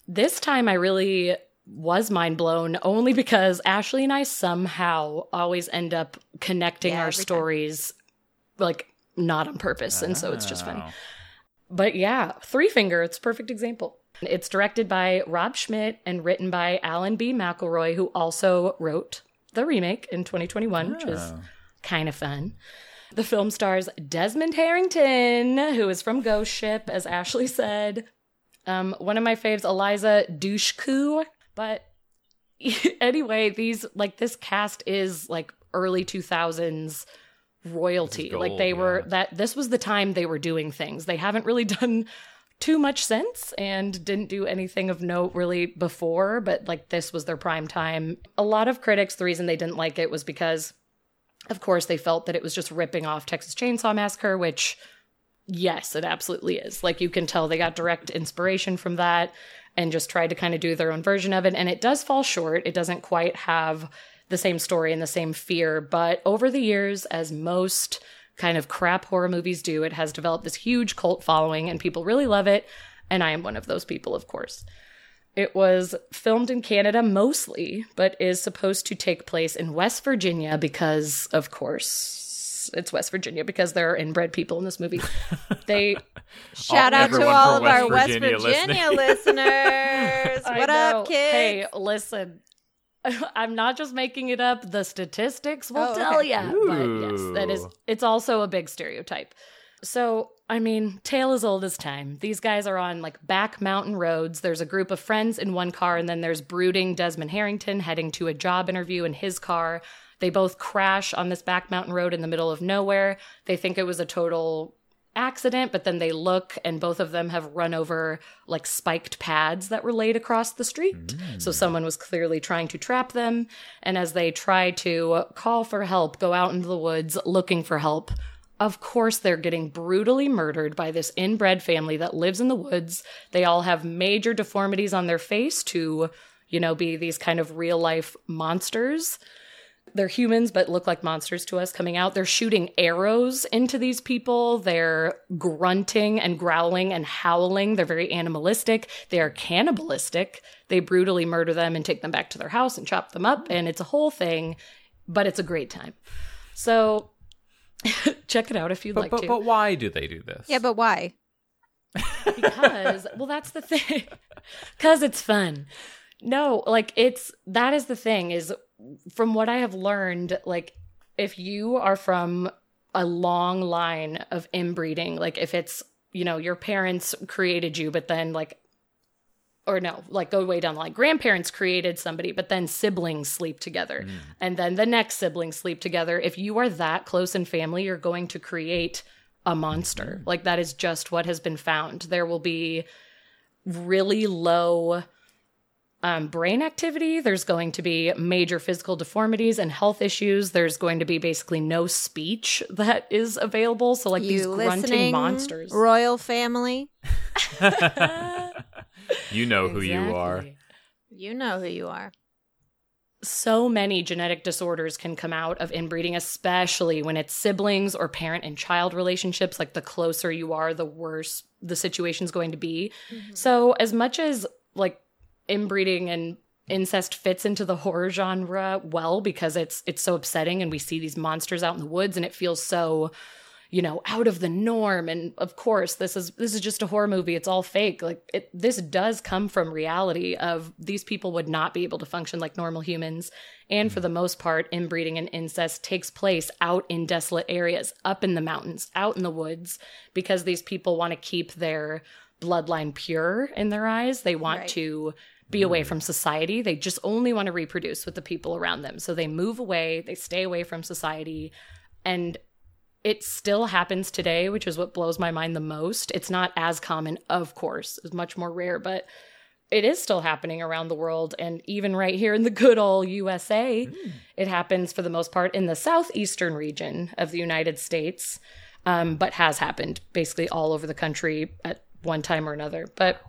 [SPEAKER 2] This time I really was mind blown only because Ashley and I somehow always end up connecting
[SPEAKER 3] Yeah,
[SPEAKER 2] our
[SPEAKER 3] every time.
[SPEAKER 2] stories like not on purpose, and so it's just fun.
[SPEAKER 4] Oh.
[SPEAKER 2] But yeah, Three Finger, it's a perfect example. It's directed by Rob Schmidt and written by Alan B. McElroy, who also wrote the remake in 2021, which is
[SPEAKER 4] Oh.
[SPEAKER 2] kind of fun. The film stars Desmond Harrington, who is from Ghost Ship, as Ashley said. Um, one of my faves, Eliza Dushku. But anyway, these like this cast is like early 2000s royalty.
[SPEAKER 4] Is
[SPEAKER 2] like they were
[SPEAKER 4] yeah.
[SPEAKER 2] that this was the time they were doing things. They haven't really done too much since and didn't do anything of note really before, but like this was their prime time. A lot of critics, the reason they didn't like it was because, of course, they felt that it was just ripping off Texas Chainsaw Massacre, which, yes, it absolutely is. Like you can tell they got direct inspiration from that and just tried to kind of do their own version of it. And it does fall short. It doesn't quite have the same story and the same fear. But over the years, as most kind of crap horror movies do, it has developed this huge cult following and people really love it. And I am one of those people, of course. It was filmed in Canada mostly, but is supposed to take place in West Virginia because, of course, it's West Virginia because there are inbred people in this movie. They
[SPEAKER 3] Shout out to all
[SPEAKER 4] from
[SPEAKER 3] of our
[SPEAKER 4] West
[SPEAKER 3] West
[SPEAKER 4] Virginia
[SPEAKER 3] Virginia, listeners. What
[SPEAKER 2] know.
[SPEAKER 3] up, kids?
[SPEAKER 2] Hey, listen. I'm not just making it up. The statistics will
[SPEAKER 3] Oh,
[SPEAKER 2] tell
[SPEAKER 3] okay.
[SPEAKER 2] you. But yes, that is it's also a big stereotype. So, I mean, tale as old as time. These guys are on like back mountain roads. There's a group of friends in one car, and then there's brooding Desmond Harrington heading to a job interview in his car. They both crash on this back mountain road in the middle of nowhere. They think it was a total accident, but then they look and both of them have run over like spiked pads that were laid across the street. Mm. So someone was clearly trying to trap them. And as they try to call for help, go out into the woods looking for help, of course, they're getting brutally murdered by this inbred family that lives in the woods. They all have major deformities on their face to, you know, be these kind of real life monsters. They're humans, but look like monsters to us coming out. They're shooting arrows into these people. They're grunting and growling and howling. They're very animalistic. They are cannibalistic. They brutally murder them and take them back to their house and chop them up. And it's a whole thing, but it's a great time. So check it out if you'd
[SPEAKER 4] But,
[SPEAKER 2] like
[SPEAKER 4] but,
[SPEAKER 2] to.
[SPEAKER 4] but why do they do this?
[SPEAKER 3] Yeah, but why?
[SPEAKER 2] because well that's the thing because it's fun no like it's that is the thing is from what i have learned like if you are from a long line of inbreeding like if it's you know your parents created you but then like or no like go way down the line. Grandparents created somebody but then siblings sleep together. Mm. And then the next siblings sleep together. If you are that close in family you're going to create a monster. Mm-hmm. Like that is just what has been found. There will be really low um, brain activity. There's going to be major physical deformities and health issues. There's going to be basically no speech that is available. So, like these grunting monsters.
[SPEAKER 3] royal family?
[SPEAKER 4] You know who you are.
[SPEAKER 3] You know who you are.
[SPEAKER 2] so many genetic disorders can come out of inbreeding, especially when it's siblings or parent and child relationships. Like the closer you are, the worse the situation's going to be. So, as much as like inbreeding and incest fits into the horror genre well because it's it's so upsetting and we see these monsters out in the woods and it feels so you know out of the norm. And of course this is this is just a horror movie. It's all fake. Like it, this does come from reality of these people would not be able to function like normal humans. And for the most part inbreeding and incest takes place out in desolate areas up in the mountains out in the woods because these people want to keep their bloodline pure in their eyes. They want
[SPEAKER 3] Right.
[SPEAKER 2] to be away from society they just only want to reproduce with the people around them so they move away they stay away from society and it still happens today, which is what blows my mind the most. It's not as common, of course, it's much more rare, but it is still happening around the world. And even right here in the good old USA, it happens for the most part in the southeastern region of the United States, um, but has happened basically all over the country at one time or another. But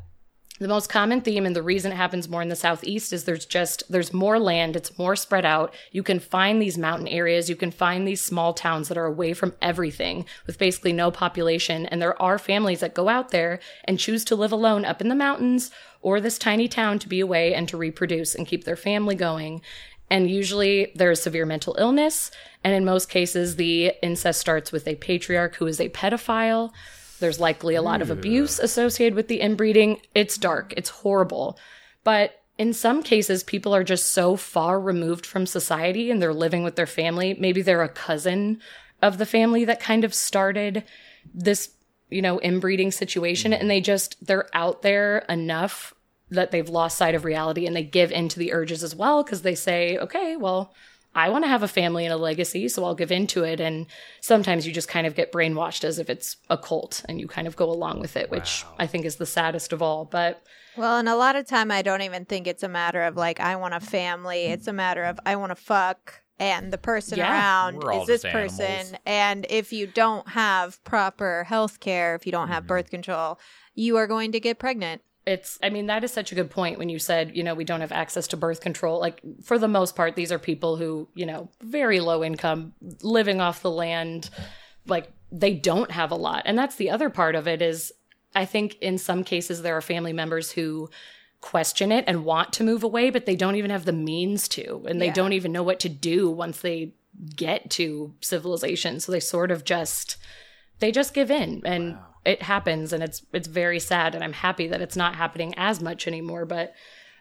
[SPEAKER 2] the most common theme and the reason it happens more in the southeast is there's just there's more land it's more spread out. You can find these mountain areas you can find these small towns that are away from everything with basically no population. And there are families that go out there and choose to live alone up in the mountains or this tiny town to be away and to reproduce and keep their family going. And usually there's severe mental illness. And in most cases the incest starts with a patriarch who is a pedophile there's likely a lot of abuse associated with the inbreeding. It's dark, it's horrible. But in some cases, people are just so far removed from society and they're living with their family. Maybe they're a cousin of the family that kind of started this, you know, inbreeding situation and they just, they're out there enough that they've lost sight of reality and they give into the urges as well because they say, okay, well, I want to have a family and a legacy, so I'll give into it. And sometimes you just kind of get brainwashed as if it's a cult and you kind of go along with it, which I think is the saddest of all. But
[SPEAKER 3] Well, and a lot of time I don't even think it's a matter of like I want a family. It's a matter of I want to fuck and the person
[SPEAKER 2] Yeah.
[SPEAKER 3] around
[SPEAKER 4] We're
[SPEAKER 3] is this person
[SPEAKER 4] animals.
[SPEAKER 3] and if you don't have proper health care, if you don't
[SPEAKER 4] Mm-hmm.
[SPEAKER 3] have birth control, you are going to get pregnant.
[SPEAKER 2] It's, I mean, that is such a good point when you said, you know, we don't have access to birth control. Like, for the most part, these are people who, you know, very low income, living off the land, like, they don't have a lot. And that's the other part of it is, I think in some cases, there are family members who question it and want to move away, but they don't even have the means to, and they
[SPEAKER 3] Yeah.
[SPEAKER 2] don't even know what to do once they get to civilization. So they sort of just they just give in and it happens and it's it's very sad and I'm happy that it's not happening as much anymore, but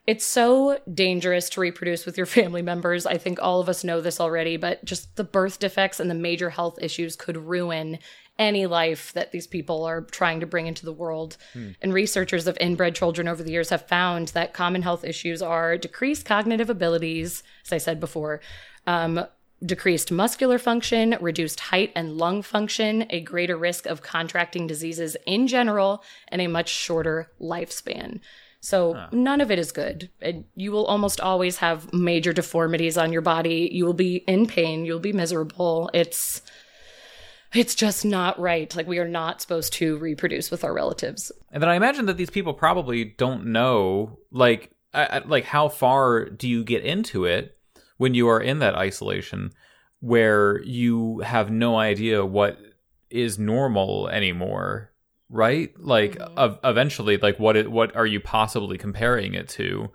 [SPEAKER 2] it's so dangerous to reproduce with your family members. I think all of us know this already, but just the birth defects and the major health issues could ruin any life that these people are trying to bring into the world. And researchers of inbred children over the years have found that common health issues are decreased cognitive abilities, as I said before, um, decreased muscular function, reduced height and lung function, a greater risk of contracting diseases in general, and a much shorter lifespan. So none of it is good. And you will almost always have major deformities on your body. You will be in pain. You'll be miserable. It's it's just not right. Like we are not supposed to reproduce with our relatives.
[SPEAKER 4] And then I imagine that these people probably don't know, like, I, I- like how far do you get into it when you are in that isolation, where you have no idea what is normal anymore, right? Like, mm-hmm. ev- eventually, like, what it, what are you possibly comparing it to?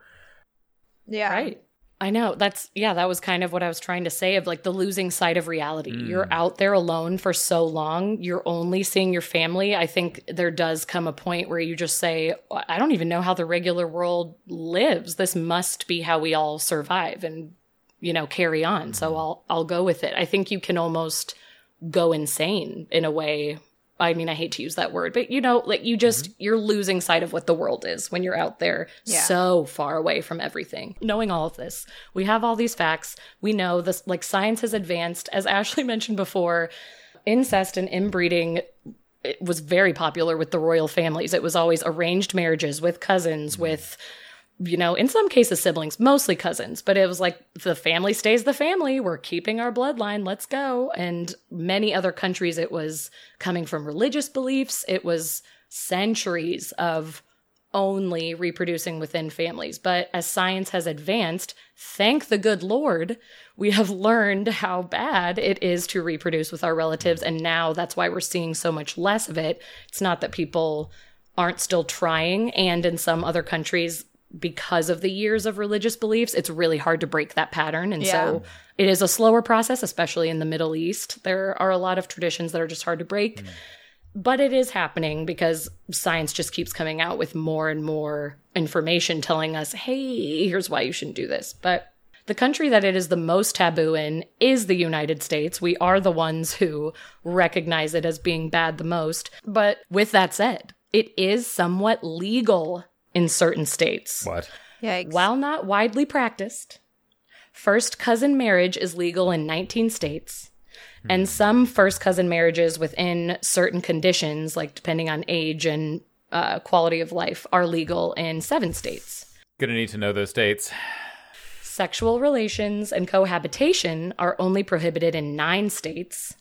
[SPEAKER 3] Yeah.
[SPEAKER 2] Right. I know. That's yeah, that was kind of what I was trying to say of like the losing sight of reality. Mm. You're out there alone for so long, you're only seeing your family. I think there does come a point where you just say, I don't even know how the regular world lives. This must be how we all survive and you know, carry on. So mm-hmm. I'll I'll go with it. I think you can almost go insane in a way. I mean, I hate to use that word, but you know, like you just mm-hmm. you're losing sight of what the world is when you're out there
[SPEAKER 3] Yeah.
[SPEAKER 2] so far away from everything. Knowing all of this, we have all these facts. We know this like science has advanced as Ashley mentioned before, incest and inbreeding it was very popular with the royal families. It was always arranged marriages with cousins, mm-hmm. with, you know, in some cases siblings, mostly cousins, but it was like the family stays the family. We're keeping our bloodline. Let's go. And many other countries, it was coming from religious beliefs. It was centuries of only reproducing within families. But as science has advanced, thank the good Lord, we have learned how bad it is to reproduce with our relatives. And now that's why we're seeing so much less of it. It's not that people aren't still trying. And in some other countries, because of the years of religious beliefs, it's really hard to break that pattern. And so it is a slower process, especially in the Middle East. There are a lot of traditions that are just hard to break mm. but it is happening because science just keeps coming out with more and more information telling us, hey, here's why you shouldn't do this. But the country that it is the most taboo in is the United States. We are the ones who recognize it as being bad the most. But with that said, it is somewhat legal in certain states.
[SPEAKER 4] What?
[SPEAKER 3] Yikes.
[SPEAKER 2] While not widely practiced, first cousin marriage is legal in 19 states. And some first cousin marriages within certain conditions, like depending on age and uh, quality of life, are legal in seven states.
[SPEAKER 4] Gonna need to know those dates.
[SPEAKER 2] Sexual relations and cohabitation are only prohibited in nine states,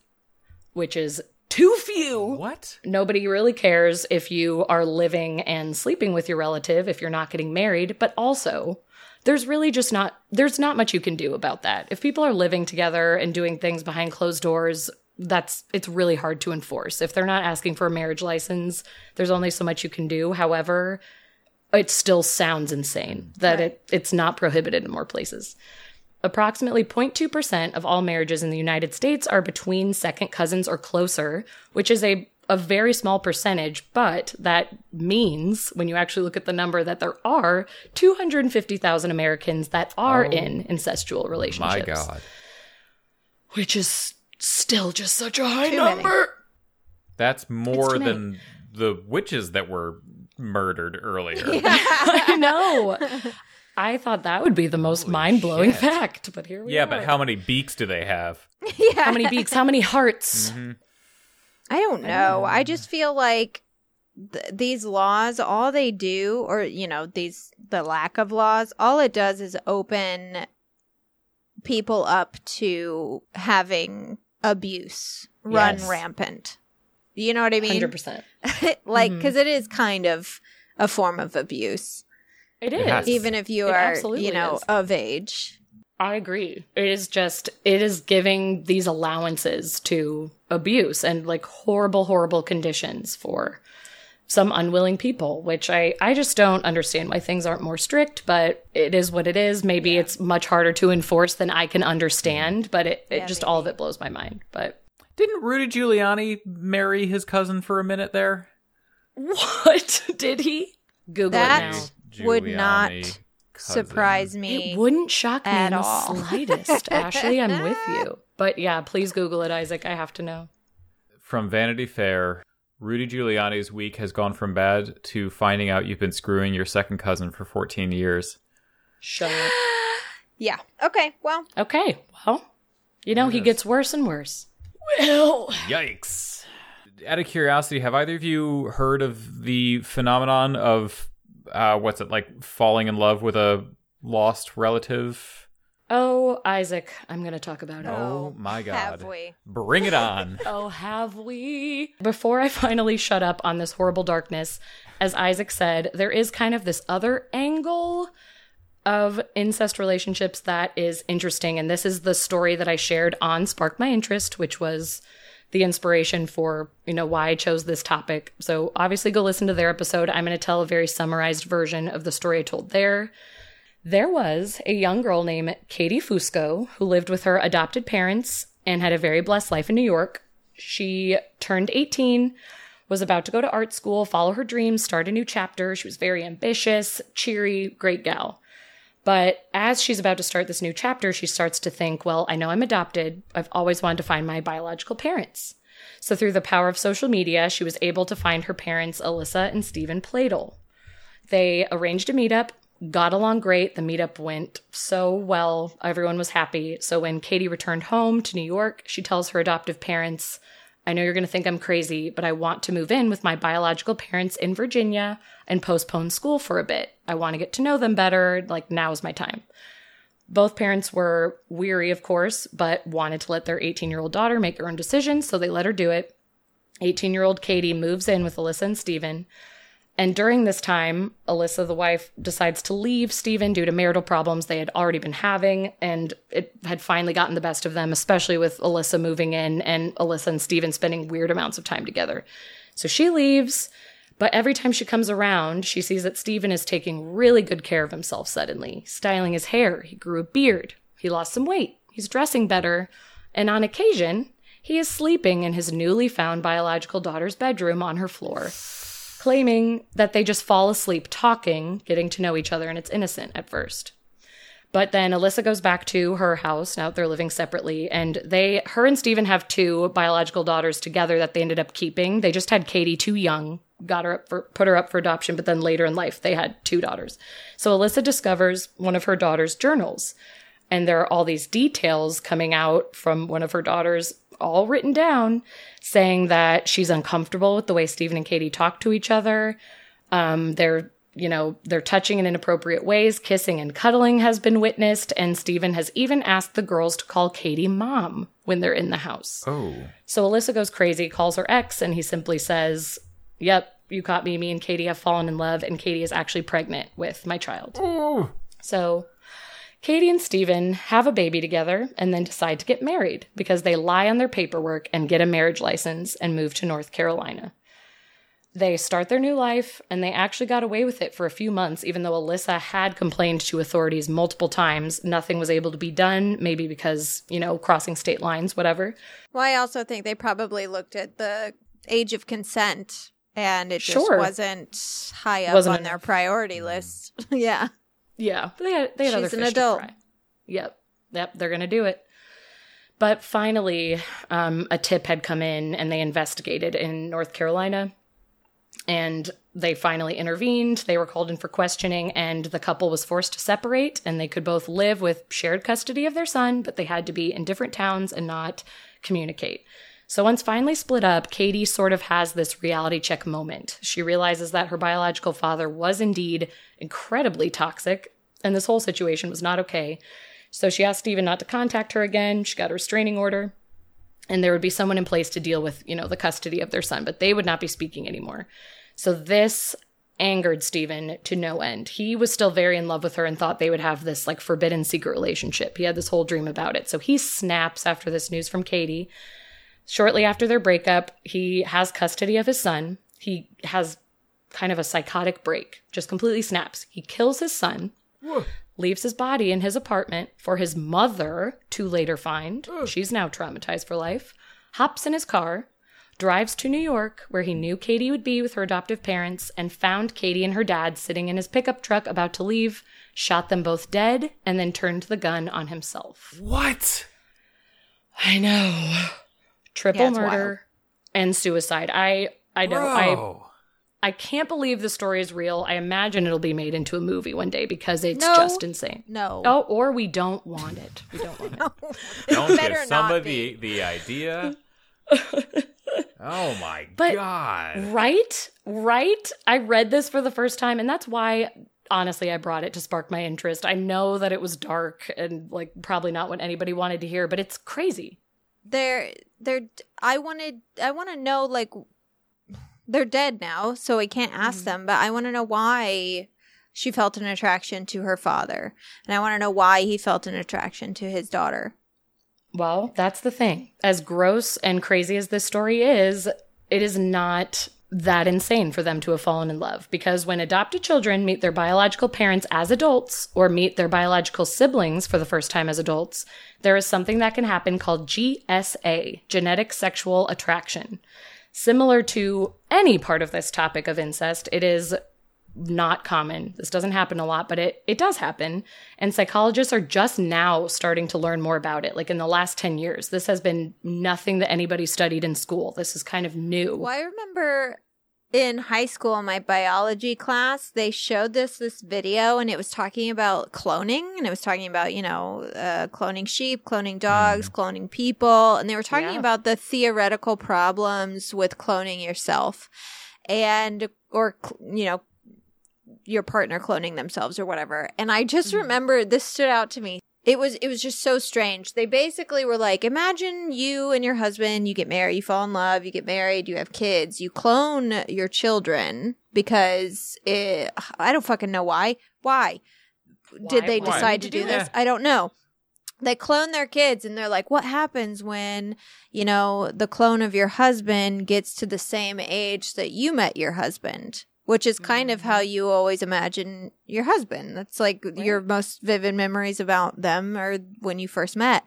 [SPEAKER 2] which is too few.
[SPEAKER 4] What?
[SPEAKER 2] Nobody really cares if you are living and sleeping with your relative if you're not getting married, but also there's really just not there's not much you can do about that. If people are living together and doing things behind closed doors, that's it's really hard to enforce. If they're not asking for a marriage license, there's only so much you can do. However, it still sounds insane that it it's not prohibited in more places. Approximately 0.2% of all marriages in the United States are between second cousins or closer, which is a, a very small percentage, but that means when you actually look at the number that there are 250,000 Americans that are oh in incestual relationships. My.
[SPEAKER 4] God.
[SPEAKER 2] Which is still just such a high
[SPEAKER 3] Too many.
[SPEAKER 2] number.
[SPEAKER 4] That's more than the witches that were murdered earlier.
[SPEAKER 2] I know. I thought that would be the most mind blowing fact, but here we
[SPEAKER 4] Yeah,
[SPEAKER 2] are.
[SPEAKER 4] Yeah, but how many beaks do they have?
[SPEAKER 3] yeah.
[SPEAKER 2] How many beaks? How many hearts? Mm-hmm.
[SPEAKER 3] I don't know. I just feel like th- these laws, all they do, or you know, these the lack of laws, all it does is open people up to having abuse run
[SPEAKER 2] Yes.
[SPEAKER 3] rampant. You know what I mean?
[SPEAKER 2] Hundred percent.
[SPEAKER 3] like,
[SPEAKER 2] mm-hmm.
[SPEAKER 3] because is kind of a form of abuse,
[SPEAKER 2] It
[SPEAKER 4] It
[SPEAKER 2] is.
[SPEAKER 4] has
[SPEAKER 3] even if you
[SPEAKER 2] It
[SPEAKER 3] are,
[SPEAKER 2] absolutely
[SPEAKER 3] you know,
[SPEAKER 2] is.
[SPEAKER 3] of age.
[SPEAKER 2] I agree. It is just it is giving these allowances to abuse and like horrible, horrible conditions for some unwilling people, which I I just don't understand why things aren't more strict. But it is what it is. Maybe it's much harder to enforce than I can understand. But it, it
[SPEAKER 3] Yeah,
[SPEAKER 2] just all of it blows my mind. But
[SPEAKER 4] Didn't Rudy Giuliani marry his cousin for a minute there?
[SPEAKER 2] what did he? Google
[SPEAKER 3] That
[SPEAKER 2] it now.
[SPEAKER 3] would not
[SPEAKER 4] cousin.
[SPEAKER 3] surprise me.
[SPEAKER 2] It wouldn't shock me
[SPEAKER 3] at
[SPEAKER 2] in the
[SPEAKER 3] all.
[SPEAKER 2] slightest. Ashley, I'm with you. But yeah, please Google it, Isaac. I have to know.
[SPEAKER 4] From Vanity Fair, Rudy Giuliani's week has gone from bad to finding out you've been screwing your second cousin for 14 years.
[SPEAKER 2] Shut up.
[SPEAKER 3] Yeah. Okay. Well,
[SPEAKER 2] Okay, well, You know, he gets worse and worse. Well,
[SPEAKER 4] Yikes. Out of curiosity, have either of you heard of the phenomenon of uh, what's it like falling in love with a lost relative?
[SPEAKER 2] oh, Isaac, I'm going to talk about it.
[SPEAKER 4] Oh my god.
[SPEAKER 3] Have we?
[SPEAKER 4] Bring it on.
[SPEAKER 2] Oh, have we? Before I finally shut up on this horrible darkness, as Isaac said, there is kind of this other angle of incest relationships that is interesting. And this is the story that I shared on Spark My Interest, which was the inspiration for, you know, why I chose this topic. So obviously go listen to their episode. I'm going to tell a very summarized version of the story I told there. There was a young girl named Katie Fusco who lived with her adopted parents and had a very blessed life in New York. She turned 18, was about to go to art school, follow her dreams, start a new chapter. She was very ambitious, cheery, great gal. But as she's about to start this new chapter, she starts to think, well, I know I'm adopted. I've always wanted to find my biological parents. So, through the power of social media, she was able to find her parents, Alyssa and Stephen Pladl. They arranged a meetup, got along great. The meetup went so well. Everyone was happy. So, when Katie returned home to New York, she tells her adoptive parents, I know you're going to think I'm crazy, but I want to move in with my biological parents in Virginia and postpone school for a bit. I want to get to know them better. Like, now is my time. Both parents were weary, of course, but wanted to let their 18 year old daughter make her own decisions, so they let her do it. 18 year old Katie moves in with Alyssa and Steven. And during this time, Alyssa, the wife, decides to leave Stephen due to marital problems they had already been having, and it had finally gotten the best of them, especially with Alyssa moving in and Alyssa and Stephen spending weird amounts of time together. So she leaves, but every time she comes around, she sees that Stephen is taking really good care of himself suddenly, styling his hair. He grew a beard, he lost some weight, he's dressing better, and on occasion, he is sleeping in his newly found biological daughter's bedroom on her floor claiming that they just fall asleep talking, getting to know each other, and it's innocent at first. But then Alyssa goes back to her house. Now they're living separately, and they, her and Stephen have two biological daughters together that they ended up keeping. They just had Katie too young, got her up for, put her up for adoption, but then later in life they had two daughters. So Alyssa discovers one of her daughter's journals, and there are all these details coming out from one of her daughters, all written down, saying that she's uncomfortable with the way Stephen and Katie talk to each other. Um, they're, you know, they're touching in inappropriate ways. Kissing and cuddling has been witnessed, and Stephen has even asked the girls to call Katie mom when they're in the house.
[SPEAKER 4] Oh.
[SPEAKER 2] So Alyssa goes crazy, calls her ex, and he simply says, Yep, you caught me. Me and Katie have fallen in love, and Katie is actually pregnant with my child. Oh. So Katie and Steven have a baby together and then decide to get married because they lie on their paperwork and get a marriage license and move to North Carolina. They start their new life and they actually got away with it for a few months, even though Alyssa had complained to authorities multiple times. Nothing was able to be done, maybe because, you know, crossing state lines, whatever.
[SPEAKER 3] Well, I also think they probably looked at the age of consent and it just
[SPEAKER 2] Sure.
[SPEAKER 3] wasn't high up
[SPEAKER 2] Wasn't
[SPEAKER 3] on their priority list. yeah.
[SPEAKER 2] Yeah, they had they had other
[SPEAKER 3] She's an
[SPEAKER 2] fish
[SPEAKER 3] adult.
[SPEAKER 2] to fry. Yep, yep, they're gonna do it. But finally, um, a tip had come in, and they investigated in North Carolina, and they finally intervened. They were called in for questioning, and the couple was forced to separate, and they could both live with shared custody of their son, but they had to be in different towns and not communicate. So once finally split up, Katie sort of has this reality check moment. She realizes that her biological father was indeed incredibly toxic, and this whole situation was not okay. So she asked Stephen not to contact her again. She got a restraining order, and there would be someone in place to deal with, you know, the custody of their son, but they would not be speaking anymore. So this angered Stephen to no end. He was still very in love with her and thought they would have this like forbidden secret relationship. He had this whole dream about it. So he snaps after this news from Katie. Shortly after their breakup, he has custody of his son. He has kind of a psychotic break, just completely snaps. He kills his son, leaves his body in his apartment for his mother to later find. She's now traumatized for life. Hops in his car, drives to New York, where he knew Katie would be with her adoptive parents, and found Katie and her dad sitting in his pickup truck about to leave, shot them both dead, and then turned the gun on himself.
[SPEAKER 4] What?
[SPEAKER 2] I know. Triple
[SPEAKER 3] Yeah, it's
[SPEAKER 2] murder and suicide. I I know. I
[SPEAKER 4] Bro.
[SPEAKER 2] I can't believe the story is real. I imagine it'll be made into a movie one day because it's
[SPEAKER 3] No.
[SPEAKER 2] just insane.
[SPEAKER 3] No.
[SPEAKER 2] Oh, or we don't want it. We don't want it.
[SPEAKER 4] Don't
[SPEAKER 3] better
[SPEAKER 4] give
[SPEAKER 3] not
[SPEAKER 4] somebody the idea. oh my
[SPEAKER 2] But-
[SPEAKER 4] god.
[SPEAKER 2] Right? Right? I read this for the first time, and that's why honestly I brought it to spark my interest. I know that it was dark and like probably not what anybody wanted to hear, but it's crazy.
[SPEAKER 3] They're they're i wanted i want to know like they're dead now so i can't ask
[SPEAKER 2] Mm-hmm.
[SPEAKER 3] them but i want to know why she felt an attraction to her father and i want to know why he felt an attraction to his daughter
[SPEAKER 2] Well, that's the thing. As gross and crazy as this story is, it is not that insane for them to have fallen in love because when adopted children meet their biological parents as adults or meet their biological siblings for the first time as adults, there is something that can happen called GSA, genetic sexual attraction. Similar to any part of this topic of incest, it is not common. This doesn't happen a lot, but it, it does happen. And psychologists are just now starting to learn more about it. Like in the last 10 years, this has been nothing that anybody studied in school. This is kind of new.
[SPEAKER 3] well i remember in high school in my biology class they showed this this video and it was talking about cloning and it was talking about you know uh, cloning sheep cloning dogs cloning people and they were talking
[SPEAKER 2] Yeah.
[SPEAKER 3] about the theoretical problems with cloning yourself and or you know your partner cloning themselves or whatever. And i just remember this stood out to me it was it was just so strange. They basically were like imagine you and your husband you get married you fall in love you get married you have kids you clone your children because it, i don't fucking know why. Why? Did they
[SPEAKER 2] why?
[SPEAKER 3] decide to do
[SPEAKER 2] do
[SPEAKER 3] this? i don't know. They clone their kids and they're like what happens when you know the clone of your husband gets to the same age that you met your husband which is kind of how you always imagine your husband. That's like your most vivid memories about them are when you first met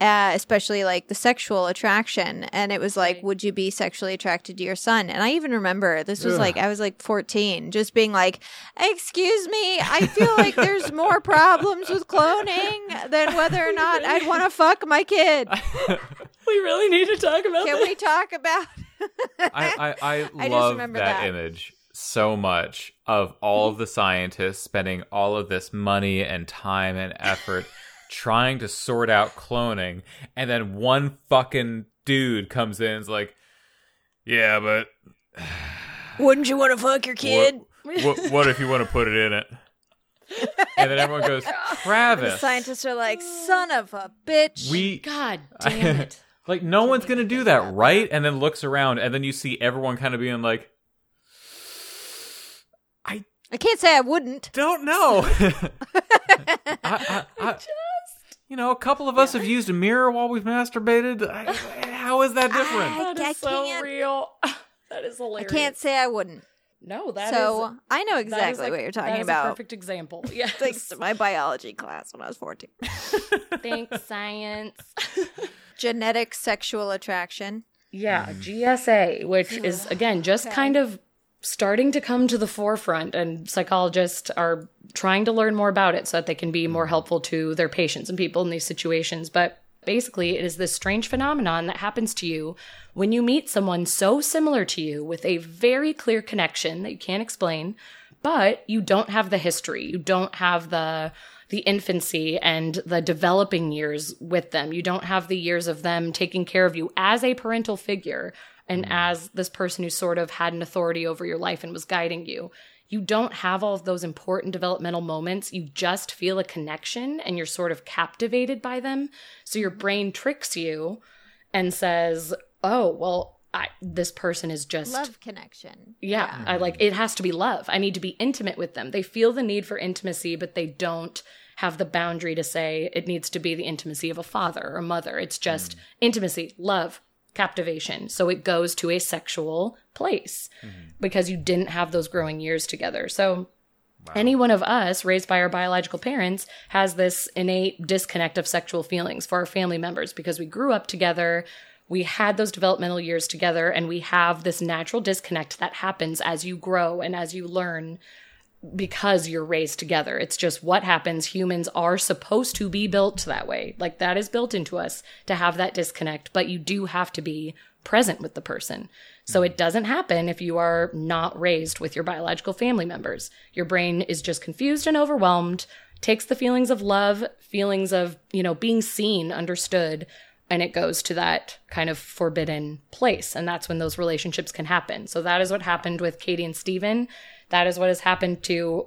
[SPEAKER 3] uh, especially like the sexual attraction. And it was like
[SPEAKER 2] Right.
[SPEAKER 3] would you be sexually attracted to your son? And i even remember this was
[SPEAKER 4] Ugh.
[SPEAKER 3] like i was like 14 just being like excuse me i feel like there's more problems with cloning than whether or not i'd want to fuck my kid.
[SPEAKER 2] We really need to talk about
[SPEAKER 3] can we talk about
[SPEAKER 4] I, I, I,
[SPEAKER 3] I just
[SPEAKER 4] love
[SPEAKER 3] remember
[SPEAKER 4] that,
[SPEAKER 3] that.
[SPEAKER 4] image so much of all of the scientists spending all of this money and time and effort trying to sort out cloning, and then one fucking dude comes in and is like, "Yeah, but
[SPEAKER 3] wouldn't you want to fuck your kid
[SPEAKER 4] What, what, what if you want to put it in it?" And then everyone goes,
[SPEAKER 3] oh
[SPEAKER 4] the
[SPEAKER 3] scientists are like son of a bitch
[SPEAKER 4] we
[SPEAKER 2] God damn it.
[SPEAKER 4] like no one's gonna do that, right?" And then looks around, and then you see everyone kind of being like, "I
[SPEAKER 3] i can't say i wouldn't
[SPEAKER 4] don't know. I, I, I, you know, a couple of us have used a mirror while we've masturbated. I, how is that different?
[SPEAKER 3] I-
[SPEAKER 2] That is so
[SPEAKER 3] can't-
[SPEAKER 2] real. That is hilarious.
[SPEAKER 3] i can't say i wouldn't
[SPEAKER 2] No, that
[SPEAKER 3] so i know exactly
[SPEAKER 2] like-
[SPEAKER 3] what you're
[SPEAKER 2] that
[SPEAKER 3] talking
[SPEAKER 2] is a
[SPEAKER 3] about
[SPEAKER 2] perfect example. Yes.
[SPEAKER 3] thanks to my biology class when i was 14
[SPEAKER 2] Thanks, science.
[SPEAKER 3] genetic sexual attraction
[SPEAKER 2] Yeah, GSA, which is again just kind of starting to come to the forefront, and psychologists are trying to learn more about it so that they can be more helpful to their patients and people in these situations. But basically, it is this strange phenomenon that happens to you when you meet someone so similar to you with a very clear connection that you can't explain, but you don't have the history, you don't have the the infancy and the developing years with them. You don't have the years of them taking care of you as a parental figure and mm-hmm. as this person who sort of had an authority over your life and was guiding you. You don't have all of those important developmental moments. You just feel a connection and you're sort of captivated by them. So your mm-hmm. brain tricks you and says, "Oh, well, I, this person is just
[SPEAKER 3] love connection
[SPEAKER 2] yeah, I like it has to be love. I need to be intimate with them. They feel the need for intimacy, but they don't have the boundary to say it needs to be the intimacy of a father or a mother. It's just mm. intimacy, love, captivation. So it goes to a sexual place mm-hmm. because you didn't have those growing years together. So any one of us raised by our biological parents has this innate disconnect of sexual feelings for our family members because we grew up together we had those developmental years together and we have this natural disconnect that happens as you grow and as you learn because you're raised together. It's just what happens. Humans are supposed to be built that way. Like that is built into us to have that disconnect, but you do have to be present with the person. So it doesn't happen if you are not raised with your biological family members. Your brain is just confused and overwhelmed, takes the feelings of love, feelings of, you know, being seen, understood, and it goes to that kind of forbidden place. And that's when those relationships can happen. So that is what happened with Katie and Steven. That is what has happened to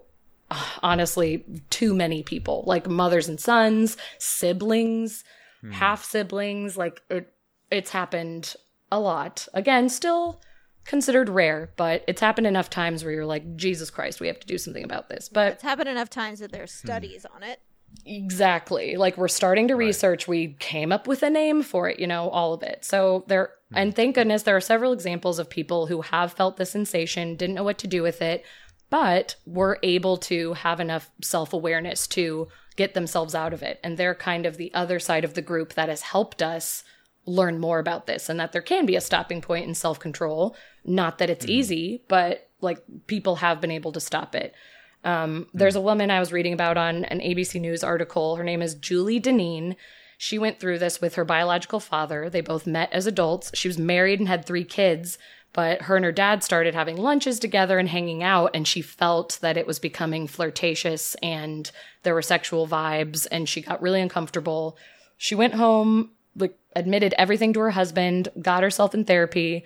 [SPEAKER 2] uh, honestly too many people, like mothers and sons, siblings, half siblings, like it, it's happened a lot. Again, still considered rare, but it's happened enough times where you're like, Jesus Christ, we have to do something about this. But
[SPEAKER 3] It's happened enough times that there's studies on it.
[SPEAKER 2] Exactly. Like we're starting to research. We came up with a name for it, you know, all of it. So there, and thank goodness there are several examples of people who have felt the sensation, didn't know what to do with it, but were able to have enough self awareness to get themselves out of it. And they're kind of the other side of the group that has helped us learn more about this and that there can be a stopping point in self control. Not that it's easy, but like people have been able to stop it. Um, there's a woman I was reading about on an ABC News article. Her name is Julie Deneen. She went through this with her biological father. They both met as adults. She was married and had three kids, but her and her dad started having lunches together and hanging out, and she felt that it was becoming flirtatious and there were sexual vibes, and she got really uncomfortable. She went home, like, admitted everything to her husband, got herself in therapy,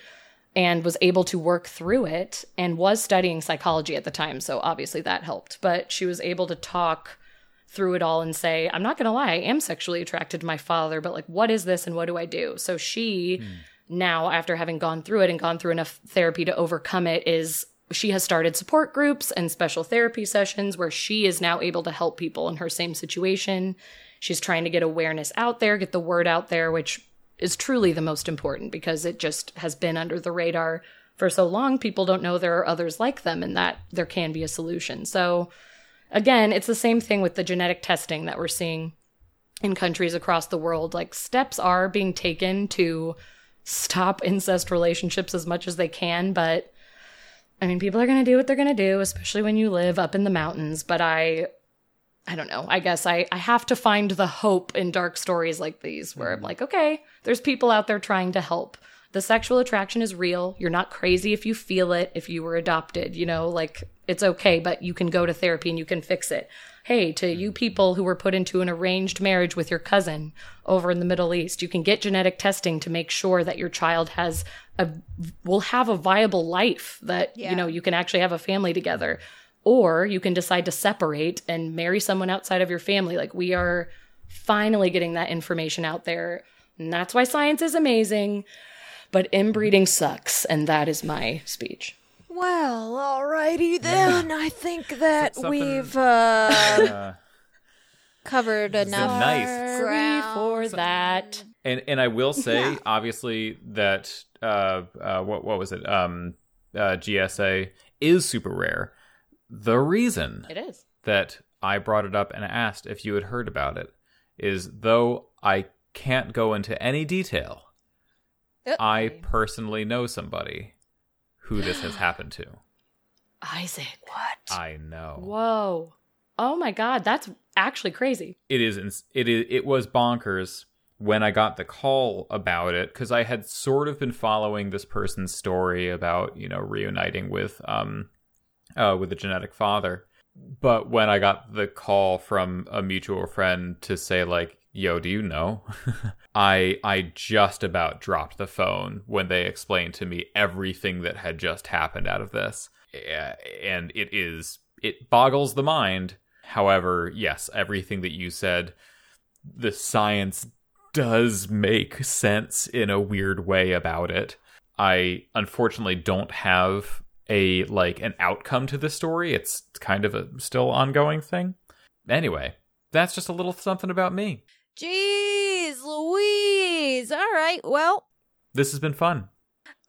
[SPEAKER 2] and was able to work through it and was studying psychology at the time. So obviously that helped. But she was able to talk through it all and say, I'm not going to lie, I am sexually attracted to my father, but like, what is this and what do I do? So she hmm. now, after having gone through it and gone through enough therapy to overcome it, is she has started support groups and special therapy sessions where she is now able to help people in her same situation. She's trying to get awareness out there, get the word out there, which is truly the most important because it just has been under the radar for so long. People don't know there are others like them and that there can be a solution. So, again, it's the same thing with the genetic testing that we're seeing in countries across the world. Like, steps are being taken to stop incest relationships as much as they can, but I mean, people are going to do what they're going to do, especially when you live up in the mountains. But I, I don't know. I guess I, I have to find the hope in dark stories like these where I'm mm-hmm. like, okay, there's people out there trying to help. The sexual attraction is real. You're not crazy if you feel it, if you were adopted, you know, like it's okay, but you can go to therapy and you can fix it. Hey, to you mm. people who were put into an arranged marriage with your cousin over in the Middle East, you can get genetic testing to make sure that your child has a will have a viable life that you know you can actually have a family together or you can decide to separate and marry someone outside of your family. Like we are finally getting that information out there. And that's why science is amazing. But inbreeding sucks. And that is my speech.
[SPEAKER 3] Well, alrighty then. I think that
[SPEAKER 4] something-
[SPEAKER 3] we've uh,
[SPEAKER 4] Uh,
[SPEAKER 3] covered enough
[SPEAKER 4] nice.
[SPEAKER 3] ground.
[SPEAKER 2] For that.
[SPEAKER 4] and and I will say, obviously, that uh, uh, what what was it? Um, uh, GSA is super rare. The reason
[SPEAKER 2] It is.
[SPEAKER 4] that I brought it up and asked if you had heard about it is though I can't go into any detail, I personally know somebody who this has happened to.
[SPEAKER 2] Isaac. What?
[SPEAKER 4] I know.
[SPEAKER 2] Whoa. Oh my God. That's actually crazy.
[SPEAKER 4] it is ins- it is it was bonkers when I got the call about it because I had sort of been following this person's story about you know reuniting with um uh with a genetic father, but when I got the call from a mutual friend to say like yo do you know I I just about dropped the phone when they explained to me everything that had just happened out of this and it is it boggles the mind However, yes, everything that you said, the science does make sense in a weird way about it. I unfortunately don't have a like an outcome to the story. It's kind of a still ongoing thing. Anyway, that's just a little something about me.
[SPEAKER 3] Jeez Louise. All right. Well,
[SPEAKER 4] This has been fun.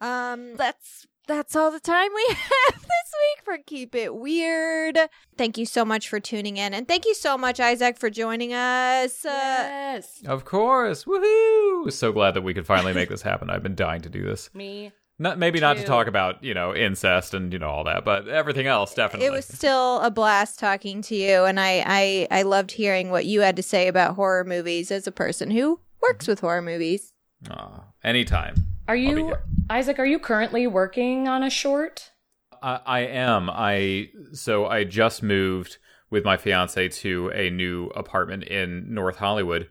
[SPEAKER 3] um that's that's all the time we have this week for Keep It Weird. Thank you so much for tuning in and thank you so much Isaac for joining us. Uh,
[SPEAKER 2] yes.
[SPEAKER 4] Of course. Woohoo! So glad that we could finally make this happen. I've been dying to do this.
[SPEAKER 2] Me
[SPEAKER 4] Not maybe not to talk about you know incest and you know all that, but everything else definitely.
[SPEAKER 3] It was still a blast talking to you, and I, I I loved hearing what you had to say about horror movies as a person who works with horror movies.
[SPEAKER 4] Aw, anytime.
[SPEAKER 2] Are you. Isaac, are you currently working on a short?
[SPEAKER 4] I, I am. I so I just moved with my fiance to a new apartment in North Hollywood,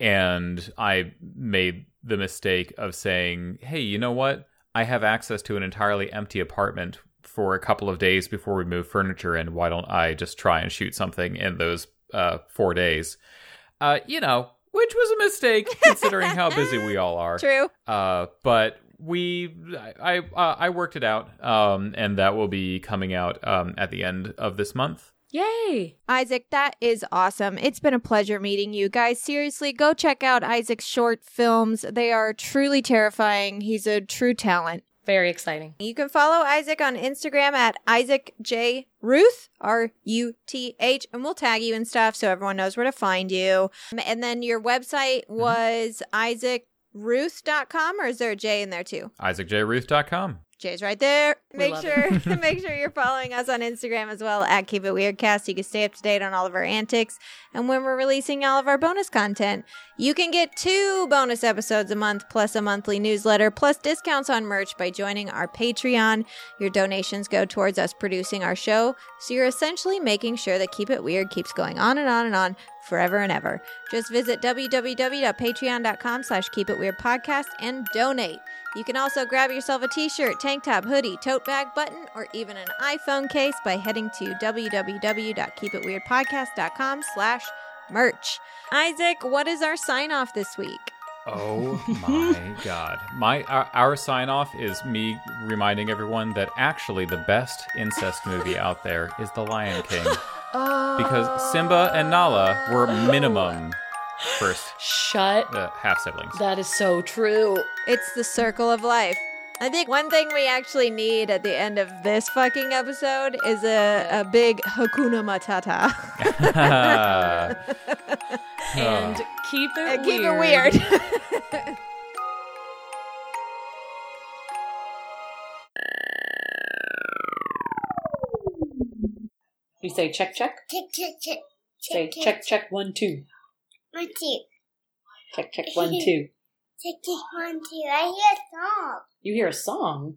[SPEAKER 4] and I made the mistake of saying, "Hey, you know what? I have access to an entirely empty apartment for a couple of days before we move furniture in. Why don't I just try and shoot something in those uh, four days?" Uh, you know, which was a mistake considering how busy we all are.
[SPEAKER 3] True.
[SPEAKER 4] Uh, but we, I, I, I worked it out, um, and that will be coming out um, at the end of this month.
[SPEAKER 2] Yay!
[SPEAKER 3] Isaac, that is awesome. It's been a pleasure meeting you guys. Seriously, go check out Isaac's short films. They are truly terrifying. He's a true talent.
[SPEAKER 2] Very exciting.
[SPEAKER 3] You can follow Isaac on Instagram at Isaac J Ruth R U T H, and we'll tag you and stuff so everyone knows where to find you. Um, and then your website mm-hmm. was isaacruth.com, or is there a J in there too?
[SPEAKER 4] IsaacJRuth.com.
[SPEAKER 3] Jay's right there. Make sure make sure you're following us on Instagram as well at Keep It Weirdcast. You can stay up to date on all of our antics and when we're releasing all of our bonus content. You can get two bonus episodes a month plus a monthly newsletter plus discounts on merch by joining our Patreon. Your donations go towards us producing our show, so you're essentially making sure that Keep It Weird keeps going on and on and on forever and ever. Just visit www.patreon.com slash keep it weird podcast and donate. You can also grab yourself a t-shirt, tank top, hoodie, tote bag, button, or even an iPhone case by heading to www.keepitweirdpodcast.com slash merch. Isaac, what is our sign off this week?
[SPEAKER 4] Oh my god. My our, our sign off is me reminding everyone that actually the best incest movie out there is The Lion King because Simba and Nala were minimum first
[SPEAKER 2] Shut.
[SPEAKER 4] uh, half siblings.
[SPEAKER 2] That is so true.
[SPEAKER 3] It's the circle of life. I think one thing we actually need at the end of this fucking episode is a, a big Hakuna Matata.
[SPEAKER 2] And keep it
[SPEAKER 3] And keep
[SPEAKER 2] weird.
[SPEAKER 3] it weird.
[SPEAKER 2] You say check, check.
[SPEAKER 7] Check, check, check.
[SPEAKER 2] Say check, check, one, two.
[SPEAKER 7] One, two.
[SPEAKER 2] Check, check, one, two.
[SPEAKER 7] Check, check, one, two. I hear a song.
[SPEAKER 2] You hear a song.